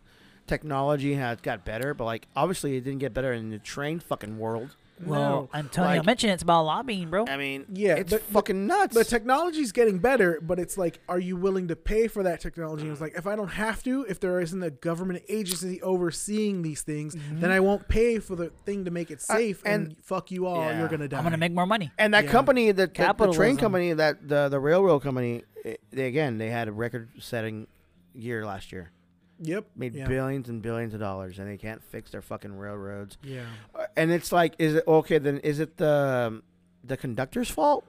technology and how it got better, but like obviously it didn't get better in the train fucking world. Well, No. Antonio like- mentioned it's about lobbying, bro. I mean, Yeah, it's the- the- fucking nuts. the technology's getting better, but it's like, are you willing to pay for that technology? And it's like, if I don't have to, if there isn't a government agency overseeing these things, then I won't pay for the thing to make it I- safe. and, and- fuck you all, Yeah. you're gonna die. I'm gonna make more money. and that Yeah. company, the, the, the train company, that the the railroad company, eh, they again they had a record-setting year last year, Yep. made yeah. billions and billions of dollars, and they can't fix their fucking railroads. Yeah. Uh, And it's like, is it okay? Then is it the the conductor's fault?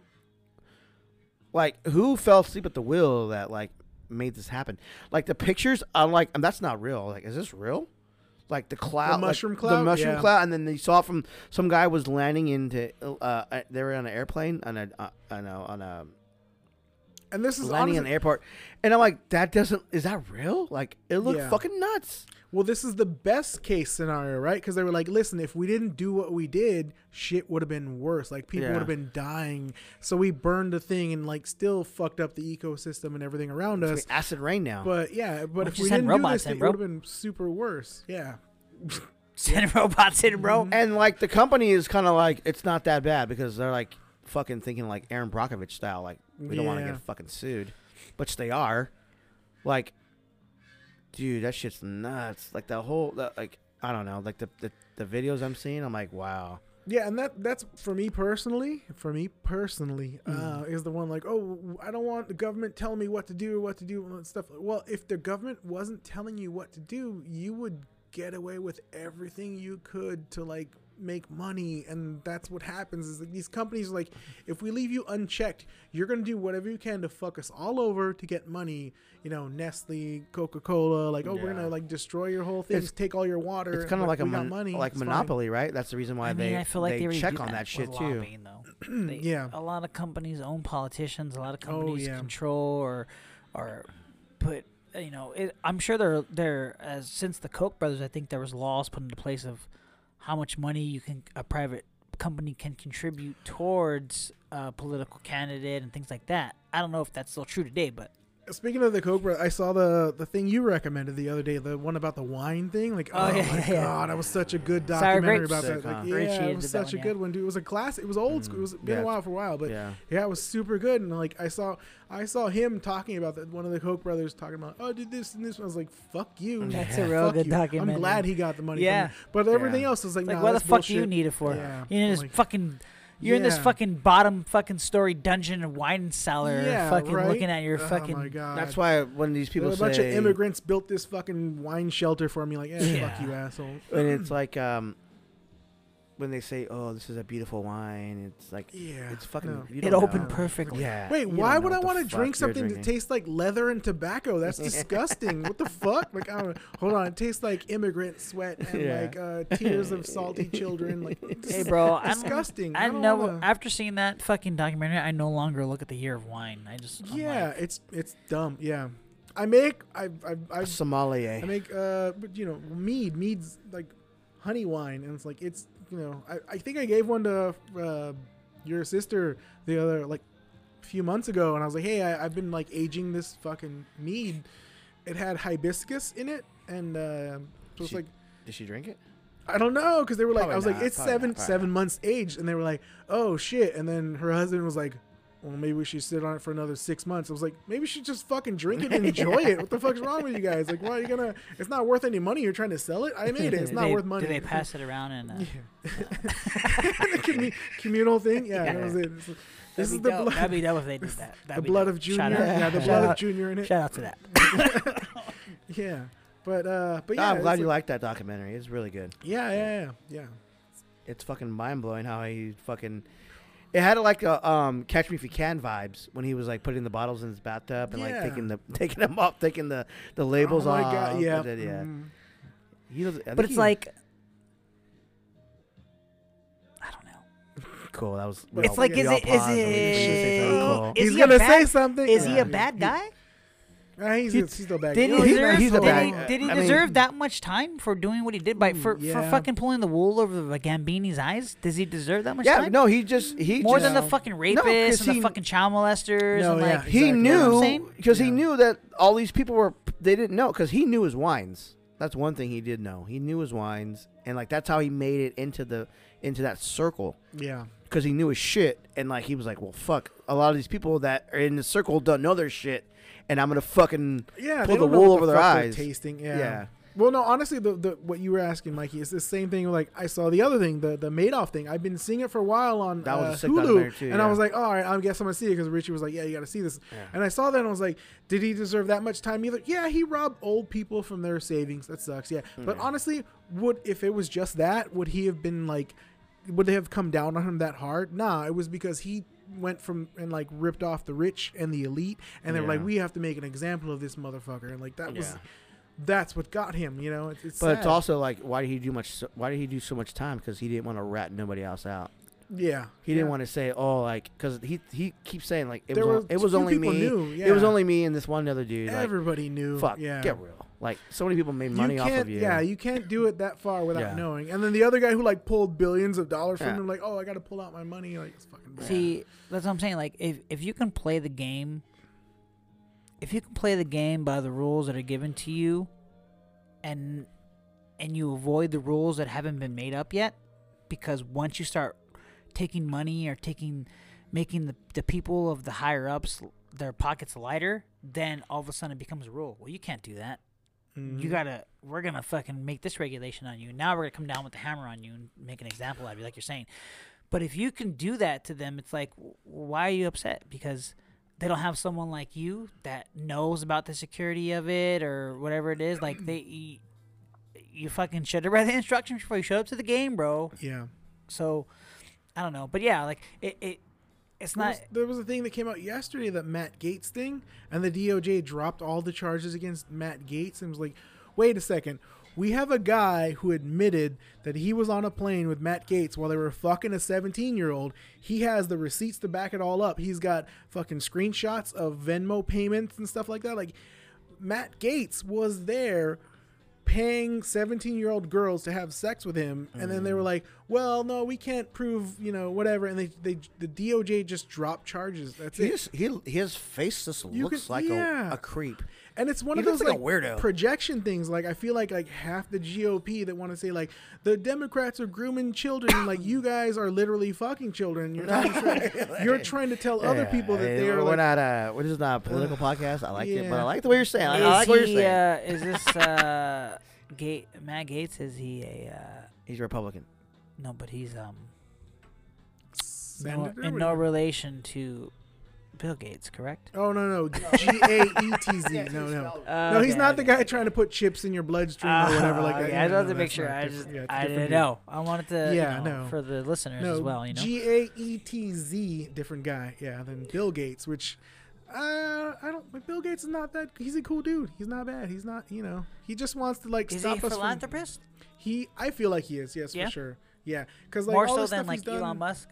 Like, who fell asleep at the wheel that like made this happen? Like the pictures, I'm like, and that's not real. Like, is this real? Like the cloud, like, mushroom the cloud? mushroom Yeah. cloud, and then they saw from some guy was landing into. Uh, uh, they were on an airplane on a uh, on a on a and this is landing in the airport, and I'm like, that doesn't. Is that real? Like, it looked Yeah. fucking nuts. well, this is the best case scenario, right? Because they were like, listen, if we didn't do what we did, shit would have been worse. Like people Yeah. would have been dying. So we burned the thing and like still fucked up the ecosystem and everything around It's us. acid rain now. But yeah, but if we didn't do this, in, it would have been super worse. Yeah. Send robots in, bro. Mm-hmm. and like the company is kind of like, it's not that bad because they're like fucking thinking like Erin Brockovich style. Like, we don't want to Yeah. get fucking sued, which they are. Like, dude, that shit's nuts. Like the whole, the, like, I don't know, like the, the the videos I'm seeing, I'm like, wow. Yeah, and that that's for me personally. For me personally, uh, is the one like, oh, I don't want the government telling me what to do or what to do and stuff. Well, if the government wasn't telling you what to do, you would get away with everything you could to like make money, and that's what happens. Is like these companies are like, if we leave you unchecked, you're gonna do whatever you can to fuck us all over to get money. You know, Nestle, Coca Cola, like, oh, we're gonna like destroy your whole thing, It's- take all your water. It's kind of but like a mon- money, like it's fine. monopoly, right? That's the reason why I mean, they I feel like they, they, check do on that, that shit with too. They- Yeah. a lot of companies own politicians. A lot of oh, companies yeah. control or or put. You know, it, I'm sure they're they're as since the Koch brothers. I think there was laws put into place of how much money you can a private company can contribute towards a political candidate and things like that. I don't know if that's still true today, but Speaking of the Cobra, I saw the the thing you recommended the other day, the one about the wine thing. Like, oh, Oh, yeah, my yeah, yeah. god, that was such a good documentary grapes. about that. Like, yeah, Ritchie it was such one, a yeah. good one, dude. It was a classic. It was old school. It was mm. been Yeah. a while for a while, but yeah. yeah, it was super good. And like, I saw I saw him talking about that. One of the Koch brothers talking about, oh, did this and this. I was like, fuck you. That's a real Fuck good you. I'm glad he got the money. Yeah. from but everything Yeah. else was like, It's like, nah, what the that's fuck do you need it for? Yeah. You're in this Like- fucking. You're in this Yeah. fucking bottom fucking story dungeon and wine cellar, Yeah, fucking right? looking at your Oh fucking. my god, That's why when these people a say bunch of immigrants built this fucking wine shelter for me. Like, eh, Yeah. fuck you, asshole. and it's like um when they say, "Oh, this is a beautiful wine," it's like Yeah, it's fucking. no. you It don't opened know. perfectly. Yeah. Wait, you why would I want to drink something that tastes like leather and tobacco? That's disgusting. what the fuck? Like, I don't, hold on, it tastes like immigrant sweat and Yeah. like uh, tears of salty children. Like, Hey, bro, I don't- disgusting. I know. wanna- After seeing that fucking documentary, I no longer look at the year of wine. I just I'm yeah, like, it's it's dumb. Yeah, I make I I I, A sommelier. I make uh, but you know, mead. Mead's like honey wine, and it's like it's you know, I, I think I gave one to uh, your sister the other like few months ago, and I was like, hey, I, I've been like aging this fucking mead. It had hibiscus in it, and uh, so it's like Did she drink it? I don't know because they were like, Probably I was like, it's seven not, seven months aged, and they were like, oh shit, and then her husband was like. Well, maybe we should sit on it for another six months. I was like, maybe you should just fucking drink it and enjoy it. What the fuck's wrong with you guys? Like, why are you gonna? It's not worth any money. You're trying to sell it. I made it. It's not they, worth money. Do they pass it around and? Uh, the commu- communal thing. Yeah, that was it. It's- This is the dope. blood, That'd be dope if they did that. the That'd be blood dope. of Junior. Shout out. Yeah, the Shout blood out. of Junior in it. Shout out to that. Yeah, but uh, but No, yeah, I'm glad you like, liked that documentary. It's really good. Yeah, yeah, yeah, yeah. It's fucking mind blowing how he fucking. It had like a um, Catch Me If You Can vibes when he was like putting the bottles in his bathtub and Yeah. like taking the taking them off, taking the the labels oh my off. god, yeah, then, yeah. mhm. He was, I think But it's he- like, I don't know. cool. That was. Well, It's like, yeah, is y'all it? Is paused and we didn't say something it? cool. Is He's he a gonna bad, say something. Is he Yeah. a bad guy? Uh, he's, He- he's still bad. Did he deserve? he's a did he, guy. did he I mean- deserve that much time for doing what he did by for, for fucking pulling the wool over the Gambini's eyes? Does he deserve that much Yeah, time? no, he just he More just, than the fucking rapists and he- the fucking child molesters No, and yeah. like he Exactly. You know what I'm knew because he knew that all these people were they didn't know because he knew his wines. That's one thing he did know. He knew his wines, and like that's how he made it into the into that circle Yeah, because he knew his shit. And like he was like, well, fuck, a lot of these people that are in the circle don't know their shit, and I'm gonna fucking yeah. Pull the wool over their fuck they're eyes. Tasting. Yeah. yeah. Well, no, honestly, the, the what you were asking, Mykey, is the same thing. Like I saw the other thing, the the Madoff thing. I've been seeing it for a while on That was uh, a Hulu, too, and yeah. I was like, all right, I guess I'm gonna see it because Ritchie was like, yeah, you got to see this. Yeah. And I saw that and I was like, did he deserve that much time either? Yeah, he robbed old people from their savings. That sucks. Yeah, but honestly, would if it was just that, would he have been like, would they have come down on him that hard? Nah, it was because he went from and like ripped off the rich and the elite, and they were like, we have to make an example of this motherfucker, and like that was. Yeah. That's what got him, you know. It's, it's But it's also like, why did he do much? Why did he do so much time? Because he didn't want to rat nobody else out. Yeah. He didn't want to say, "Oh, like," because he he keeps saying like it There was was it was only me. Knew, It was only me and this one other dude. Like, Everybody knew. fuck, yeah. get real. Like so many people made money off of you. Yeah, you can't do it that far without Yeah. knowing. And then the other guy who like pulled billions of dollars from Yeah. him, like, oh, I got to pull out my money. Like, it's fucking. bad. See, that's what I'm saying. Like, if if you can play the game, if you can play the game by the rules that are given to you, and and you avoid the rules that haven't been made up yet, because once you start taking money or taking making the the people of the higher ups their pockets lighter, then all of a sudden it becomes a rule. Well, you can't do that. Mhm. You gotta. We're gonna fucking make this regulation on you. Now we're gonna come down with the hammer on you and make an example out of you, like you're saying. But if you can do that to them, it's like, why are you upset? Because they don't have someone like you that knows about the security of it or whatever it is. Like they, you, you fucking should have read the instructions before you showed up to the game, bro. Yeah. So I don't know, but yeah, like it, it it's There not. was, there was a thing that came out yesterday that Matt Gaetz thing, and the DOJ dropped all the charges against Matt Gaetz and was like, wait a second. We have a guy who admitted that he was on a plane with Matt Gaetz while they were fucking a 17 year old. He has the receipts to back it all up. He's got fucking screenshots of Venmo payments and stuff like that. Like, Matt Gaetz was there paying 17 year old girls to have sex with him and then Mm. they were like well no we can't prove you know whatever and they, they the doj just dropped charges that's He it just, he his face just You looks can- like yeah. a, a creep. And it's one he of those like like, a weirdo. projection things like i feel like like half the gop that want to say like the democrats are grooming children like you guys are literally fucking children you're trying to, you're trying to tell other people that they are We're like, not uh, we're just not a political podcast. I like it, but I like the way you're saying. I, is I like what you're saying. uh, is this uh, Gate Matt Gaetz? Is he a uh, He's a Republican. no? But he's um no, in no relation to Bill Gates, correct? oh no no g-a-e-t-z no no no he's not the guy trying to put chips in your bloodstream or whatever like that Okay, Yeah, I no, wanted to make sure. I just Yeah, it's a I different didn't know. I wanted to Yeah, you know, no. for the listeners as well. You know, G A E T Z, different guy. Yeah, than Bill Gates, which uh, I don't. Like Bill Gates is not that. He's a cool dude. He's not bad. He's not. You know, he just wants to like is he stop a us from. philanthropist? He, I feel like he is. Yes, Yeah? for sure. Yeah, because like More all so the than like he's done, Elon Musk.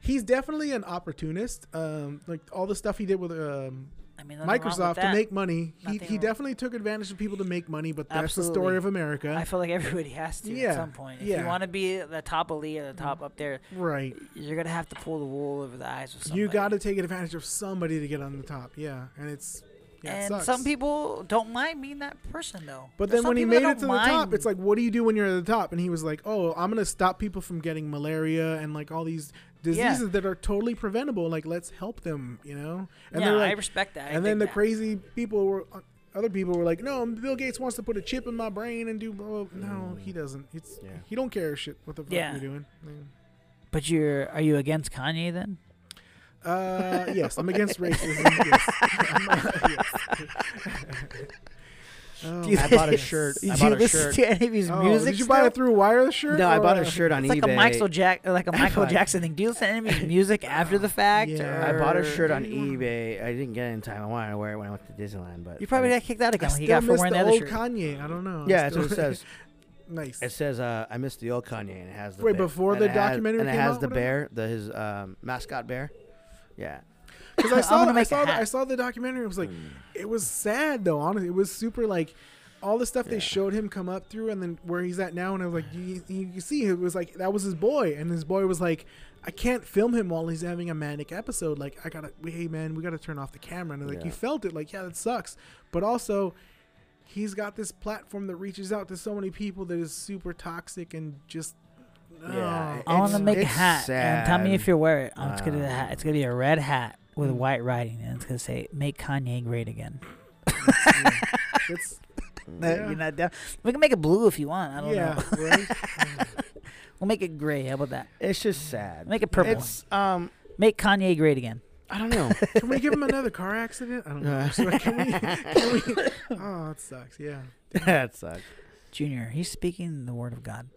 He's definitely an opportunist. Um, like all the stuff he did with um, I mean, Microsoft to make money. He, Nothing he wrong. definitely took advantage of people to make money. But that's the story of America. I feel like everybody has to Yeah, at some point. If yeah. you want to be the top elite or the top up there, right. you're gonna have to pull the wool over the eyes of somebody. You got to take advantage of somebody to get on the top. Yeah, and it's. Yeah, and some people don't mind being that person though. But There's then when he made it to the top, it's like, what do you do when you're at the top? And he was like, oh, I'm gonna stop people from getting malaria and like all these diseases that are totally preventable. Like, let's help them, you know? And yeah, they're I respect that. I and then the that. crazy people were. uh, Other people were like, "No, Bill Gates wants to put a chip in my brain and do." Blah, blah. No, he doesn't. It's Yeah. he don't care shit what the fuck Yeah. you're doing. Yeah. But you're are you against Kanye then? Uh, yes, I'm against racism. yes. I'm, uh, yes. Oh, you- I bought a shirt. Did I you bought a listen shirt. to any of his Oh, music? did you buy still? it through wireless shirt? No, I or, bought a shirt on eBay. It's like a Michael Jack, like a Michael bought- Jackson thing. Do you listen to any of his music after the fact? Yeah. I bought a shirt on eBay. I didn't get it in time. I wanted to wear it when I went to Disneyland, but You probably I got kicked out I again. Like you still got for miss wearing the the other old shirt. Kanye. I don't know. I Yeah, that's what it still- says. nice. It says, uh, "I missed the old Kanye," and it has the Wait, bear- before and the it has- documentary and it came has out, the whatever? bear, the his um, mascot bear. Yeah, Because I saw, I saw, the. I saw the documentary. It was like, it was sad though. Honestly, it was super like, all the stuff they showed him come up through, and then where he's at now. And I was like, you, you, you see, it was like that was his boy, and his boy was like, I can't film him while he's having a manic episode. Like, I gotta, hey man, we gotta turn off the camera. And like, Yeah. you felt it. Like, yeah, that sucks. But also, he's got this platform that reaches out to so many people that is super toxic and just. Yeah, oh, I want to make a it's hat and tell me if you wear it. I'm just gonna do the Um, hat. It's gonna be a red hat with Mm. white writing, and it's gonna say "Make Kanye Great Again." it's Yeah. You're not down. We can make it blue if you want. I don't yeah, know. right. We'll make it gray. How about that? it's just sad. Make it purple. It's um, Make Kanye great again. I don't know. Can we give him another car accident? I don't know. Can we, can we, oh, it sucks. Yeah. that sucks. Junior, he's speaking the word of God.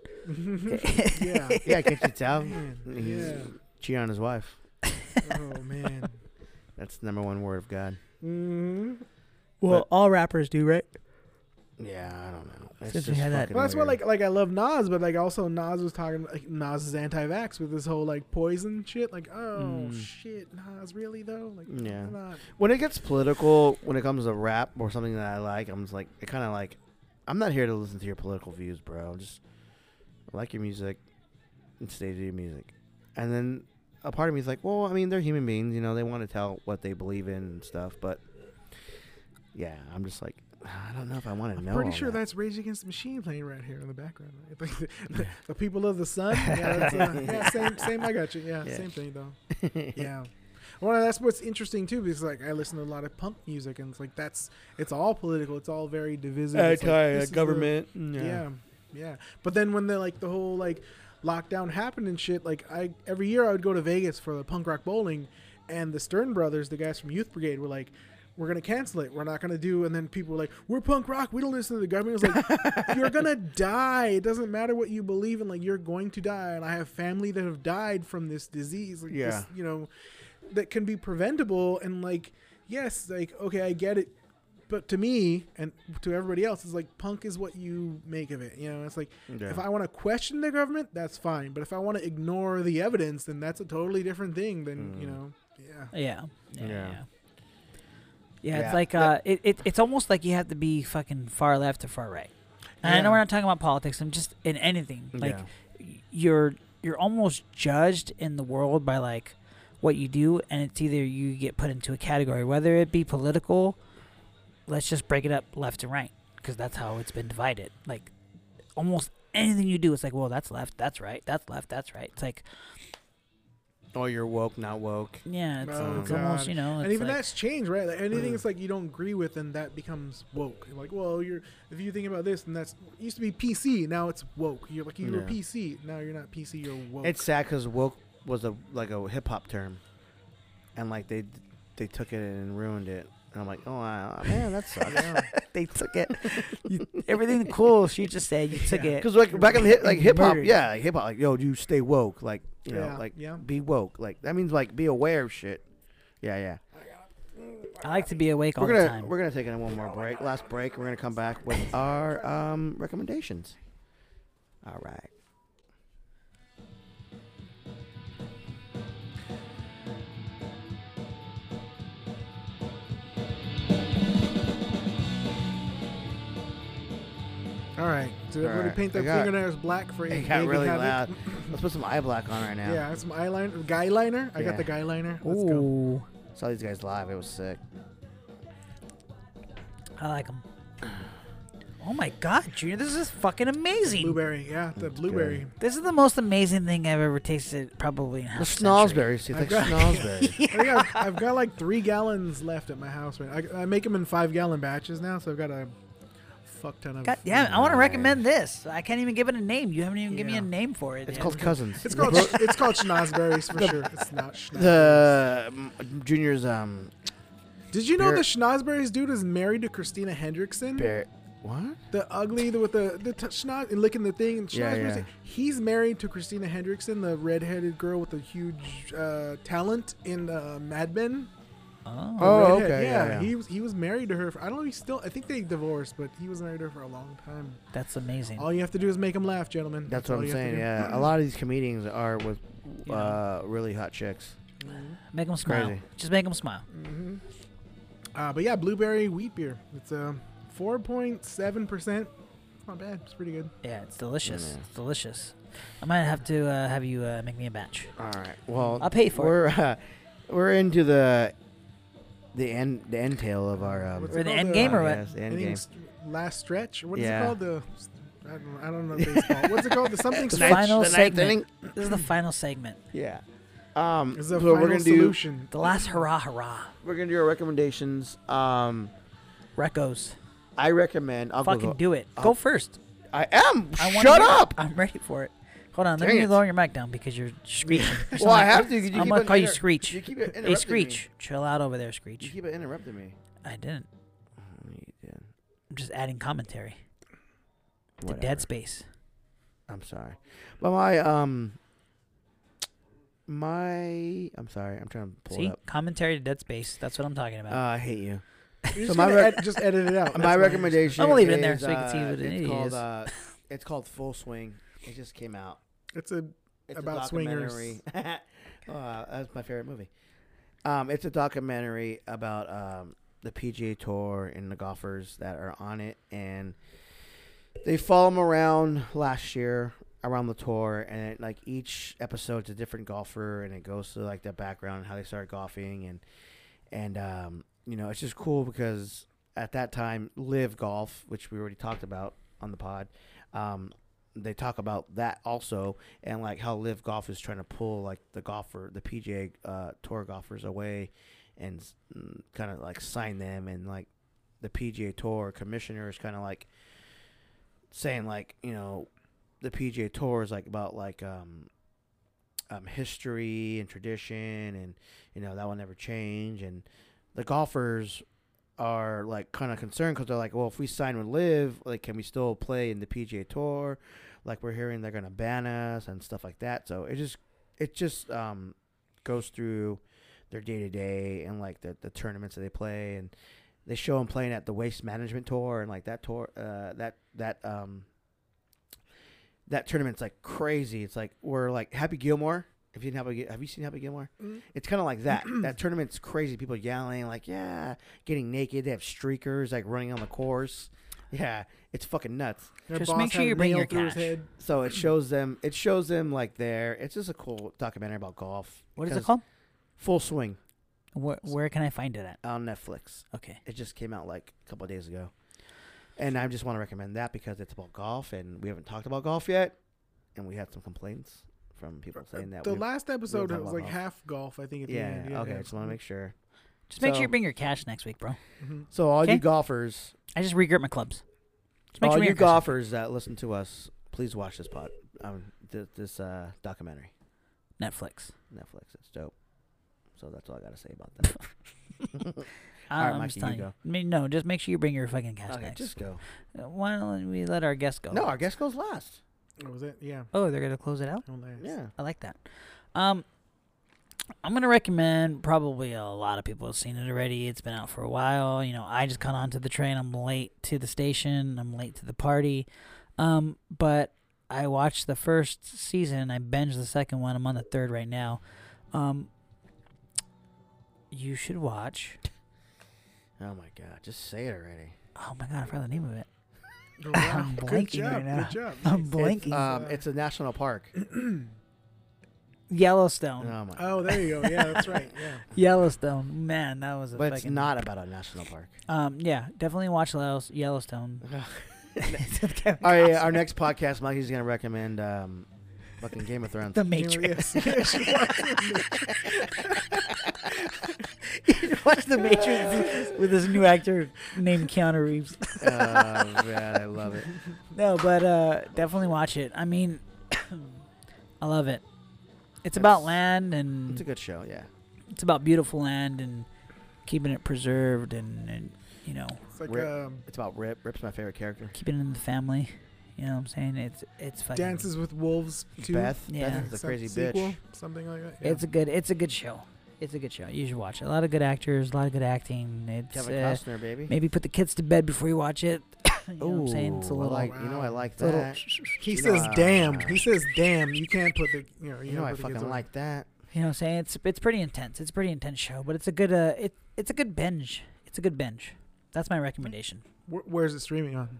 yeah. Yeah, can't you tell? Man, He's yeah. cheating on his wife. Oh man. That's the number one word of God. hmm Well, all rappers do, right? Yeah, I don't know. It's Since we just had that- fucking Well, that's why, weird. like, like I love Nas, but like also Nas was talking like Nas is anti-vax with this whole like poison shit. Like, oh Mm. shit, Nas, really though? Like, Yeah. come on. when it gets political, when it comes to rap or something that I like, I'm just like, it kind of like, I'm not here to listen to your political views, bro. Just I like your music and stay to your music. And then a part of me is like, well, I mean, they're human beings, you know, they want to tell what they believe in and stuff. But yeah, I'm just like, I don't know if I want to I'm know. pretty sure that. that's Rage Against the Machine playing right here in the background. Right? The, the, the people of the sun. Yeah, uh, yeah, same, same. I got you. Yeah, Yeah. same thing though. Yeah. Well, that's what's interesting too, because like I listen to a lot of punk music, and it's like that's it's all political. It's all very divisive. It's like, this is the- government. yeah. yeah, But then when the like the whole like lockdown happened and shit, like I every year I would go to Vegas for the punk rock bowling, and the Stern brothers, the guys from Youth Brigade, were like. We're gonna cancel it. We're not gonna do. And then people were like, "We're punk rock. We don't listen to the government." It's like, "You're gonna die. It doesn't matter what you believe in. Like, you're going to die." And I have family that have died from this disease. Like, Yeah. this, you know, that can be preventable. And like, yes, like, okay, I get it but to me and to everybody else it's like punk is what you make of it you know it's like Yeah. if i want to question the government that's fine but if i want to ignore the evidence then that's a totally different thing than you Mm. know yeah Yeah. Yeah. Yeah. Yeah. Yeah, Yeah. it's like That- uh, it, it it's almost like you have to be fucking far left or far right. And I know we're not talking about politics. I'm just in anything. Like Yeah. you're you're almost judged in the world by like what you do, and it's either you get put into a category, whether it be political. Let's just break it up left and right, because that's how it's been divided. Like almost anything you do, it's like, well, that's left, that's right, that's left, that's right. It's like, Oh, you're woke, not woke. yeah, it's, Oh, it's almost you know, and even like, that's changed right like anything mm. it's like you don't agree with and that becomes woke You're like well you're if you think about this and that's it used to be pc now it's woke you're like you were Yeah. pc now you're not pc you're woke It's sad because woke was a like a hip hop term, and like they they took it and ruined it. And I'm like, oh wow, man, that sucks. they took it everything cool she just said. You took Yeah. it. because like back in the hip, like hip hop, yeah, like hip hop, like yo, you stay woke, like you know, like yeah. be woke, like that means like be aware of shit. Yeah, yeah. I like to be awake all we're the gonna time. we're gonna take one more break, last break. We're gonna come back with our um recommendations. All right. All right so everybody Alright, paint their got- fingernails black for It David got really Havok. loud. Let's put some eye black on right now. Yeah, some eyeliner, guy liner. I Yeah. got the guy liner. Let's go. Ooh, Saw these guys live. It was sick. I like them. Oh my god, Junior, this is fucking amazing. Blueberry, yeah, the blueberry. This is the most amazing thing I've ever tasted, probably in The half a century. schnozberries. You I think got- schnozberries? I think I've, I've got like three gallons left at my house. Right, I, I make them in five gallon batches now, so I've got a fuck ton of. God damn, I want to recommend this. I can't even give it a name. You haven't even given me a name for it. It's yet. called cousins. It's called it's called schnozberries for sure. It's not schnozberries. the um, junior's um Did you know beer- the schnozberries dude is married to Christina Hendrickson? bear. What? The ugly the, with the the t- schnoz and licking the thing. And Yeah, schnozberries. yeah. He's married to Christina Hendrickson, the redheaded girl with the huge uh, talent in uh, Mad Men. Oh. Oh, okay, yeah, yeah. He was he was married to her. For, I don't know. He's still. I think they divorced, but he was married to her for a long time. That's amazing. All you have to do is make him laugh, gentlemen. That's all what I'm you have to saying. Yeah, a lot of these comedians are with Yeah. uh really hot chicks. Make them smile. crazy. Just make them smile. hmm Uh, but yeah, blueberry wheat beer. It's a four point seven percent. Not bad. It's pretty good. Yeah, it's delicious. Yeah. It's delicious. I might have to uh, have you uh, make me a batch. All right. Well, I'll pay for it. we're uh, we're into the the end the end tail of our um What's We're the called? end game or what? podcast, the end game. st- last stretch. What is Yeah. it called? The I don't, I don't know baseball. What's it called? The something The stretch. final the ninth segment. inning? This is the final segment. Yeah. Um, Is the so final we're gonna do solution. The last hurrah, hurrah. we're gonna do our recommendations. Um, Recos. I recommend. I'll go- Fucking go. do it. I'll- Go first. I am. I wanna Shut hear it. up. I'm ready for it. Hold on. Let Dang me it. lower your mic down because you're screeching. You Well, I sound have like- to. 'cause You I'm keep gonna on call you inter- Screech. You keep it Hey, interrupting Screech. Chill out over there, Me. You Screech. keep interrupting me. I didn't. Oh, you did. I'm just adding commentary to Whatever. Dead Space. I'm sorry, but my um, my I'm sorry. I'm trying to pull See? it up. Commentary to Dead Space. That's what I'm talking Uh, about. I hate you. You're So just, my gonna rec- ed- just edit it out. my recommendation. I'm gonna leave it in there is, so you can see uh, what it it's is. called. Uh, it's called Full Swing. It just came out. It's a It's About a swingers. oh, that's my favorite movie. Um, it's a documentary about um, the PGA Tour and the golfers that are on it, and they follow them around last year around the tour, and it, like each episode's a different golfer, and it goes to like their background and how they started golfing, and and um, you know it's just cool because at that time, LIV Golf, which we already talked about on the pod, um, they talk about that also, and like how LIV Golf is trying to pull like the golfer, the PGA uh, Tour golfers away, and kind of like sign them, and like the PGA Tour commissioner is kind of like saying like you know the PGA Tour is like about like um, um history and tradition, and you know that will never change, and the golfers are like kind of concerned because they're like, well, if we sign with LIV, like, can we still play in the PGA Tour? Like, we're hearing they're gonna ban us and stuff like that. So it just, it just um, goes through their day to day and like the the tournaments that they play, and they show them playing at the Waste Management Tour and like that tour, uh, that that um, that tournament's like crazy. It's like we're like Happy Gilmore. If you didn't have a, have you seen Happy Gilmore? Mhm. It's kind of like that. that tournament's crazy. People yelling like, yeah, getting naked. They have streakers like running on the course. Yeah, it's fucking nuts. Their Just boss make sure had you a bring nail your through his cash. head. So it shows them. It shows them like there. It's just a cool documentary about golf. What is it 'Cause called? Full Swing Where, where can I find it at? on Netflix. Okay. It just came out like a couple of days ago, and I just want to recommend that because it's about golf, and we haven't talked about golf yet, and we had some complaints from people uh, saying that. The we- last episode talk was about like golf. half golf, I think. At the yeah, end. okay. I just want to make sure. Just make sure you bring your cash next week, bro. hmm So all Okay. you golfers, I just regrip my clubs. Just make all sure you golfers that listen to us, please watch this pod, um, th- this uh, documentary, Netflix. Netflix. It's dope. So that's all I got to say about that. All right, I'm Mykey, just you you. go. I mean, no, just make sure you bring your fucking cash okay, next. just go. Uh, Why don't we let our guest go? No, our guest goes last. What was it? Yeah. Oh, they're gonna close it out. Oh, nice. Yeah. I like that. Um, I'm gonna recommend. Probably a lot of people have seen it already. It's been out for a while. You know, I just got onto the train. I'm late to the station. I'm late to the party. Um, but I watched the first season. I binged the second one. I'm on the third right now. Um, you should watch. Oh my God, just say it already. Oh my god, I forgot the name of it. I'm Good blanking job. right now. Good job. I'm blanking. It's, um, it's a national park. Yellowstone. Oh my. Oh, there you go. Yeah, that's right. Yeah. Yellowstone. Man, that was a but it's fucking- not about a national park. Um, yeah, definitely watch Yellow- Yellowstone. All right, our next podcast, Mykey's gonna recommend um, fucking Game of Thrones. The Matrix. yes. watch The Matrix with this new actor named Keanu Reeves. oh man, I love it. No, but uh, definitely watch it. I mean, I love it. It's about land and It's a good show. Yeah. it's about beautiful land and keeping it preserved and, and you know It's like Rip. um, It's about Rip. Rip's my favorite character. keeping it in the family. You know what I'm saying? It's it's fucking. Dances with Wolves too. Beth. Yeah. Beth is a Some crazy sequel, bitch. Something like that. Yeah. It's a good. It's a good show. It's a good show. You should watch it. A lot of good actors. A lot of good acting. It's Kevin uh, Costner, baby. maybe put the kids to bed before you watch it. You know what I'm saying? It's a Ooh, I little. like, you know, I like it's a little that. he You says know, damn. He says damn. You can't put the you know You you know, gotta I put the kids fucking like that. You know what I'm saying? It's it's pretty intense. It's a pretty intense show, but it's a good uh it it's a good binge. It's a good binge. That's my recommendation. Where, where's it streaming on?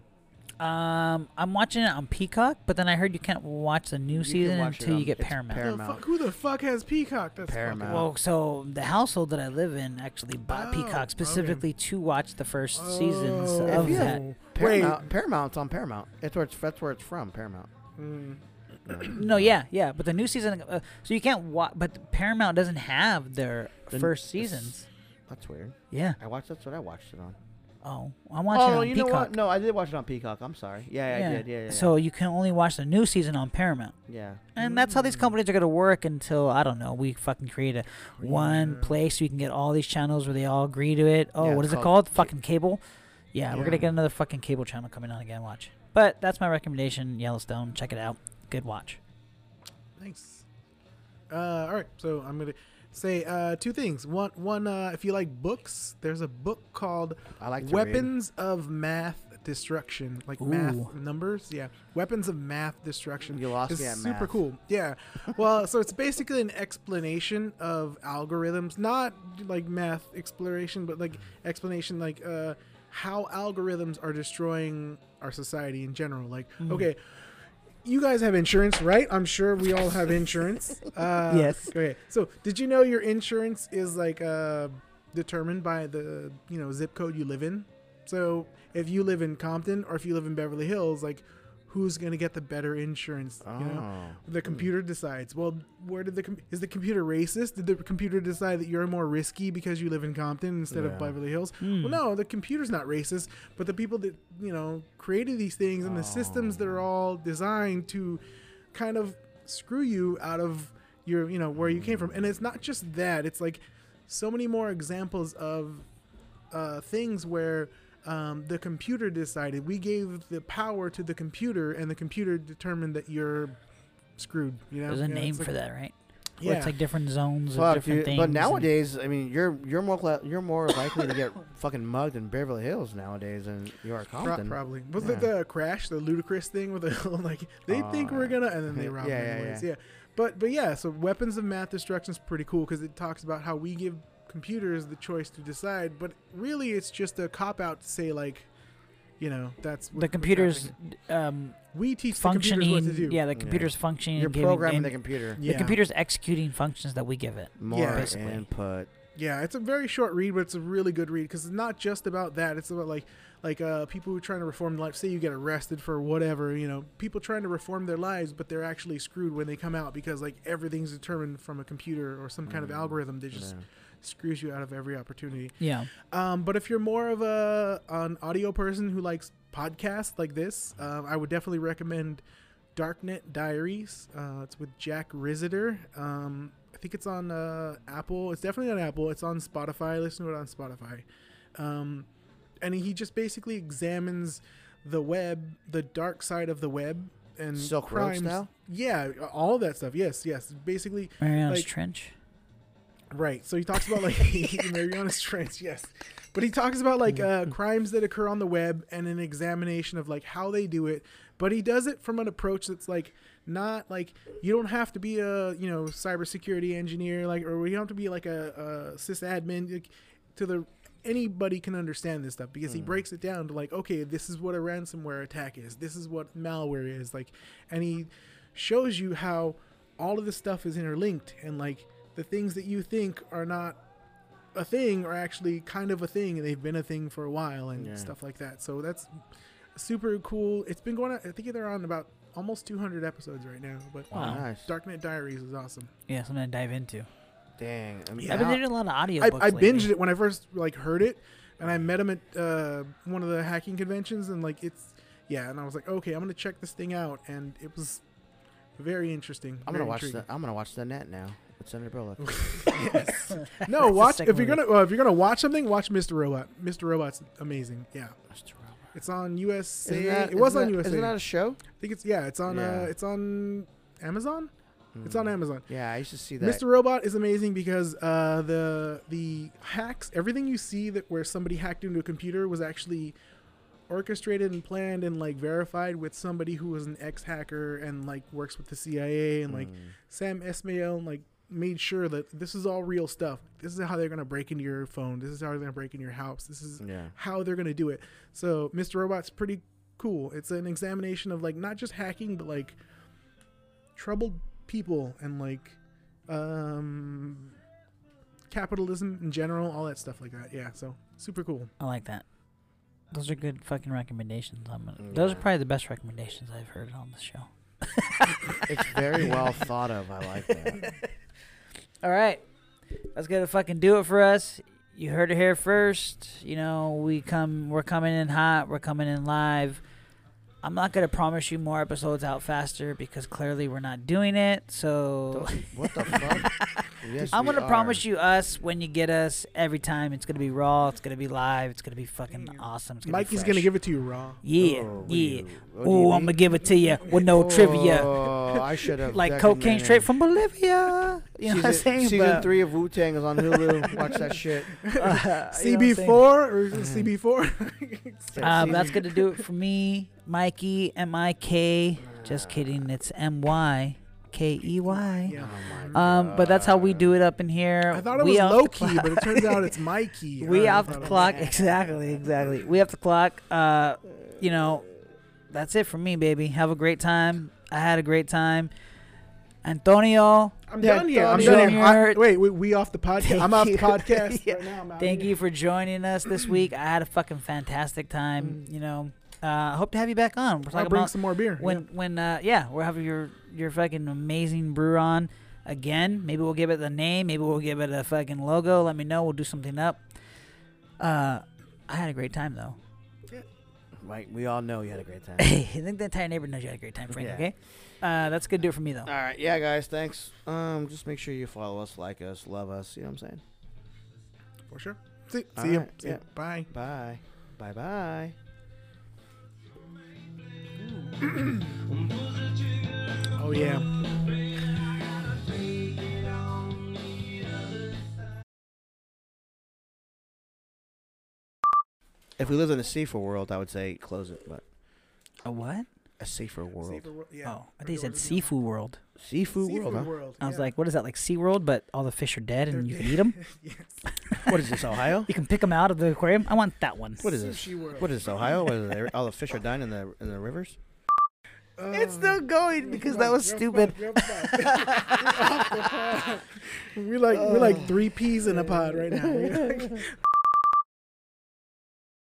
Um, I'm watching it on Peacock, but then I heard you can't watch the new can season until you get it's Paramount. The Paramount. fuck, who the fuck has Peacock? That's fucking- Paramount. Well, so the household that I live in actually bought Oh, Peacock okay. specifically to watch the first seasons Oh, of If you- that. Wait. Paramount. Paramount's on Paramount. It's where it's that's where it's from. Paramount. Mm. No, yeah, yeah, but the new season, uh, so you can't watch. But Paramount doesn't have their The n- first the seasons. That's weird. Yeah. I watched. That's what I watched it on. Oh, I'm watching it oh, on you Peacock. know what? No, I did watch it on Peacock. I'm sorry. Yeah, yeah, I did. Yeah, yeah. yeah. So you can only watch the new season on Paramount. yeah. And that's how these Mm. companies are going to work until I don't know. We fucking create a one place so you can get all these channels where they all agree to it. Oh, Yeah, what it's is it called called? Fucking cable. Yeah, we're gonna get another fucking cable channel coming on again. Watch. But that's my recommendation. Yellowstone. Check it out. Good watch. Thanks. Uh, all right, so I'm gonna say uh, two things. One, one, uh, if you like books, there's a book called I like to read. Weapons of Math Destruction, like Ooh. math numbers. Yeah, Weapons of Math Destruction. You lost It's me at super math. cool. Yeah. Well, so it's basically an explanation of algorithms, not like math exploration, but like explanation like uh, how algorithms are destroying our society in general. Like, Hmm. okay, you guys have insurance, right? I'm sure we all have insurance. Uh, Yes. Okay. So, did you know your insurance is like uh, determined by the you know zip code you live in? So, if you live in Compton or if you live in Beverly Hills, like, who's gonna get the better insurance? You know, Oh. the computer decides. Well, where did the com- is the computer racist? Did the computer decide that you're more risky because you live in Compton instead Yeah. of Beverly Hills? Hmm. Well, no, the computer's not racist, but the people that you know created these things and the systems that are all designed to kind of screw you out of your you know where you came from. And it's not just that; it's like so many more examples of uh, things where um, the computer decided we gave the power to the computer, and the computer determined that you're screwed. You know, There's a Yeah, name it's like- for that, right? Where Yeah, it's like different zones Fuck, of different dude. things. But nowadays, I mean, you're you're more cla- you're more likely to get fucking mugged in Beverly Hills nowadays than you are Pro- probably was Yeah. it the crash, the ludicrous thing with the like they think Oh, we're gonna, and then they rob Yeah, them yeah, anyways. yeah. Yeah. but but yeah, so weapons of math destruction is pretty cool because it talks about how we give computers the choice to decide, but really it's just a cop out to say like, you know, that's what- the computers um, we teach functioning. the computers what to do. Yeah, the computer's functioning. You're giving- programming and the computer. Yeah. The computer's executing functions that we give it. More basically. input. Yeah, it's a very short read, but it's a really good read because it's not just about that. It's about like like uh, people who are trying to reform life. Say you get arrested for whatever, you know, people trying to reform their lives, but they're actually screwed when they come out because like everything's determined from a computer or some kind of Mm, algorithm that just Yeah. Screws you out of every opportunity. Yeah. Um, but if you're more of a an audio person who likes podcasts like this, uh, I would definitely recommend Darknet Diaries. Uh, it's with Jack Rhysider. Um, I think it's on uh, Apple. It's definitely on Apple. It's on Spotify. Listen to it on Spotify. Um, and he just basically examines the web, the dark side of the web, and Silk Road style? Yeah, all of that stuff. Yes, yes. Basically, Mariana's Like- Trench. Right. So he talks about like Mariana's Trench, yes. But he talks about like uh, crimes that occur on the web and an examination of like how they do it. But he does it from an approach that's like not like you don't have to be a you know cybersecurity engineer like or you don't have to be like a, a sysadmin like, to the anybody can understand this stuff because he breaks it down to like okay this is what a ransomware attack is this is what malware is like and he shows you how all of this stuff is interlinked and like the things that you think are not a thing are actually kind of a thing and they've been a thing for a while and Yeah. stuff like that so that's super cool it's been going on i think they're on about almost 200 episodes right now but Wow. nice. darknet diaries is awesome Yeah, something to dive into. Dang. I mean, Yeah. I've been doing a lot of audio. I, I binged it when i first like heard it and i met him at uh, one of the hacking conventions and like it's yeah and i was like okay i'm gonna check this thing out and it was very interesting I'm very gonna watch intriguing. the I'm gonna watch the net now with Sandra Bullock. yes. No, the watch second if you're gonna uh, if you're gonna watch something, watch Mr. Robot. Mr. Robot's amazing. Yeah, Mr. Robot. it's on USA. Isn't that, it was isn't on that- USA. Isn't that a show? I think it's yeah. It's on Yeah. uh, it's on Amazon. It's on Hmm. Amazon. Yeah, I used to see that. Mr. Robot is amazing because uh, the the hacks, everything you see that where somebody hacked into a computer was actually orchestrated and planned and like verified with somebody who was an ex hacker and like works with the CIA and like Mm. Sam Esmail and like made sure that this is all real stuff. This is how they're gonna break into your phone. This is how they're gonna break into your house. This is Yeah. how they're gonna do it. So Mr. Robot's pretty cool. It's an examination of like not just hacking, but like troubled people and like um capitalism in general, all that stuff like that. Yeah, so super cool. I like that. Those are good fucking recommendations. I'm gonna, Those are probably the best recommendations I've heard on the show. It's very well thought of. I like that. All right, that's gonna fucking do it for us. You heard it here first. You know we come. We're coming in hot. We're coming in live. I'm not gonna promise you more episodes out faster because clearly we're not doing it. So what the fuck? Yes, I'm gonna are. promise you us when you get us every time. It's gonna be raw. It's gonna be live. It's gonna be fucking awesome. It's gonna Mykey's fresh. gonna give it to you raw. Yeah, Oh, what do yeah. You- what do you Oh, I'm gonna give it to you with no trivia. Oh, I should have like cocaine straight from Bolivia. You know what I'm Season- saying? Season But, three of Wu Tang is on Hulu. Watch that shit. uh, you know what I'm? CB4 or is it CB4? Um, that's going to do it for me, Mykey, M I K. Just kidding. It's M Y K E Y. Yeah. Um, but that's how we do it up in here. I thought it we was off the low key, clock. but it turns out it's my key. we off the thought it was- clock. Exactly, exactly. We off the clock. Uh, you know, that's it for me, baby. Have a great time. I had a great time. Antonio, I'm Yeah, done here. I'm done here. I- wait, wait, we off the podcast. I'm off the podcast Yeah. right now. I'm thank here. you for joining us this week. I had a fucking fantastic time. You know, uh, I hope to have you back on. We're Mm. I'll bring about some more beer. when when uh yeah we'll have your your fucking amazing brew on again maybe we'll give it the name maybe we'll give it a fucking logo let me know we'll do something up uh i had a great time though Mike, we all know you had a great time. i think the entire neighborhood knows you had a great time frank Yeah. okay uh that's gonna do it for me though All right, yeah, guys, thanks. Um, just make sure you follow us, like us, love us. You know what I'm saying? For sure. See, All see you. See ya. yeah. Bye. Bye, bye, bye. Oh yeah. If we lived in a safer world, I would say close it, but a what a safer world. Safer world. Yeah. oh i think you said Doors seafood world Seafood, Seafood world, huh? world. i was yeah. like what is that like sea world but all the fish are dead and They're you can eat them yes. What is this, Ohio? you can pick them out of the aquarium i want that one What is this? Sushi world. What is this, Ohio? What is it? All the fish are dying in the in the rivers. it's Um, still going because that was stupid fucked, you're fucked. You're off the pod. We're like we're like three peas in a pod right now. We're like-